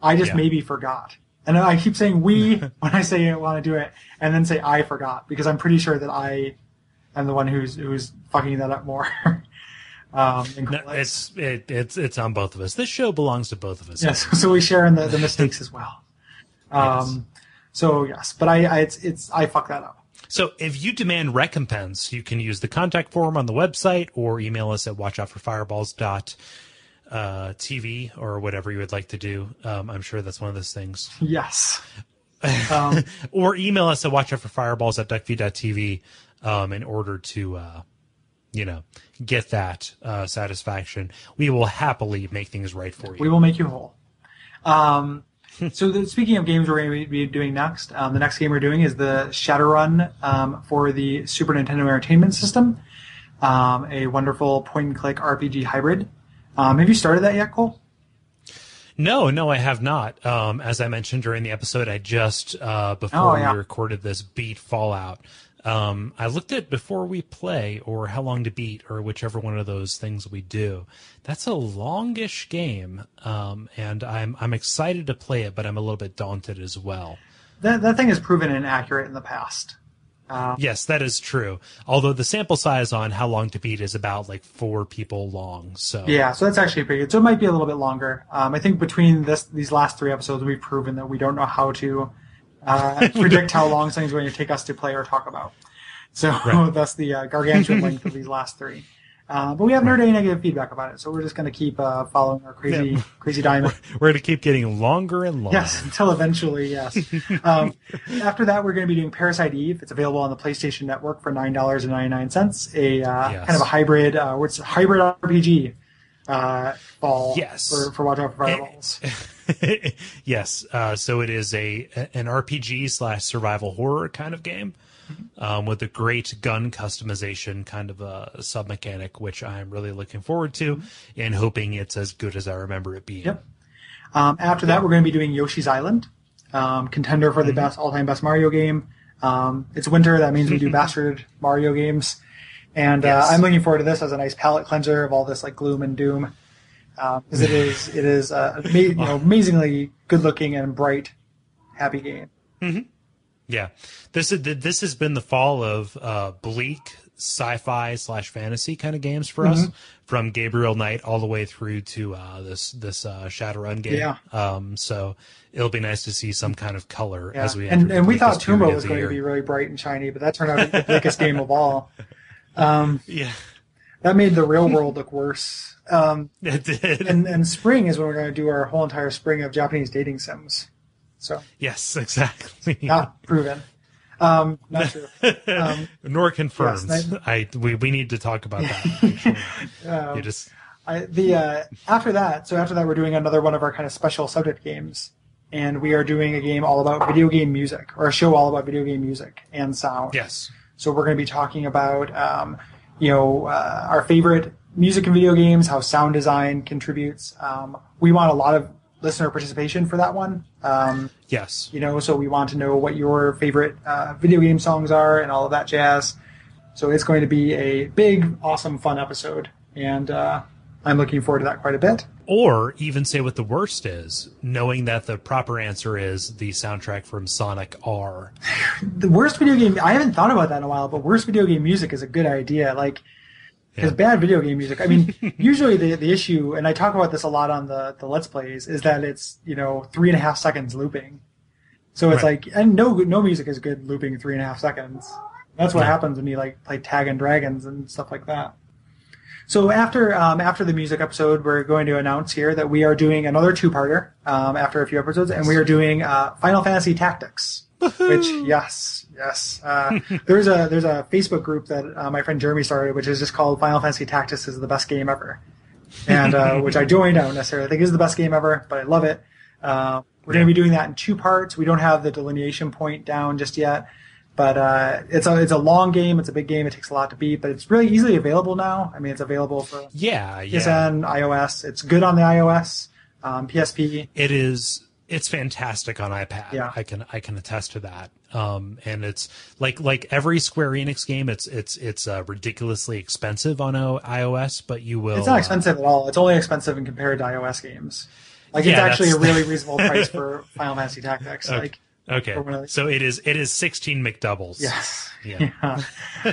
I just Yeah. maybe forgot. And I keep saying we [laughs] when I say I want to do it, and then say I forgot because I'm pretty sure that I am the one who's who's fucking that up more. [laughs] um, No, it's it, it's it's on both of us. This show belongs to both of us. Yes, [laughs] so we share in the, the mistakes as well. Um, So yes, but I, I it's it's I fuck that up. So if you demand recompense, you can use the contact form on the website or email us at watchoutforfireballs dot uh, TV or whatever you would like to do. Um, I'm sure that's one of those things. Yes. [laughs] Um, Or email us at watchoutforfireballs at duckfeed.tv um, in order to, uh, you know, get that uh, satisfaction. We will happily make things right for you. we will make you whole. Um, so the, speaking of games we're going to be doing next, um, the next game we're doing is the Shadowrun um, for the Super Nintendo Entertainment System, um, a wonderful point-and-click RPG hybrid. Um, have you started that yet, Kole? No, no, I have not. Um, as I mentioned during the episode, I just uh, before Oh, yeah. we recorded this beat Fallout. Um, I looked at before we play or how long to beat or whichever one of those things we do. That's a longish game, um, and I'm I'm excited to play it, but I'm a little bit daunted as well. That that thing has proven inaccurate in the past. Yes, that is true. Although the sample size on how long to beat is about like four people long, so Yeah, so that's actually pretty good. So it might be a little bit longer. Um, I think between this these last three episodes, we've proven that we don't know how to uh, [laughs] predict how long something's going to take us to play or talk about. So [laughs] that's the uh, gargantuan length of these last three. Uh, but we haven't heard any negative feedback about it, so we're just going to keep uh, following our crazy, Yeah. [laughs] crazy diamond. we're gonna keep getting longer and longer. Yes, until eventually, yes. um, after that, we're going to be doing Parasite Eve. It's available on the PlayStation Network for nine dollars and ninety nine cents. A uh, Yes. kind of a hybrid, uh, what's hybrid RPG uh, fall Yes. for for Watch Out for Fireballs. [laughs] yes. Uh, so it is a an RPG slash survival horror kind of game um, with a great gun customization kind of a sub mechanic, which I'm really looking forward to and hoping it's as good as I remember it being. Yep. Um, after that, we're going to be doing Yoshi's Island, um, contender for the Mm-hmm. best all-time best Mario game. Um, it's winter, that means we do [laughs] bastard Mario games, and Yes. uh, I'm looking forward to this as a nice palate cleanser of all this like gloom and doom, because it is it is uh, ama- you know, amazingly good-looking and bright, happy game. Yeah, this is this has been the fall of uh, bleak sci-fi slash fantasy kind of games for us, from Gabriel Knight all the way through to uh, this this uh, Shadowrun game. Yeah. Um, so it'll be nice to see some kind of color Yeah. as we and and we thought bleakest of was going to be really bright and shiny, but that turned out to be the biggest game of all. [laughs] Yeah, That made the real [laughs] world look worse. Um, it did. and and spring is when we're going to do our whole entire spring of Japanese dating sims. So yes, exactly. not proven. Um, not true. [laughs] Um, Nor confirmed. Yes, I we, we need to talk about that. [laughs] actually. you just I, the uh, after that, so after that, we're doing another one of our kind of special subject games, and we are doing a game all about video game music, or a show all about video game music and sound. yes. So we're going to be talking about, um, you know, uh, our favorite music and video games, how sound design contributes. Um, we want a lot of listener participation for that one. Um, Yes. you know, so we want to know what your favorite uh, video game songs are and all of that jazz. So it's going to be a big, awesome, fun episode, and uh, I'm looking forward to that quite a bit. Or even say what the worst is, knowing that the proper answer is the soundtrack from Sonic R. [laughs] The worst video game, I haven't thought about that in a while, but worst video game music is a good idea. Like, because Yeah. bad video game music, I mean, [laughs] usually the, the issue, and I talk about this a lot on the, the Let's Plays, is that it's, you know, three and a half seconds looping. So it's Right. like, and no, no music is good looping three and a half seconds. That's what No. happens when you like play Tag and Dragons and stuff like that. So after um, after the music episode, we're going to announce here that we are doing another two-parter um, after a few episodes, and we are doing uh, Final Fantasy Tactics. Which yes, yes, uh, [laughs] there's a there's a Facebook group that uh, my friend Jeremy started, which is just called Final Fantasy Tactics is the best game ever, and uh, [laughs] which I joined. I don't necessarily think is the best game ever, but I love it. Uh, we're going to be doing that in two parts. We don't have the delineation point down just yet, but uh, it's a it's a long game. It's a big game. It takes a lot to beat, but it's really easily available now. I mean, it's available for Yeah, yeah. PSN, iOS. It's good on the iOS, um, PSP. It is it's fantastic on iPad. Yeah. I can I can attest to that. Um, and it's like like every Square Enix game, it's it's it's uh, ridiculously expensive on o- iOS, but you will. It's not uh, expensive at all. It's only expensive in compared to iOS games. Like it's Yeah, actually a really [laughs] reasonable price for Final Fantasy Tactics. Okay. Like okay, for one of the- so it is it is sixteen McDoubles. yes, Yeah. [laughs]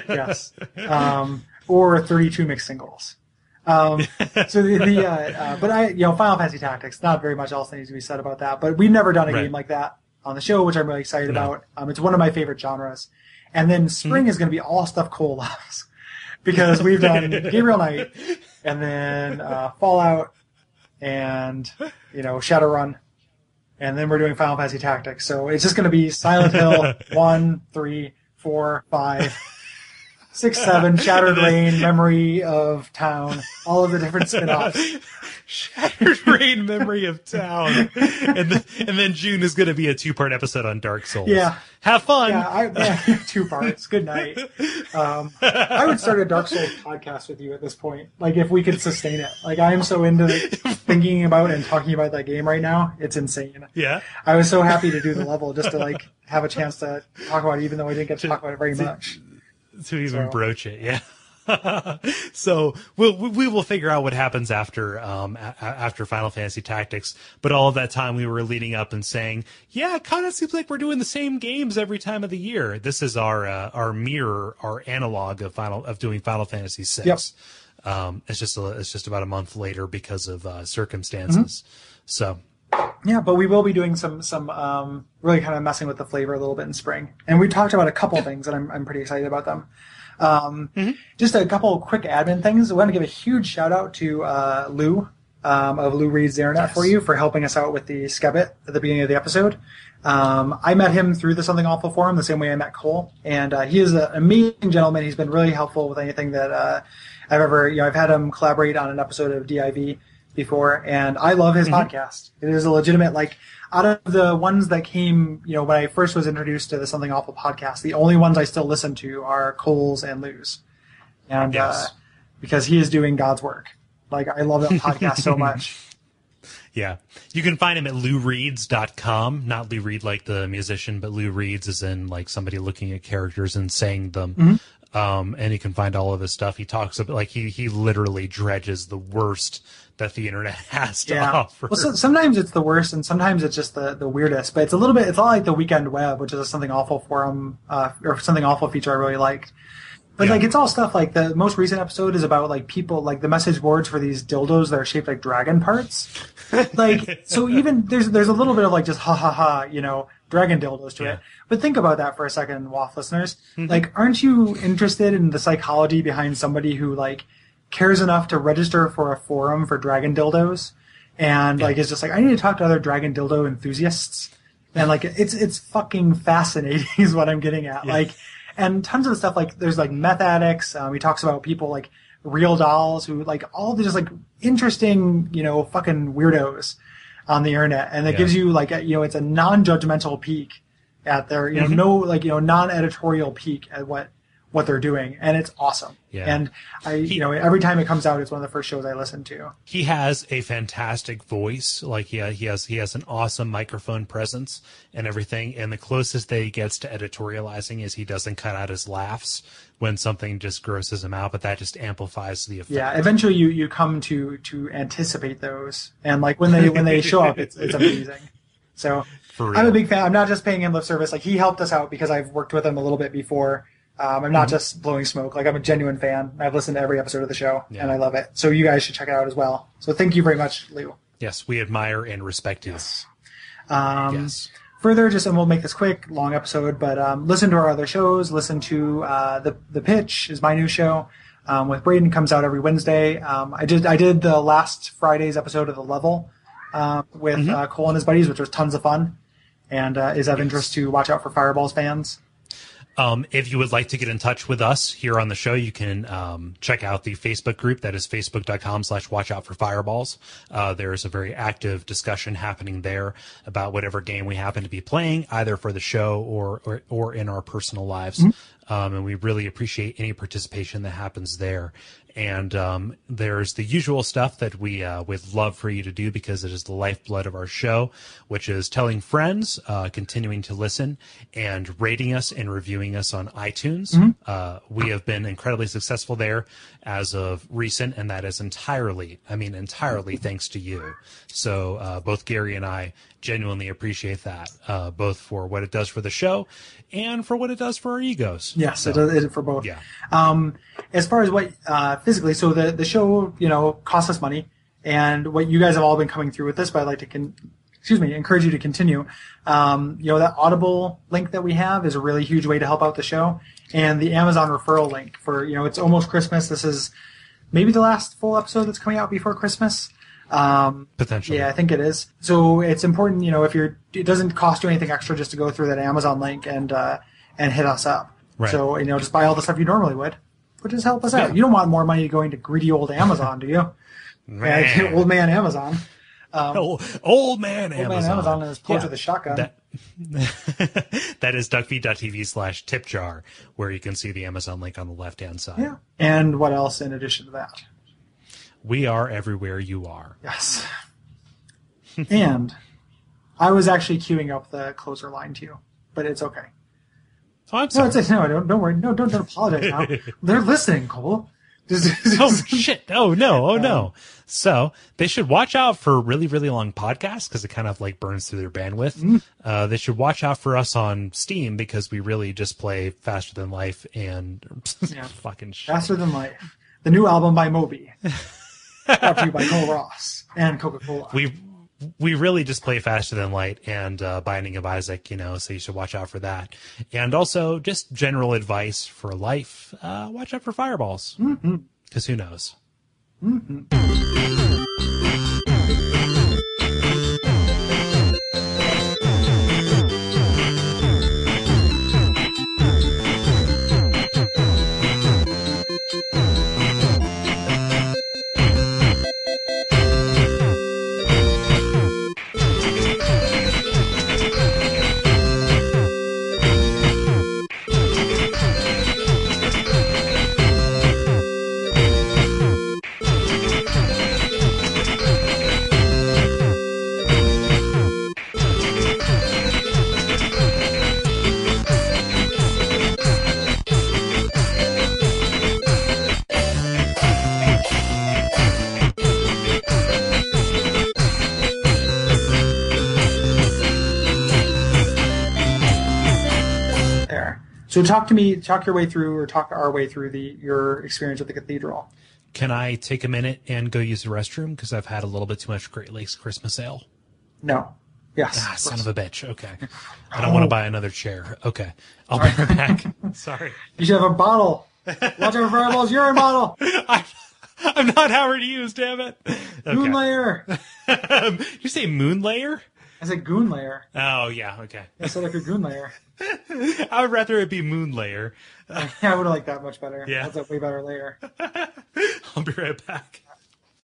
yes, um, or thirty-two mixed singles. Um, so the, the uh, uh, but I you know Final Fantasy Tactics. Not very much else that needs to be said about that. But we've never done a Right. game like that on the show, which I'm really excited No. about. Um, it's one of my favorite genres. And then spring is going to be all stuff Kole loves [laughs] because we've done Gabriel Knight and then uh, Fallout and you know Shadowrun, and then we're doing Final Fantasy Tactics. So it's just going to be Silent Hill [laughs] one, three, four, five, six, seven, [laughs] Shattered Rain, Memory of Town, all of the different [laughs] spin-offs. Shattered Rain Memory of Town. And then, and then June is going to be a two part episode on Dark Souls. Yeah. Have fun. Yeah, I, yeah, [laughs] two parts. Good night. Um, I would start a Dark Souls podcast with you at this point. Like, if we could sustain it. Like, I am so into thinking about and talking about that game right now. It's insane. yeah. I was so happy to do the level just to like have a chance to talk about it, even though I didn't get to talk about it very much. To even So- broach it. Yeah. [laughs] so we'll, we we will figure out what happens after um a- after Final Fantasy Tactics. But all of that time we were leading up and saying, yeah, it kind of seems like we're doing the same games every time of the year. This is our uh, our mirror, our analog of final of doing Final Fantasy VI. Yep. Um, it's just a, it's just about a month later because of uh, circumstances. So Yeah, but we will be doing some some um, really kind of messing with the flavor a little bit in spring, and we talked about a couple things, and I'm I'm pretty excited about them. Um, Just a couple quick admin things. I want to give a huge shout out to uh, Lou um, of Lou Reads the Internet for you for helping us out with the Skebbit at the beginning of the episode. Um, I met him through the Something Awful forum, the same way I met Kole, and uh, he is an amazing gentleman. He's been really helpful with anything that uh, I've ever, you know, I've had him collaborate on an episode of DIV before, and I love his podcast. It is a legitimate, like, out of the ones that came, you know, when I first was introduced to the Something Awful podcast, the only ones I still listen to are Kole's and Lou's. And, Yes. uh, because he is doing God's work. Like, I love that podcast so [laughs] much. Yeah. You can find him at loureads.com. Not Lou Reed like the musician, but Lou Reeds is in like somebody looking at characters and saying them. Mm-hmm. Um, and you can find all of his stuff. He talks about like he he literally dredges the worst that the internet [laughs] has to Yeah. offer. Well, so, sometimes it's the worst, and sometimes it's just the, the weirdest. But it's a little bit. It's not like the Weekend Web, which is a something awful forum uh, or something awful feature I really liked. But Yeah. like it's all stuff like the most recent episode is about like people like the message boards for these dildos that are shaped like dragon parts. [laughs] like so even there's there's a little bit of like just ha ha ha you know dragon dildos to Yeah. it. But think about that for a second, WAF listeners. Like, aren't you interested in the psychology behind somebody who like cares enough to register for a forum for dragon dildos and like is just like I need to talk to other dragon dildo enthusiasts. And like it's it's fucking fascinating [laughs] is what I'm getting at. Like and tons of stuff like there's like meth addicts um, he talks about people like real dolls who like all the just like interesting you know fucking weirdos on the internet. And it Yeah. gives you like a, you know it's a non-judgmental peek at their you know Mm-hmm. no like you know non-editorial peek at what what they're doing and it's awesome Yeah. and I you know every time it comes out it's one of the first shows I listen to he has a fantastic voice. Like he he has he has an awesome microphone presence and everything. And the closest that he gets to editorializing is he doesn't cut out his laughs when something just grosses him out, but that just amplifies the effect. Yeah, eventually you you come to to anticipate those, and like when they when they show up, it's it's amazing. So [laughs] I'm a big fan. I'm not just paying him lip service. Like he helped us out because I've worked with him a little bit before. Um, I'm not just blowing smoke. Like I'm a genuine fan. I've listened to every episode of the show, Yeah. and I love it. So you guys should check it out as well. So thank you very much, Lou. Yes, we admire and respect you. Um, yes. further, just and we'll make this quick, long episode, but um, listen to our other shows. Listen to uh, the the pitch is my new show um, with Braden comes out every Wednesday. Um, I did I did the last Friday's episode of the level uh, with uh, Kole and his buddies, which was tons of fun, and uh, is of interest to watch out for Fireballs fans. Um, if you would like to get in touch with us here on the show, you can um, check out the Facebook group. That is facebook.com slash watch out for fireballs. Uh, there is a very active discussion happening there about whatever game we happen to be playing, either for the show or, or, or in our personal lives. Um, and we really appreciate any participation that happens there. And um, there's the usual stuff that we uh, would love for you to do because it is the lifeblood of our show, which is telling friends, uh, continuing to listen, and rating us and reviewing us on iTunes. Uh, we have been incredibly successful there as of recent, and that is entirely, I mean, entirely thanks to you. So uh, both Gary and I genuinely appreciate that, uh, both for what it does for the show and for what it does for our egos. Yes, So, it does it for both. Yeah. Um, as far as what uh, physically, so the the show, you know, costs us money, and what you guys have all been coming through with this, but I'd like to con- excuse me, encourage you to continue. Um, you know, that Audible link that we have is a really huge way to help out the show, and the Amazon referral link for you know, it's almost Christmas. This is maybe the last full episode that's coming out before Christmas. Um, Potentially. yeah, I think it is. So it's important, you know, if you're, it doesn't cost you anything extra just to go through that Amazon link and uh, and hit us up. Right. So you know, just buy all the stuff you normally would, but just help us out. You don't want more money going to greedy old Amazon, do you? Man. [laughs] Old man Amazon. old, old man Old Amazon. man Amazon and his Yeah. with a shotgun. That, [laughs] that is duckfeed.tv slash tip jar, where you can see the Amazon link on the left hand side. yeah. And what else in addition to that? We are everywhere you are. Yes. [laughs] and I was actually queuing up the closer line too, but it's okay. Oh, I'm No, it's, no, don't, don't worry. No, don't, don't apologize now. [laughs] They're listening, Kole. Oh [laughs] shit! Oh no! Oh no! So they should watch out for really, really long podcasts because it kind of like burns through their bandwidth. Mm-hmm. Uh, they should watch out for us on Steam because we really just play faster than life and Yeah. fucking shit. Faster Than Life, the new album by Moby, brought to you by Kole Ross and Coca Cola. we we really just play faster than light and uh, binding of isaac you know so you should watch out for that and also just general advice for life uh, watch out for fireballs because who knows there. So talk to me, talk your way through, or talk our way through the your experience at the cathedral. can i take a minute and go use the restroom because i've had a little bit too much great lakes christmas ale No. Yes. ah son of a bitch okay i don't want to buy another chair okay i'll be right back [laughs] sorry You should have a bottle. Watch out for fireballs. You're [laughs] I'm, I'm not howard hughes damn it okay. Goon Lair. Did [laughs] you say moon layer I said goon layer. oh yeah okay I said like a goon layer. [laughs] i would rather it be moon layer [laughs] Yeah, I would have liked that much better. Yeah. That's a way better layer. [laughs] I'll be right back.